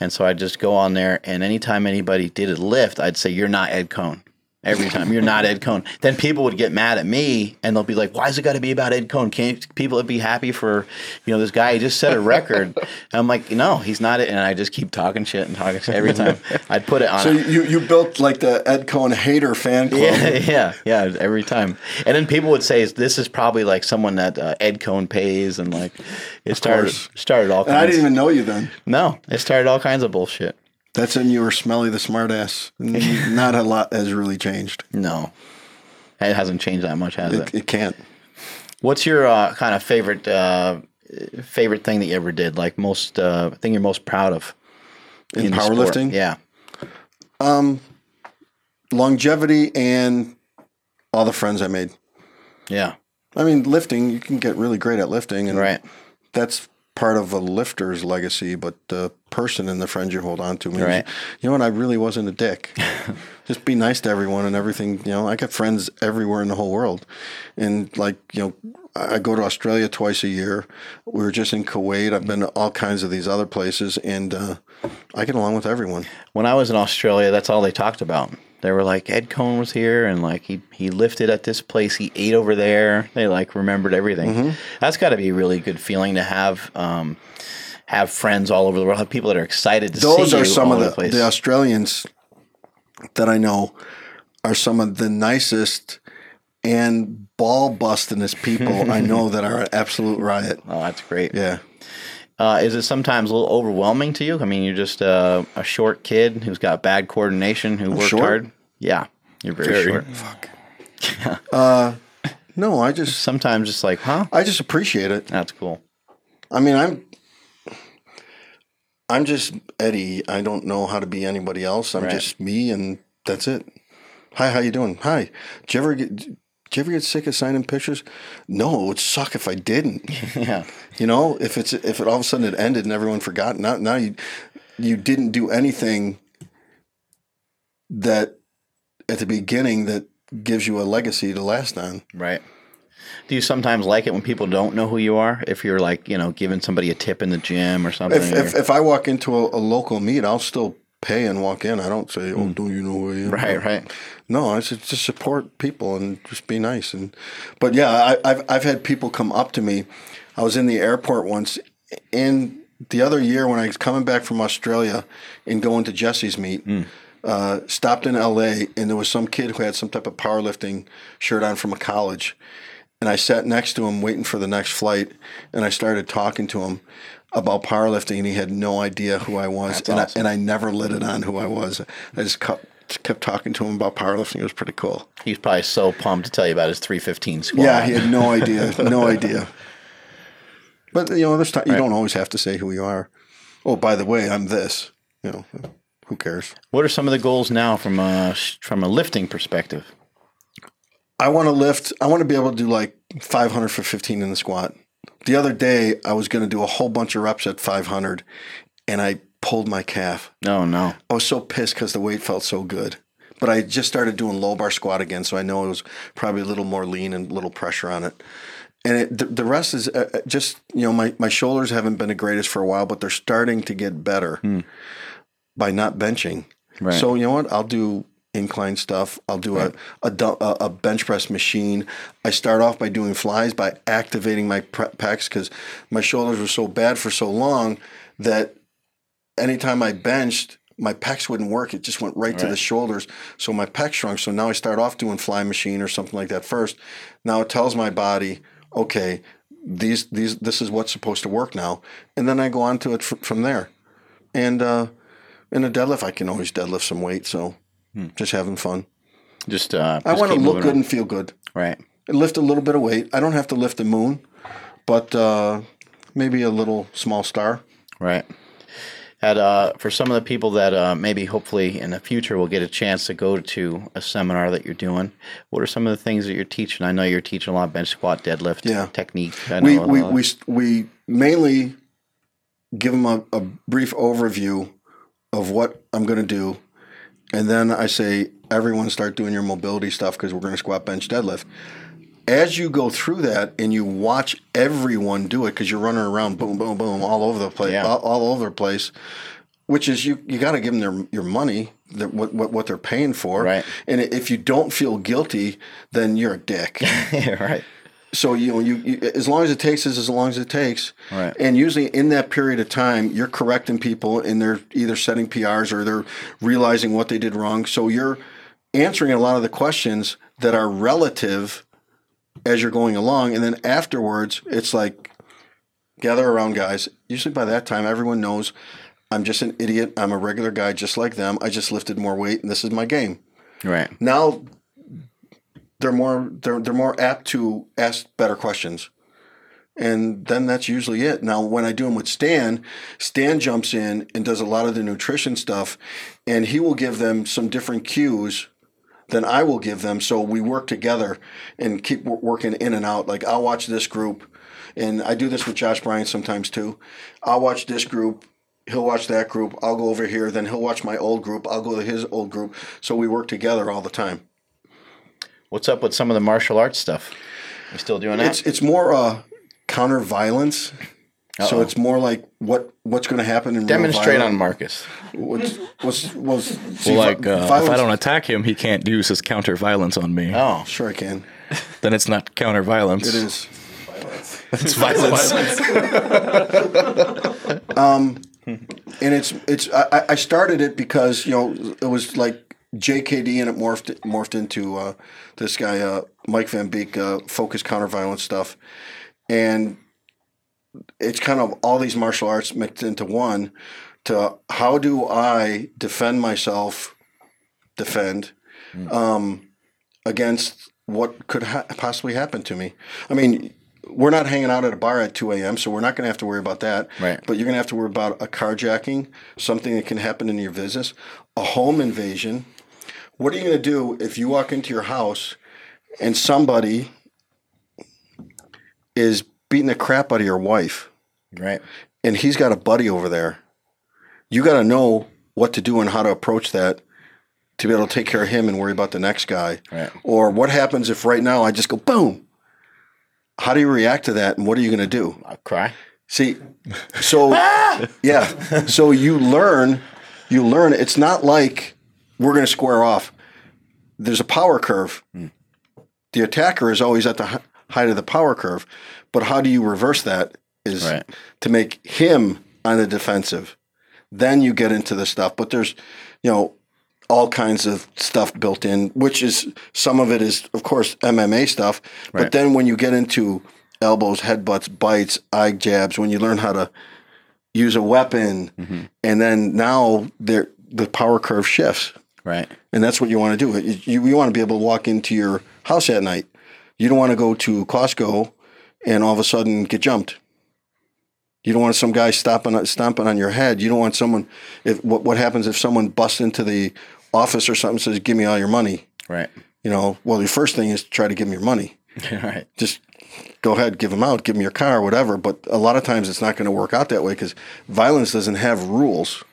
And so I'd just go on there, and anytime anybody did a lift, I'd say, "You're not Ed Coan." Every time you're not Ed Coan, then people would get mad at me, and they'll be like, why is it got to be about Ed Coan? Can't people be happy for, you know, this guy? He just set a record." and I'm like, "No, he's not it." And I just keep talking shit and talking shit every time. I'd put it on. So you, you built like the Ed Coan hater fan club. Yeah, yeah, yeah. Every time, and then people would say, "This is probably like someone that uh, Ed Coan pays," and like it started course. started all And I didn't even know you then. no, it started all kinds of bullshit. That's when you were smelly the smartass. Not a lot has really changed. No, it hasn't changed that much, has it? It, it can't. What's your uh, kind of favorite uh, favorite thing that you ever did? Like most uh, thing you're most proud of In, sport? powerlifting, Yeah, Um, longevity and all the friends I made. yeah, I mean, lifting, you can get really great at lifting. And right. that's part of a lifter's legacy, but the person and the friends you hold on to means, Right. you know what, I really wasn't a dick. Just be nice to everyone and everything. You know, I got friends everywhere in the whole world. And like, you know, I I go to Australia twice a year. We were just in Kuwait. I've been to all kinds of these other places and uh, I get along with everyone. when I was in Australia, that's all they talked about. They were like Ed Coan was here, and like he he lifted at this place, he ate over there. They like remembered everything. Mm-hmm. That's got to be a really good feeling to have. Um, have friends all over the world, have people that are excited to Those see you Those are some of over the, the Australians that I know are some of the nicest and ball bustingest people I know that are an absolute riot. oh, that's great. Yeah. Uh, is it sometimes a little overwhelming to you? I mean, you're just uh, a short kid who's got bad coordination, who worked short? hard. Yeah, you're very, Very. short. Uh, no, I just Sometimes it's like, huh? I just appreciate it. That's cool. I mean, I'm I'm just Eddie. I don't know how to be anybody else. I'm Right. just me, and that's it. Hi, how you doing? Hi. Did you ever get Did you ever get sick of signing pictures? No, it would suck if I didn't. Yeah. You know, if it's if it all of a sudden it ended and everyone forgot. Now now you you didn't do anything that at the beginning that gives you a legacy to last on. Right. Do you sometimes like it when people don't know who you are? If you're like, you know, giving somebody a tip in the gym or something? If, if, if I walk into a, a local meet, I'll still pay and walk in. I don't say, "Oh, don't you know who I am?" Right, right. No, I said just support people and just be nice. And but yeah, I, I've I've had people come up to me. I was in the airport once, in the other year when I was coming back from Australia and going to Jesse's meet. Uh, stopped in LA and there was some kid who had some type of powerlifting shirt on from a college. And I sat next to him waiting for the next flight and I started talking to him about powerlifting and he had no idea who I was. That's and, awesome. I, and I never lit it on who I was. I just kept, kept talking to him about powerlifting. It was pretty cool. He's probably so pumped to tell you about his 315 squat. Yeah, he had no idea. No idea. But you know, there's time, you Right. don't always have to say who you are. Oh, by the way, I'm this. You know, who cares? What are some of the goals now from a from a lifting perspective? I want to lift. I want to be able to do like 500 for 15 in the squat. The other day, I was going to do a whole bunch of reps at 500, and I pulled my calf. No, no. I was so pissed because the weight felt so good. But I just started doing low bar squat again, so I know it was probably a little more lean and a little pressure on it. And it, the, the rest is uh, uh, just you know my my shoulders haven't been the greatest for a while, but they're starting to get better by not benching. Right. So you know what? I'll do incline stuff. I'll do a, a a a bench press machine. I start off by doing flies by activating my pre- pecs because my shoulders were so bad for so long that anytime I benched, my pecs wouldn't work. It just went right, to the shoulders. So my pecs shrunk. So now I start off doing fly machine or something like that first. Now it tells my body, okay, these these this is what's supposed to work now, and then I go on to it fr- from there. And uh, in a deadlift, I can always deadlift some weight. So just having fun. Just uh I just want to look good on. and feel good. right. And lift a little bit of weight. I don't have to lift the moon, but uh, maybe a little small star. Right. At, uh, for some of the people that uh, maybe hopefully in the future will get a chance to go to a seminar that you're doing, what are some of the things that you're teaching? I know you're teaching a lot of bench squat, deadlift Yeah. technique. We we, we we mainly give them a, a brief overview of what I'm going to do, and then I say everyone start doing your mobility stuff because we're going to squat, bench, deadlift. As you go through that and you watch everyone do it because you're running around, boom, boom, boom, all over the place, Yeah. all, all over the place. Which is you you got to give them their your money, that what, what what they're paying for, Right. And if you don't feel guilty, then you're a dick. right. So you know, you, you as long as it takes is as long as it takes. Right. And usually in that period of time, you're correcting people, and they're either setting PRs or they're realizing what they did wrong. So you're answering a lot of the questions that are relative as you're going along, and then afterwards, it's like gather around, guys. Usually by that time, everyone knows I'm just an idiot. I'm a regular guy, just like them. I just lifted more weight, and this is my game Right. now they're more they're they're more apt to ask better questions. And then that's usually it. Now when i do them with stan stan jumps in and does a lot of the nutrition stuff and he will give them some different cues than i will give them. So we work together and keep working in and out. Like i'll watch this group and i do this with josh bryant sometimes too. I'll watch this group he'll watch that group i'll go over here then he'll watch my old group i'll go to his old group. So we work together all the time What's up with some of the martial arts stuff? You still doing that? it's it's more uh, counter violence. So Uh-oh. it's more like what what's going to happen in real Demonstrate on. Marcus. What's, what's, what's, see, Well, like, uh, if I don't attack him, he can't use his counter violence on me. Oh, Sure, I can. Then it's not counter violence. It is. It's violence. and it's it's I, I started it because you know it was like JKD and it morphed morphed into uh, this guy uh, Mike Van Beek uh, focus counter violence stuff, and it's kind of all these martial arts mixed into one. To how do I defend myself, defend um, against what could ha- possibly happen to me. I mean, we're not hanging out at a bar at 2 a.m., so we're not going to have to worry about that. Right. But you're going to have to worry about a carjacking, something that can happen in your business, a home invasion. What are you going to do if you walk into your house and somebody is beating the crap out of your wife Right. and he's got a buddy over there? You got to know what to do and how to approach that to be able to take care of him and worry about the next guy. Right. Or what happens if right now I just go boom? How do you react to that and what are you going to do? I'll cry. See, so ah! yeah, so you learn, you learn. It's not like we're going to square off. There's a power curve. Hmm. The attacker is always at the height of the power curve, but how do you reverse that? Is Right. to make him on the defensive. Then you get into the stuff, but there's, you know, all kinds of stuff built in, which is some of it is of course MMA stuff, but then when you get into elbows, headbutts, bites, eye jabs, when you learn how to use a weapon, mm-hmm. and then now there the power curve shifts, Right. and that's what you want to do. You, you want to be able to walk into your house at night. You don't want to go to Costco and all of a sudden get jumped. You don't want some guy stomping stomping on your head. You don't want someone. If what what happens if someone busts into the office or something and says, "Give me all your money." Right. You know, well, the first thing is to try to give him your money right. just go ahead, give them out, give them your car, whatever. But a lot of times it's not going to work out that way because violence doesn't have rules.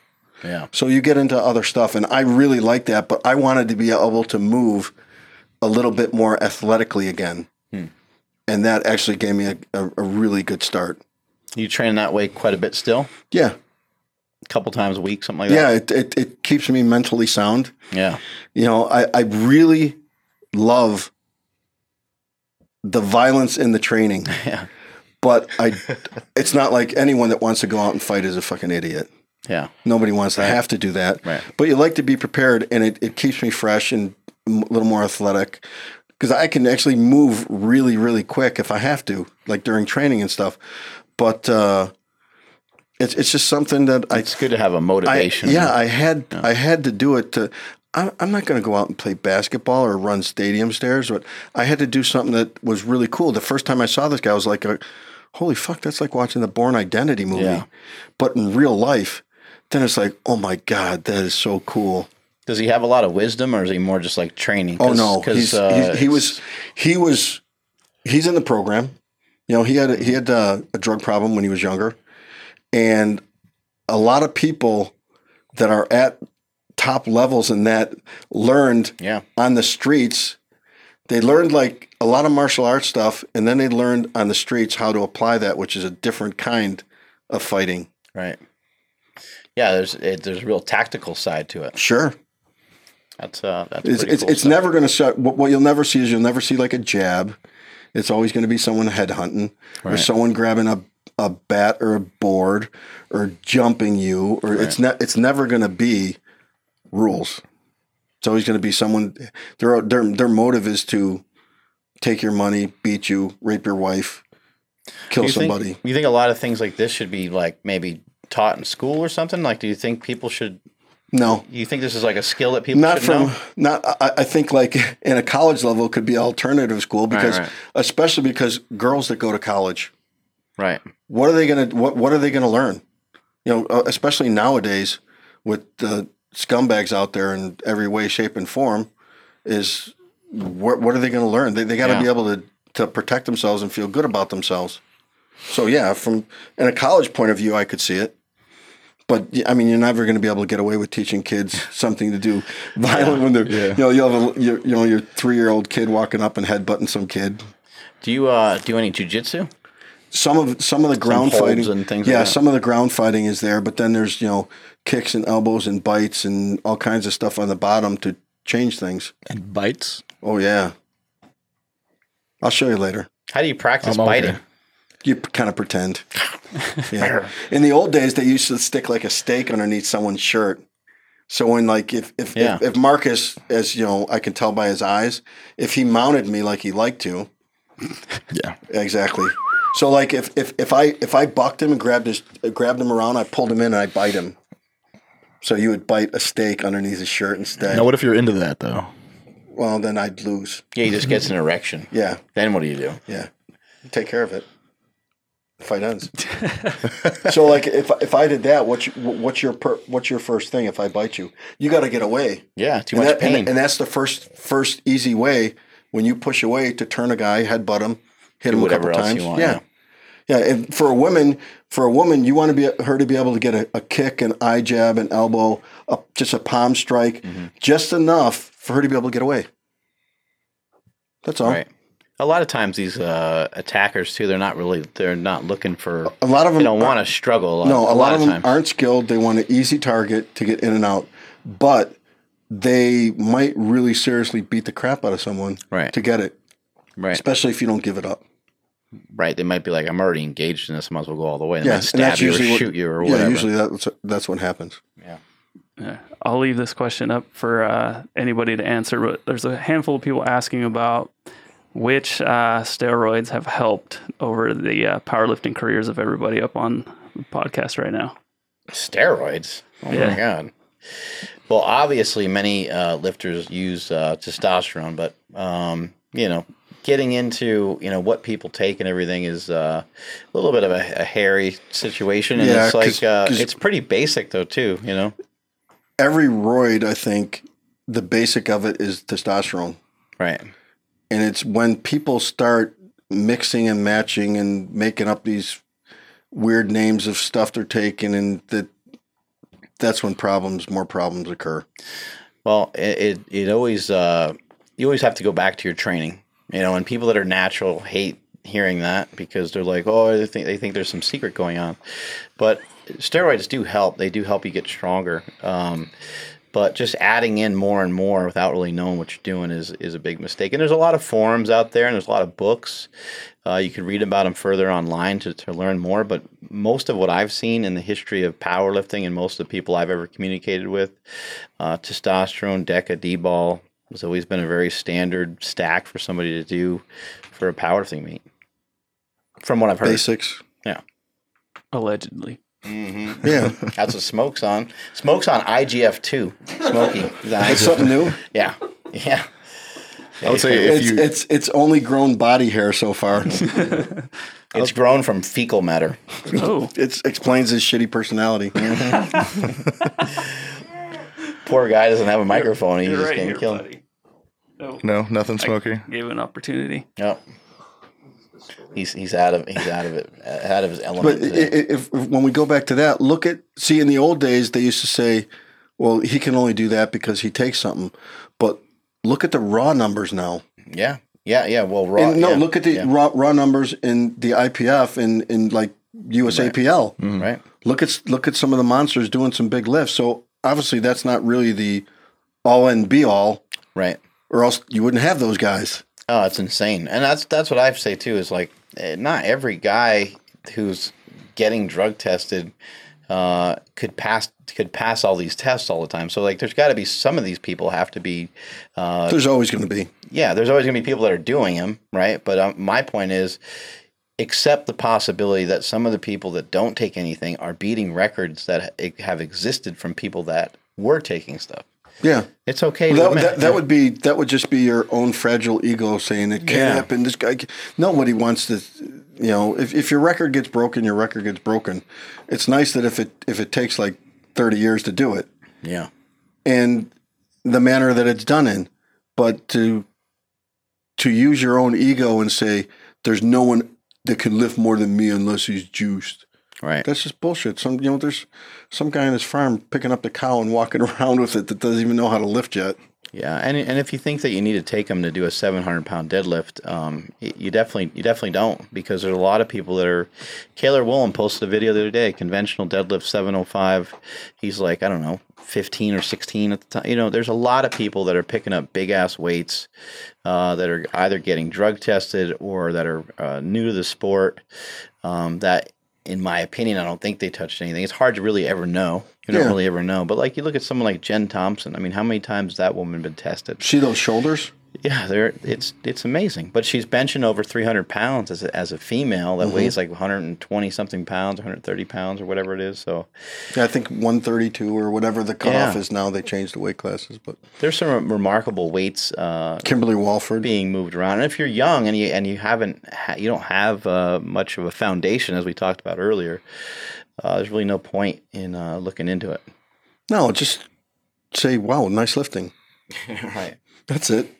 Yeah. So you get into other stuff, and I really like that. But I wanted to be able to move a little bit more athletically again, hmm. and that actually gave me a, a, a really good start. You train that way quite a bit still? Yeah, A couple times a week, something like yeah, that? it, it, it keeps me mentally sound. Yeah. You know, I, I really love the violence in the training. Yeah. But I, it's not like anyone that wants to go out and fight is a fucking idiot. Yeah. Nobody wants to have to do that. Right. But you like to be prepared, and it, it keeps me fresh and a little more athletic because I can actually move really, really quick if I have to, like during training and stuff. But uh, it's it's just something that I It's good to have a motivation. yeah, I had I had to do it. To, I'm, I'm not going to go out and play basketball or run stadium stairs, but I had to do something that was really cool. The first time I saw this guy, I was like, uh, "Holy fuck!" That's like watching the Bourne Identity movie, Yeah. but in real life. Then it's like, "Oh my god, that is so cool." Does he have a lot of wisdom or is he more just like training? Oh no, he's, uh, he's, he was he was he's in the program. You know, he had a, he had a, a drug problem when he was younger, and a lot of people that are at top levels in that learned Yeah. on the streets. They learned like a lot of martial arts stuff, and then they learned on the streets how to apply that, which is a different kind of fighting. Right. Yeah, there's it, there's a real tactical side to it. Sure, That's uh that's it's it's, cool it's never going to set. What, what you'll never see is you'll never see like a jab. It's always going to be someone headhunting or someone grabbing a a bat or a board or jumping you or it's not. It's never going to be rules. It's always going to be someone. Their their their motive is to take your money, beat you, rape your wife, kill you think, somebody. You think a lot of things like this should be like maybe taught in school or something? Like, do you think people should? no, You think this is like a skill that people not should from know? not I, I think like in a college level it could be alternative school because right. especially because girls that go to college Right. what are they going to what what are they to learn you know uh, especially nowadays with the scumbags out there in every way shape and form is what what are they going to learn they, they got to Yeah. be able to to protect themselves and feel good about themselves so yeah from in a college point of view i could see it but I mean, you're never going to be able to get away with teaching kids something to do violent when they're, you know, you'll have a, your, you know, your three year old kid walking up and headbutting some kid. Do you uh do any jujitsu? some of some of the ground holds fighting and things like yeah that. some of the ground fighting is there but then there's you know kicks and elbows and bites and all kinds of stuff on the bottom to change things And bites. oh yeah i'll show you later How do you practice I'm okay. biting? You kind of pretend yeah in the old days they used to stick like a stake underneath someone's shirt so when like if if, Yeah. if if marcus as you know i can tell by his eyes if he mounted me like he liked to Yeah. Exactly. So like if, if, if I if I bucked him and grabbed his grabbed him around, I pulled him in and I bite him. So you would bite a steak underneath his shirt instead. Now, what if you're into that though? well, then I'd lose. Yeah, he just gets an erection. Yeah, Then what do you do? yeah. Take care of it. Ends. so, like, if if I did that, what's your, what's your per, what's your first thing? If I bite you, you got to get away. Yeah, too and much that- pain. And, and that's the first first easy way when you push away to turn a guy, headbutt him, hit him a couple times. want, yeah. yeah, And for a woman, for a woman, you want to be her to be able to get a, a kick, an eye jab, an elbow, a, just a palm strike, Mm-hmm. just enough for her to be able to get away. That's all. Right. A lot of times these uh, attackers too, they're not really they're not looking for. A lot of them They don't want to struggle. A lot, No, a, lot, of them times. aren't skilled. They want an easy target to get in and out, but they might really seriously beat the crap out of someone Right. to get it, right. especially if you don't give it up. Right. They might be like, I'm already engaged in this. I might as well go all the way. And Yeah, yeah, and that's you or usually what- shoot you or whatever yeah, usually that's that's what happens. Yeah. I'll leave this question up for uh, anybody to answer, but there's a handful of people asking about which uh, steroids have helped over the uh, powerlifting careers of everybody up on the podcast right now. Steroids. Oh Yeah. my god. Well, obviously, many uh, lifters use uh, testosterone, but um, you know, getting into you know what people take and everything is uh, a little bit of a, a hairy situation, and Yeah, it's like 'cause- uh, 'cause- it's pretty basic though too. You know, Every roid, I think, the basic of it is testosterone, right? And it's when people start mixing and matching and making up these weird names of stuff they're taking, and that that's when problems, more problems occur. Well, it it, always uh, you always have to go back to your training. You know, and people that are natural hate hearing that because they're like, oh, they think they think there's some secret going on. But steroids do help. They do help you get stronger. Um, but just adding in more and more without really knowing what you're doing is is a big mistake. And there's a lot of forums out there, and there's a lot of books. Uh, you can read about them further online to, to learn more. But most of what I've seen in the history of powerlifting and most of the people I've ever communicated with, uh, testosterone, DECA, D-bol has always been a very standard stack for somebody to do for a powerlifting meet. From what I've heard. Basics. Yeah, allegedly. Mm-hmm. Yeah, That's what Smoke's on. Smoke's on IGF2. Smoky. He's on it's something new. Yeah. Yeah. I would say It's you it's it's only grown body hair so far. It's grown from fecal matter. Oh, it explains his shitty personality. Poor guy doesn't have a microphone. He's just right getting here, killed. buddy. Oh, no nothing smoky. gave an opportunity. Yep. He's he's out of he's out of it uh, out of his element. i- if, if when we go back to that, look at see in the old days they used to say, "Well, he can only do that because he takes something." But look at the raw numbers now. yeah. Yeah. Yeah. Well, raw. and no, yeah, look at the yeah, raw, raw numbers in the IPF and in like USAPL. Mm-hmm. right. Look at look at some of the monsters doing some big lifts. So obviously that's not really the all and be all, Right. or else you wouldn't have those guys. Oh, it's insane, and that's that's what I say too. Is like eh, not every guy who's getting drug tested uh, could pass could pass all these tests all the time. So like, there's got to be some of these people have to be. Uh, There's always going to be. yeah, there's always gonna be people that are doing them, right? But um, my point is, accept the possibility that some of the people that don't take anything are beating records that have existed from people that were taking stuff. Yeah. It's okay. To That, that, that would be that would just be your own fragile ego saying it can't Yeah. happen. This guy, nobody wants to. You know, if, if your record gets broken, your record gets broken. It's nice that if it if it takes like thirty years to do it, yeah, and the manner that it's done in, but to to use your own ego and say there's no one that can lift more than me unless he's juiced. Right. That's just bullshit. Some you know, there's some guy on his farm picking up the cow and walking around with it that doesn't even know how to lift yet. Yeah, and and if you think that you need to take them to do a 700 pound deadlift, um, you definitely you definitely don't because there's a lot of people that are. Cailer Woolam posted a video the other day, conventional deadlift 705. He's like I don't know 15 or 16 at the time. You know, there's a lot of people that are picking up big ass weights uh, that are either getting drug tested or that are uh, new to the sport. Um, that, in my opinion, I don't think they touched anything. It's hard to really ever know. You don't Yeah. really ever know. But like you look at someone like Jen Thompson. I mean, how many times has that woman been tested? See those shoulders? Yeah, they're it's it's amazing. But she's benching over 300 pounds as a, as a female that weighs like 120 something pounds, 130 pounds, or whatever it is. So Yeah, I think 132 or whatever the cutoff Yeah. is now. They changed the weight classes, but there's some remarkable weights uh, Kimberly Walford. being moved around. And if you're young and you and you haven't ha- you don't have uh, much of a foundation, as we talked about earlier, uh, there's really no point in uh, looking into it. No, just say, "Wow, nice lifting." right. That's it.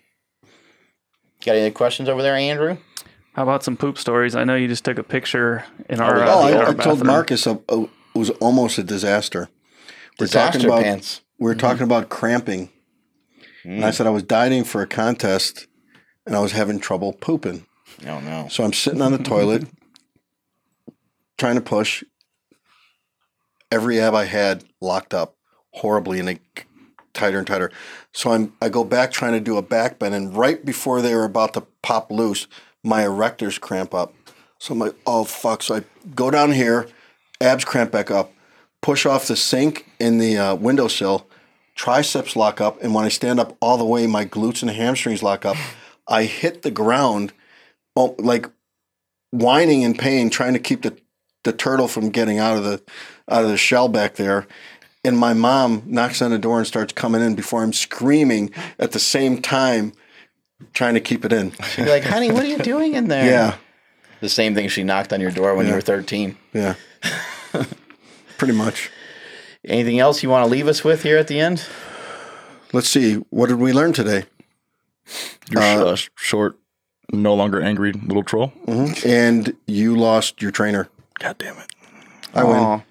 Got any questions over there, Andrew? How about some poop stories? I know you just took a picture in our. we uh, Oh, in I, our I told. Marcus uh, uh, it was almost a disaster. We're Disaster talking about pants. we were talking about cramping, and I said I was dieting for a contest, and I was having trouble pooping. Oh no. So I'm sitting on the toilet, trying to push. Every ab I had locked up horribly, and it tighter and tighter. So I'm I go back trying to do a back bend, and right before they were about to pop loose, my erectors cramp up. So I'm like, oh fuck! So I go down here, abs cramp back up, push off the sink in the uh, windowsill, triceps lock up, and when I stand up all the way, my glutes and hamstrings lock up. I hit the ground, oh, like whining in pain, trying to keep the, the turtle from getting out of the out of the shell back there. And my mom knocks on the door and starts coming in before I'm screaming at the same time, trying to keep it in. She'd be like, honey, what are you doing in there? Yeah, The same thing she knocked on your door when you were 13. yeah, pretty much. Anything else you want to leave us with here at the end? Let's see. What did we learn today? You're uh, sh- short, no longer angry little troll. And you lost your trainer. God damn it. I win.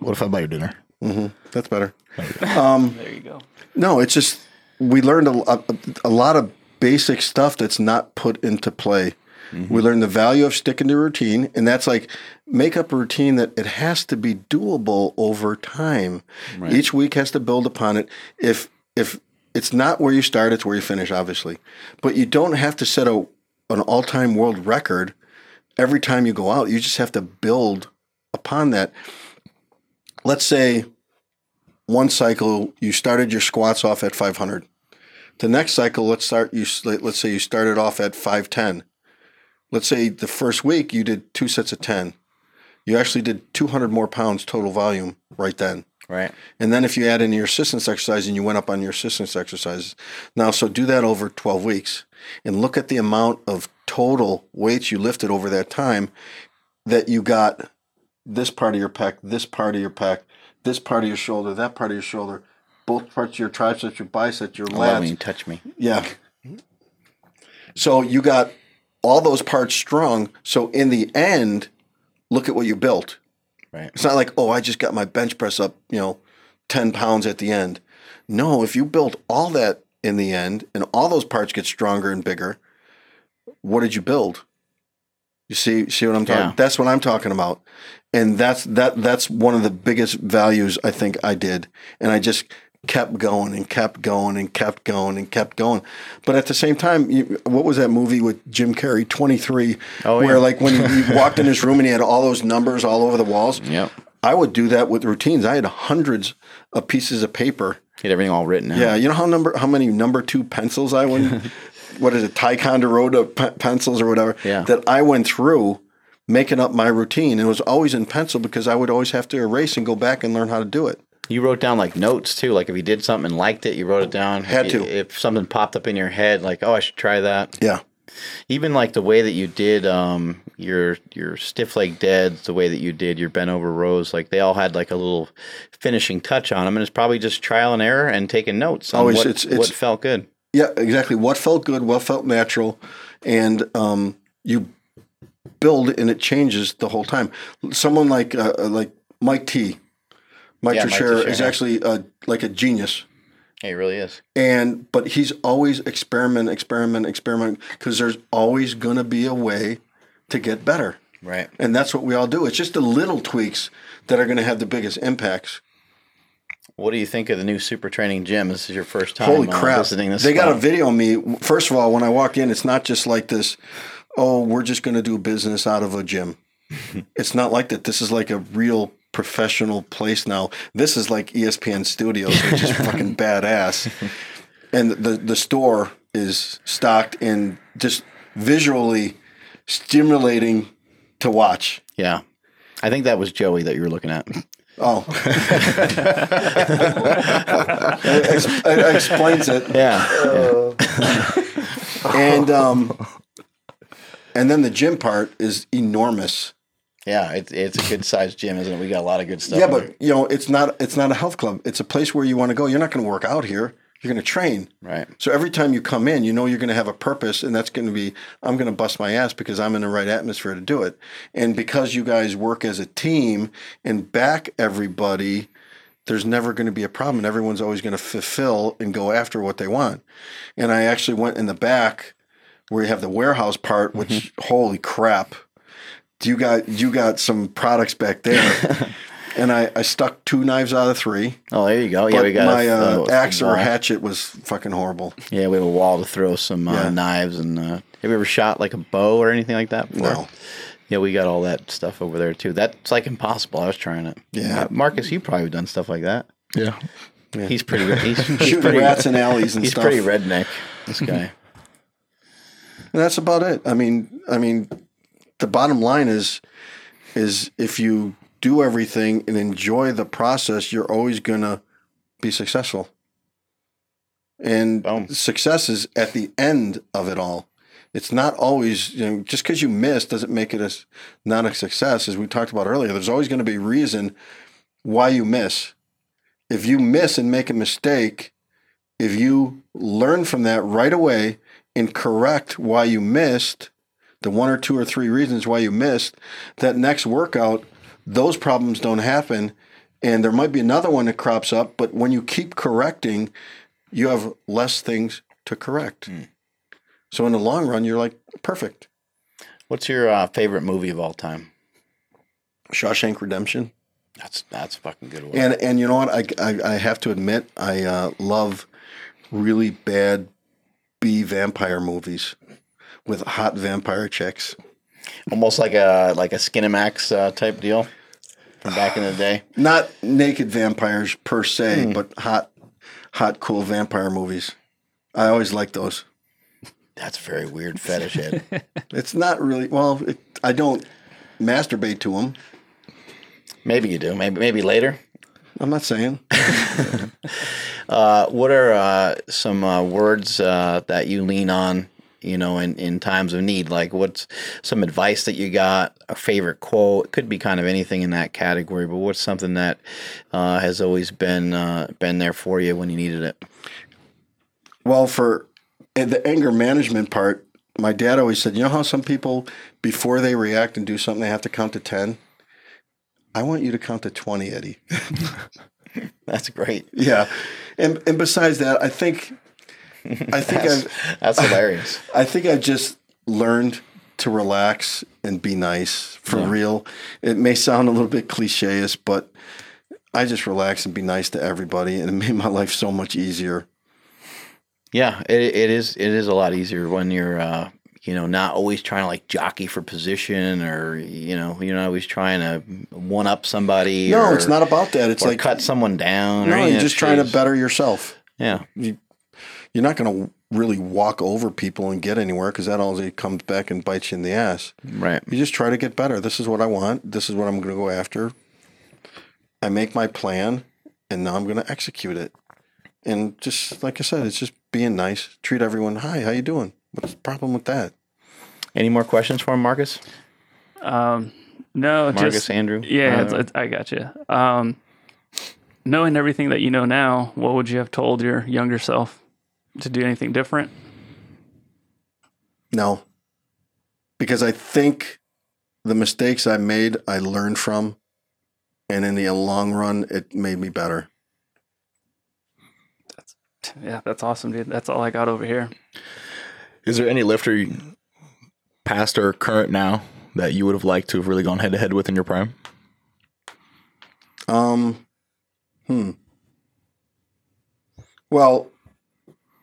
What if I buy you dinner? Mm-hmm. That's better. Um, there you go. No, it's just we learned a, a, a lot of basic stuff that's not put into play. Mm-hmm. We learned the value of sticking to routine, and that's like make up a routine that it has to be doable over time. Each week has to build upon it. If if it's not where you start, it's where you finish, obviously. But you don't have to set a an all time world record every time you go out. You just have to build upon that. Let's say one cycle you started your squats off at 500 the next cycle let's start you let's say you started off at 510 let's say the first week you did two sets of 10 you actually did 200 more pounds total volume right then. Right. and then if you add in your assistance exercise and you went up on your assistance exercises now so do that over 12 weeks and look at the amount of total weights you lifted over that time that you got this part of your pec, this part of your pec, this part of your shoulder, that part of your shoulder, both parts of your triceps, your biceps, your I love when you lats. touch me. Yeah. So you got all those parts strong. So in the end, look at what you built. Right. It's not like, oh, I just got my bench press up, you know, 10 pounds at the end. No, if you built all that in the end and all those parts get stronger and bigger, what did you build? You see, see what I'm talking. Yeah. That's what I'm talking about, and that's that. That's one of the biggest values I think I did, and I just kept going and kept going and kept going and kept going. But at the same time, you, what was that movie with Jim Carrey, 23, Oh, where yeah. like when he walked in his room and he had all those numbers all over the walls. Yeah. I would do that with routines. I had hundreds of pieces of paper. Get everything all written out. Yeah, you know how number how many number two pencils I went. what is it, Ticonderoga pe- pencils or whatever? Yeah. That I went through making up my routine, and it was always in pencil because I would always have to erase and go back and learn how to do it. You wrote down like notes too. Like if you did something and liked it, you wrote it down. Had to. If something popped up in your head, like, oh, I should try that. Yeah, Even like the way that you did um, your your stiff leg deads, the way that you did your bent over rows, like they all had like a little finishing touch on them, and it's probably just trial and error and taking notes on Always, what, it's- it's- what felt good. yeah, exactly. What felt good, what felt natural, and um, you build and it changes the whole time. Someone like uh, uh, like Mike T. Mike Yeah, Mike Tuchscherer Tuchscherer, is actually uh, like a genius. He really is. and but he's always experiment experiment experiment because there's always going to be a way to get better Right. and that's what we all do it's just the little tweaks that are going to have the biggest impacts What do you think of the new super training gym? This is your first time holy uh, crap visiting this. they got a video of me first of all when i walk in it's not just like this oh we're just going to do business out of a gym it's not like that this is like a real professional place now this is like espn studios which is fucking badass and the the store is stocked and just visually stimulating to watch. Yeah. I think that was Joey that you were looking at. Oh, it, ex- it explains it. Yeah. And um, and then the gym part is enormous. Yeah. It's, it's a good sized gym, isn't it? We got a lot of good stuff. Yeah, but you know, it's not it's not a health club. It's a place where you want to go. You're not going to work out here. You're going to train. Right. So every time you come in, you know you're going to have a purpose, and that's going to be I'm going to bust my ass because I'm in the right atmosphere to do it, and because you guys work as a team and back everybody. There's never going to be a problem, and everyone's always going to fulfill and go after what they want. And I actually went in the back where you have the warehouse part, which holy crap, you got you got some products back there. and I, I stuck two knives out of three. Oh, there you go. Yeah, we got my a, uh, uh, axe or wall. hatchet was fucking horrible. Yeah, we have a wall to throw some uh, Yeah. knives and. Uh, have you ever shot like a bow or anything like that? Before? No. Yeah, we got all that stuff over there too. That's like impossible. I was trying it. Yeah. Uh, Marcus, you probably done stuff like that. Yeah. He's pretty. re- He's, he's Shooting pretty. rats in alleys and he's stuff. pretty redneck. This guy. And that's about it. I mean, I mean, the bottom line is, is if you do everything and enjoy the process, you're always gonna be successful. And Boom. success is at the end of it all. It's not always, you know, just because you miss doesn't make it a s- not a success. As we talked about earlier, there's always going to be reason why you miss. If you miss and make a mistake, if you learn from that right away and correct why you missed, the one or two or three reasons why you missed, that next workout, those problems don't happen. And there might be another one that crops up, but when you keep correcting, you have less things to correct. So in the long run, you're like, perfect. What's your uh, favorite movie of all time? Shawshank Redemption. That's that's a fucking good one. And and you know what? I, I, I have to admit, I uh, love really bad B vampire movies with hot vampire chicks. Almost like a like a Skinamax uh, type deal from back in the day. Not naked vampires per se, but hot, hot, cool vampire movies. I always like those. That's a very weird fetish head. It's not really well. It, I don't masturbate to them. maybe you do. Maybe maybe later. I'm not saying. Uh, what are uh, some uh, words uh, that you lean on? You know, in, in times of need, like what's some advice that you got, a favorite quote? It could be kind of anything in that category, but what's something that uh, has always been been there for you when you needed it? Well, for the anger management part, my dad always said, you know how some people, before they react and do something, they have to count to 10? I want you to count to 20, Eddie. That's great. yeah. And, and besides that, I think, I think That's, I've, that's hilarious. I think I've just learned to relax and be nice for real. It may sound a little bit cliche but I just relax and be nice to everybody, and it made my life so much easier. Yeah, it, it is. It is a lot easier when you're, uh, you know, not always trying to like jockey for position, or you know, you're not always trying to one up somebody. No, or, it's not about that. It's like cut someone down. no, you're just trying to better yourself. Yeah, you're not going to really walk over people and get anywhere because that always comes back and bites you in the ass. right. You just try to get better. This is what I want. This is what I'm going to go after. I make my plan, and now I'm going to execute it. And just like I said, it's just being nice. Treat everyone. Hi, how you doing? What's the problem with that? Any more questions for him, Marcus? Um, no, Marcus, just Andrew. yeah, it's, it's, I got you. Um, knowing everything that you know now, what would you have told your younger self to do anything different? No. Because I think the mistakes I made, I learned from. And in the long run, it made me better. Yeah, that's awesome, dude. That's all I got over here. Is there any lifter, past or current now, that you would have liked to have really gone head to head with in your prime? Um, hmm. Well,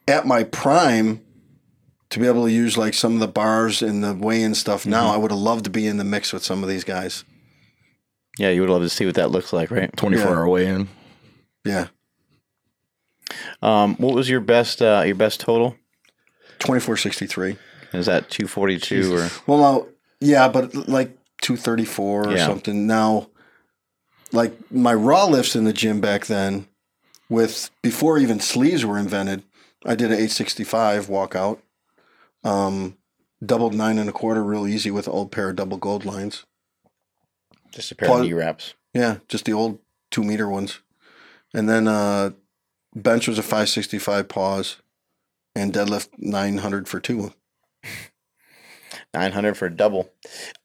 at my prime, to be able to use like some of the bars and the weigh in stuff now, I would have loved to be in the mix with some of these guys. Yeah, you would love to see what that looks like, right? 24 Yeah. hour weigh in. Yeah. Um, what was your best uh, your best total? Twenty four sixty three. Is that 242 or Well, now, yeah, but like 234 or Yeah. something. Now, like my raw lifts in the gym back then, with before even sleeves were invented, I did an 865 walkout. Um, doubled nine and a quarter real easy with an old pair of double gold lines. just a pair Paul- of knee wraps? Yeah, just the old two meter ones. And then uh, bench was a 565 pause and deadlift 900 for two. 900 for a double.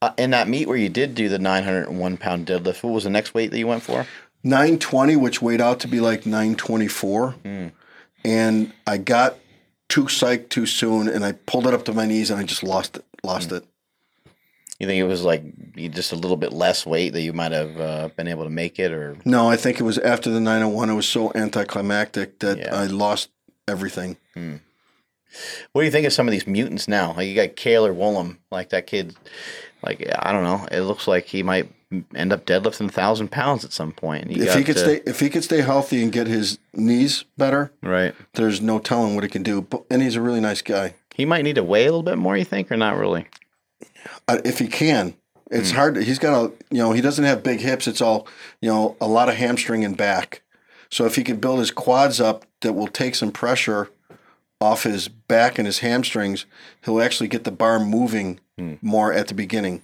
Uh, in that meet where you did do the 901 pound deadlift, what was the next weight that you went for? 920, which weighed out to be like 924. Hmm. And I got too psyched too soon and I pulled it up to my knees and I just lost it. Lost Hmm. it. You think it was like just a little bit less weight that you might have uh, been able to make it, or No, I think it was after the 901. It was so anticlimactic that Yeah. I lost everything. What do you think of some of these mutants now? Like you got Cailer Woolam, like that kid. Like I don't know, it looks like he might end up deadlifting a thousand pounds at some point. You if he could to- stay if he could stay healthy and get his knees better, right, there's no telling what he can do. And he's a really nice guy. he might need to weigh a little bit more. You think, or not really? uh, if he can. It's hard. He's got a, you know, he doesn't have big hips. It's all, you know, a lot of hamstring and back. So if he could build his quads up, that will take some pressure off his back and his hamstrings. He'll actually get the bar moving more at the beginning.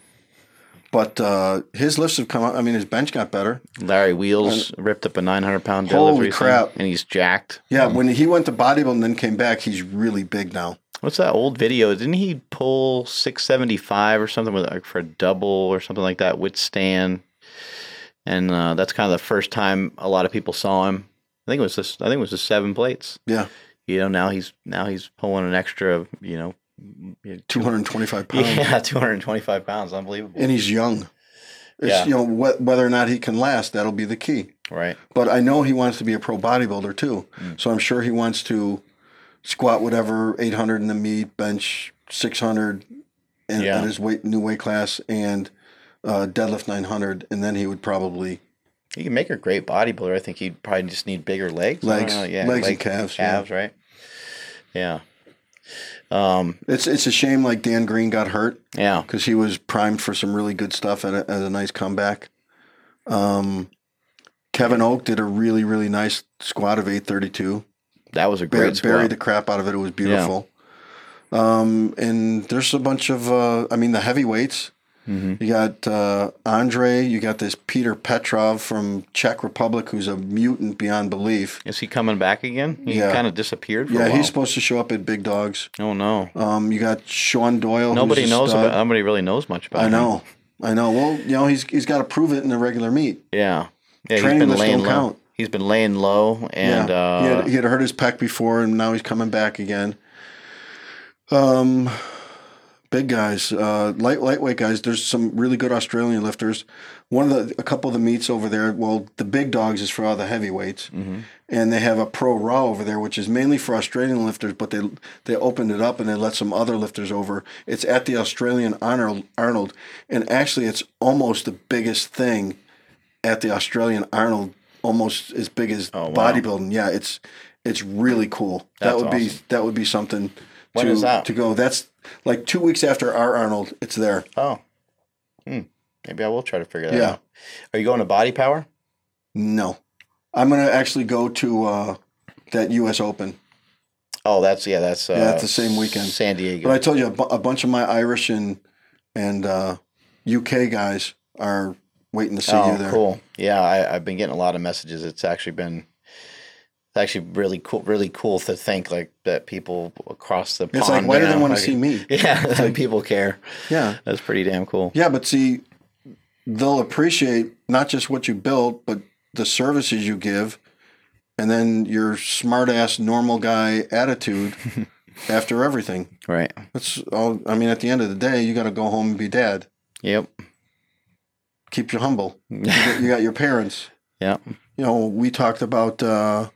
But uh, his lifts have come up. I mean, his bench got better. Larry Wheels ripped up a 900 pound deadlift Holy crap. and he's jacked. Yeah, when he went to bodybuilding and then came back, he's really big now. What's that old video? Didn't he pull 675 or something with like for a double or something like that with Stan? And uh, that's kind of the first time a lot of people saw him. I think it was this. I think it was the seven plates. Yeah, You know, now he's now he's pulling an extra, you know, two hundred and twenty-five pounds, yeah, 225 pounds, unbelievable. and he's young. It's, Yeah. You know wh- whether or not he can last, that'll be the key. Right. But I know he wants to be a pro bodybuilder too. So I'm sure he wants to squat whatever 800 in the meet, bench 600 in, Yeah. at his weight new weight class, and uh, deadlift 900, and then he would probably He can make a great bodybuilder. I think he'd probably just need bigger legs. Legs. yeah, Legs and calves, yeah. Calves, right? Yeah. Um, It's it's a shame like Dan Green got hurt yeah. because he was primed for some really good stuff at a, at a nice comeback. Um, Kevin Oak did a really really nice squat of 832. That was a Bur- great squat. buried the crap out of it. It was beautiful. Um, and there's a bunch of, uh, I mean, the heavyweights. Mm-hmm. You got uh, Andre. You got this Peter Petrov from Czech Republic, who's a mutant beyond belief. Is he coming back again? He Yeah. kind of disappeared for Yeah, he's supposed to show up at Big Dogs. oh no. Um, you got Sean Doyle. Nobody knows stud. about. Nobody really knows much about. I him. know, I know. Well, you know, he's he's got to prove it in the regular meet. Yeah. Yeah. Training he's been laying don't low. count. He's been laying low, and yeah, uh, he, had, he had hurt his pec before, and now he's coming back again. Um, big guys, uh, light lightweight guys. There's some really good Australian lifters. One of the a couple of the meets over there. Well, the big dogs is for all the heavyweights, and they have a pro raw over there, which is mainly for Australian lifters. But they they opened it up and they let some other lifters over. It's at the Australian Arnold Arnold, and actually, it's almost the biggest thing at the Australian Arnold, almost as big as Oh, wow. bodybuilding. Yeah, it's it's really cool. that That's would be that would be something When to that? to go. That's like two weeks after our Arnold. It's there. oh, hmm. maybe I will try to figure that Yeah. out. Are you going to Body Power? No, I'm gonna actually go to uh, that U.S. Open. Oh, that's yeah, that's uh, Yeah, it's the same weekend. San Diego. But I told you a, bu- a bunch of my Irish and and uh, UK guys are waiting to see oh, you there. cool. Yeah, I, I've been getting a lot of messages. It's actually been. It's actually really cool. Really cool to think like that people across the It's pond. like, why do they want to like- see me? Yeah, it's like people care. Yeah, That's pretty damn cool. yeah, but see, they'll appreciate not just what you built, but the services you give, and then your smart ass normal guy attitude after everything. Right. That's all. I mean, at the end of the day, you got to go home and be dad. Yep. Keep you humble. You got, you got your parents. Yeah. You know, we talked about uh,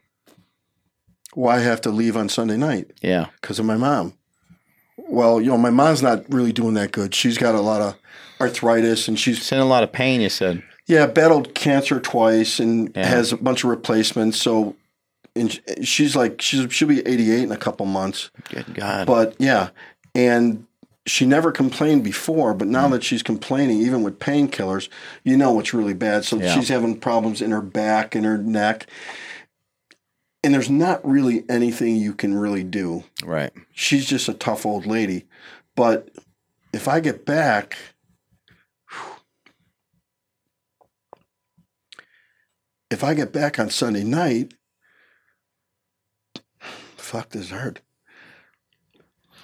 why I have to leave on Sunday night Yeah. because of my mom. Well, you know, my mom's not really doing that good. She's got a lot of arthritis, and she's It's in a lot of pain. You said. yeah battled cancer twice and Yeah. has a bunch of replacements. So and she's like she's she'll be 88 in a couple months. Good God. But yeah, and she never complained before, but now mm. that she's complaining, even with painkillers, you know it's really bad. So Yeah. she's having problems in her back and her neck. And there's not really anything you can really do. right. She's just a tough old lady. But if I get back, if I get back on Sunday night, fuck this is hard.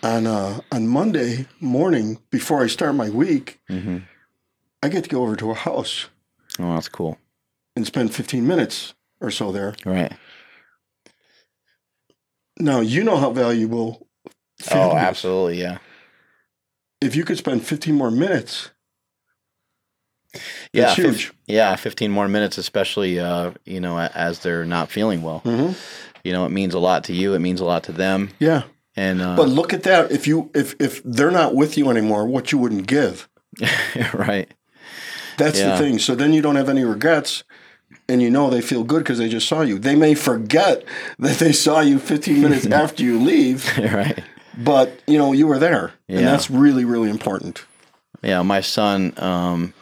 On uh, on Monday morning before I start my week, hmm I get to go over to a house Oh, that's cool. and spend 15 minutes or so there. Right. Now you know how valuable. Oh, family is. absolutely. Yeah. If you could spend 15 more minutes, Yeah. Huge. yeah. 15 more minutes, especially, uh, you know, as they're not feeling well. Mhm. You know, it means a lot to you. It means a lot to them. yeah. And, uh, But look at that. If you if if they're not with you anymore, what you wouldn't give. right. That's Yeah. the thing. So then you don't have any regrets, and you know they feel good because they just saw you. They may forget that they saw you 15 minutes after you leave, right. but you know you were there, and that's really really important. Yeah, my son, um,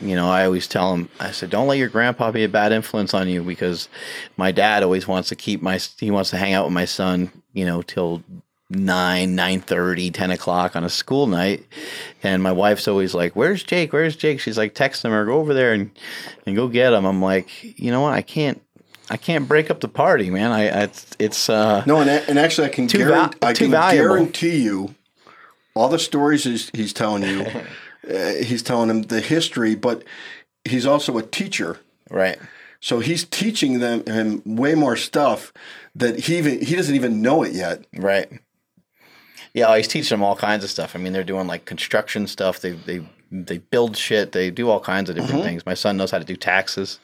you know, I always tell him, I said, don't let your grandpa be a bad influence on you because my dad always wants to keep my, he wants to hang out with my son, you know, till nine, nine thirty, ten o'clock on a school night. And my wife's always like, where's Jake? Where's Jake? She's like, text him or go over there and, and go get him. I'm like, you know what? I can't, I can't break up the party, man. I, I it's, it's, uh, No, and, and actually, I can, Too guarantee, val- I can valuable. guarantee you all the stories he's, he's telling you. uh, he's telling him the history, but he's also a teacher. right. So he's teaching them him way more stuff that he even he doesn't even know it yet. Right. Yeah, he's teaching them all kinds of stuff. I mean, they're doing like construction stuff. They they they build shit. They do all kinds of different mm-hmm. things. My son knows how to do taxes.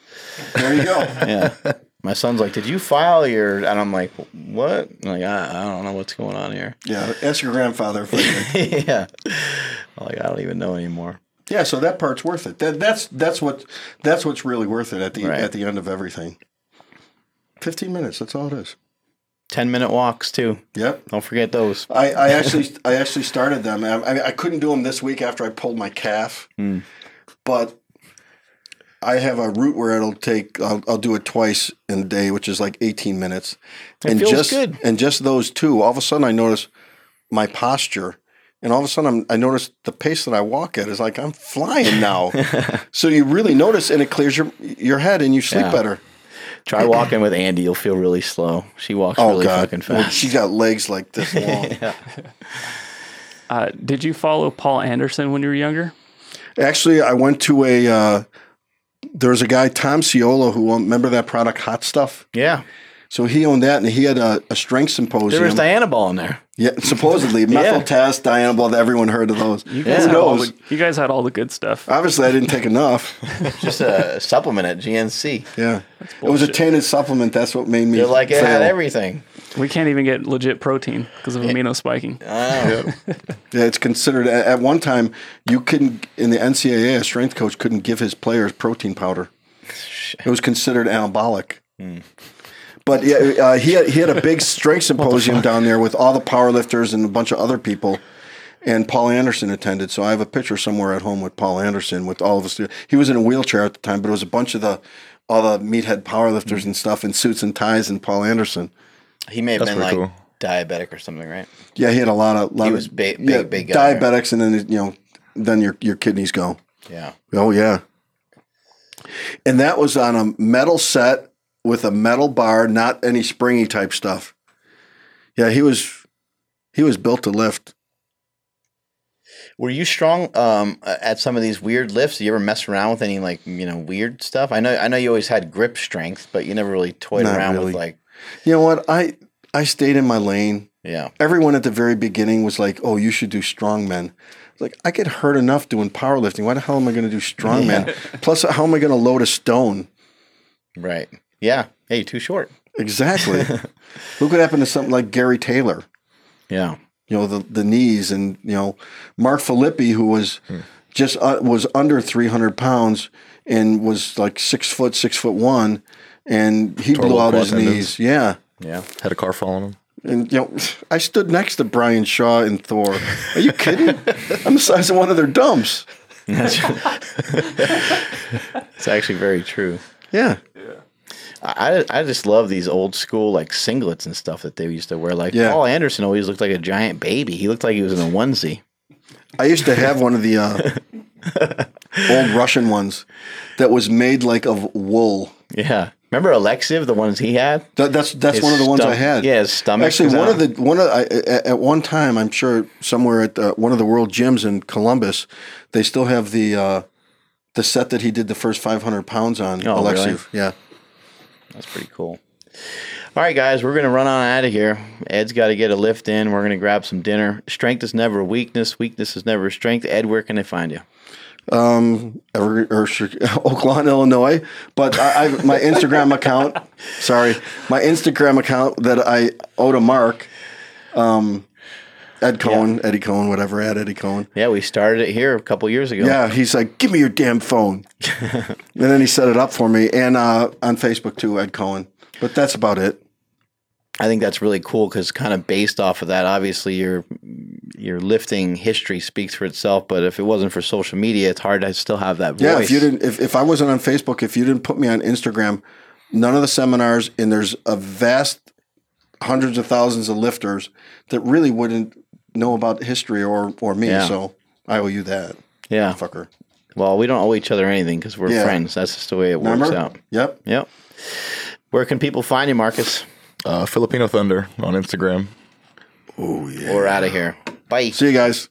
There you go. Yeah. My son's like, "Did you file your?" And I'm like, "What?" I'm like, I, I don't know what's going on here. yeah, ask your grandfather. For yeah. Like, I don't even know anymore. yeah, so that part's worth it. That, that's that's what that's what's really worth it at the Right. at the end of everything. Fifteen minutes. That's all it is. Ten minute walks too. Yep. Don't forget those. I, I actually I actually started them. I, I, couldn't do them this week after I pulled my calf, Hmm. but I have a route where it'll take. I'll, I'll do it twice in a day, which is like eighteen minutes. It and just good. and just those two, all of a sudden I notice my posture, and all of a sudden I'm, I notice the pace that I walk at is like I'm flying now. so you really notice, and it clears your your head, and you sleep Yeah. better. Try walking with Andy. You'll feel really slow. She walks really fucking Well, fast. she's got legs like this long. Uh, did you follow Paul Anderson when you were younger? Actually, I went to a. Uh, there was a guy Tom Ciolo who owned, remember that product Hot Stuff. yeah. So he owned that, and he had a, a strength symposium. There was Dianabol in there. yeah, supposedly methyl test, Dianabol. Everyone heard of those. You guys, Who had all knows? the, you guys had all the good stuff. Obviously, I didn't take enough. Just a supplement at GNC. Yeah, it was a tainted supplement. That's what made me. They're like it had everything. We can't even get legit protein because of amino spiking. Oh, Yeah, it's considered at, at one time you couldn't in the NCAA. A strength coach couldn't give his players protein powder. It was considered anabolic. Hmm. But yeah, uh, he had, he had a big strength symposium down there with all the powerlifters and a bunch of other people. And Paul Anderson attended, so I have a picture somewhere at home with Paul Anderson with all of us. He was in a wheelchair at the time, but it was a bunch of the all the meathead powerlifters and stuff in suits and ties and Paul Anderson. he may have That's been like cool. diabetic or something, right? Yeah, he had a lot of lot He of was big- big, yeah, big guy, right? diabetics, and then you know then your your kidneys go. Yeah. Oh yeah. And that was on a metal set with a metal bar, not any springy type stuff. Yeah, he was he was built to lift. Were you strong um, at some of these weird lifts? Did you ever mess around with any like you know weird stuff? I know I know you always had grip strength, but you never really toyed Not around really. with like You know what? I I stayed in my lane. yeah Everyone at the very beginning was like, "Oh, you should do strongmen." Like I get hurt enough doing powerlifting. Why the hell am I going to do strongman? Plus, how am I going to load a stone? right yeah hey too short Exactly. Look what happened to something like Gary Taylor. yeah you know the the knees and you know Mark Philippi who was just uh, was under 300 pounds and was like six foot six foot one and he Tore blew out his quad tendons. knees. Yeah. Yeah. Had a car following him. And you know, I stood next to Brian Shaw and Thor. Are you kidding? I'm the size of one of their dumps. It's actually very true. Yeah. I, I just love these old school like singlets and stuff that they used to wear. Like Yeah. Paul Anderson always looked like a giant baby. He looked like he was in a onesie. I used to have one of the uh, old Russian ones that was made like of wool. Yeah. Remember Alexeev, the ones he had? That, that's that's His one of the ones I had. yeah, his stomach Actually, one out. of the one of I, at, one time, I'm sure somewhere at the, one of the world gyms in Columbus, they still have the uh, the set that he did the first 500 pounds on. Oh, really? Alexeev. Yeah. That's pretty cool. All right, guys, we're going to run on out of here. Ed's got to get a lift in. We're going to grab some dinner. Strength is never weakness. Weakness is never strength. Ed, where can they find you? um, or, Chi- Oaklawn, Illinois. But I, I my Instagram account, sorry, my Instagram account that I owe to Mark, um, Ed Coan, Eddie Coan, whatever, at Eddie Coan. Yeah, we started it here a couple years ago. Yeah, he's like, give me your damn phone, and then he set it up for me, and uh, on Facebook too, Ed Coan. But that's about it. I think that's really cool because kind of based off of that, obviously your your lifting history speaks for itself. But if it wasn't for social media, it's hard to still have that voice. Yeah, if you didn't, if, if I wasn't on Facebook, if you didn't put me on Instagram, none of the seminars, and there's a vast hundreds of thousands of lifters that really wouldn't know about history or or me. Yeah. So I owe you that, yeah. fucker. Well, we don't owe each other anything because we're Yeah. friends. That's just the way it works out. Yep. Yep. Where can people find you, Marcus? Uh, Filipino Thunder on Instagram. Oh yeah. We're out of here. Bye. See you guys.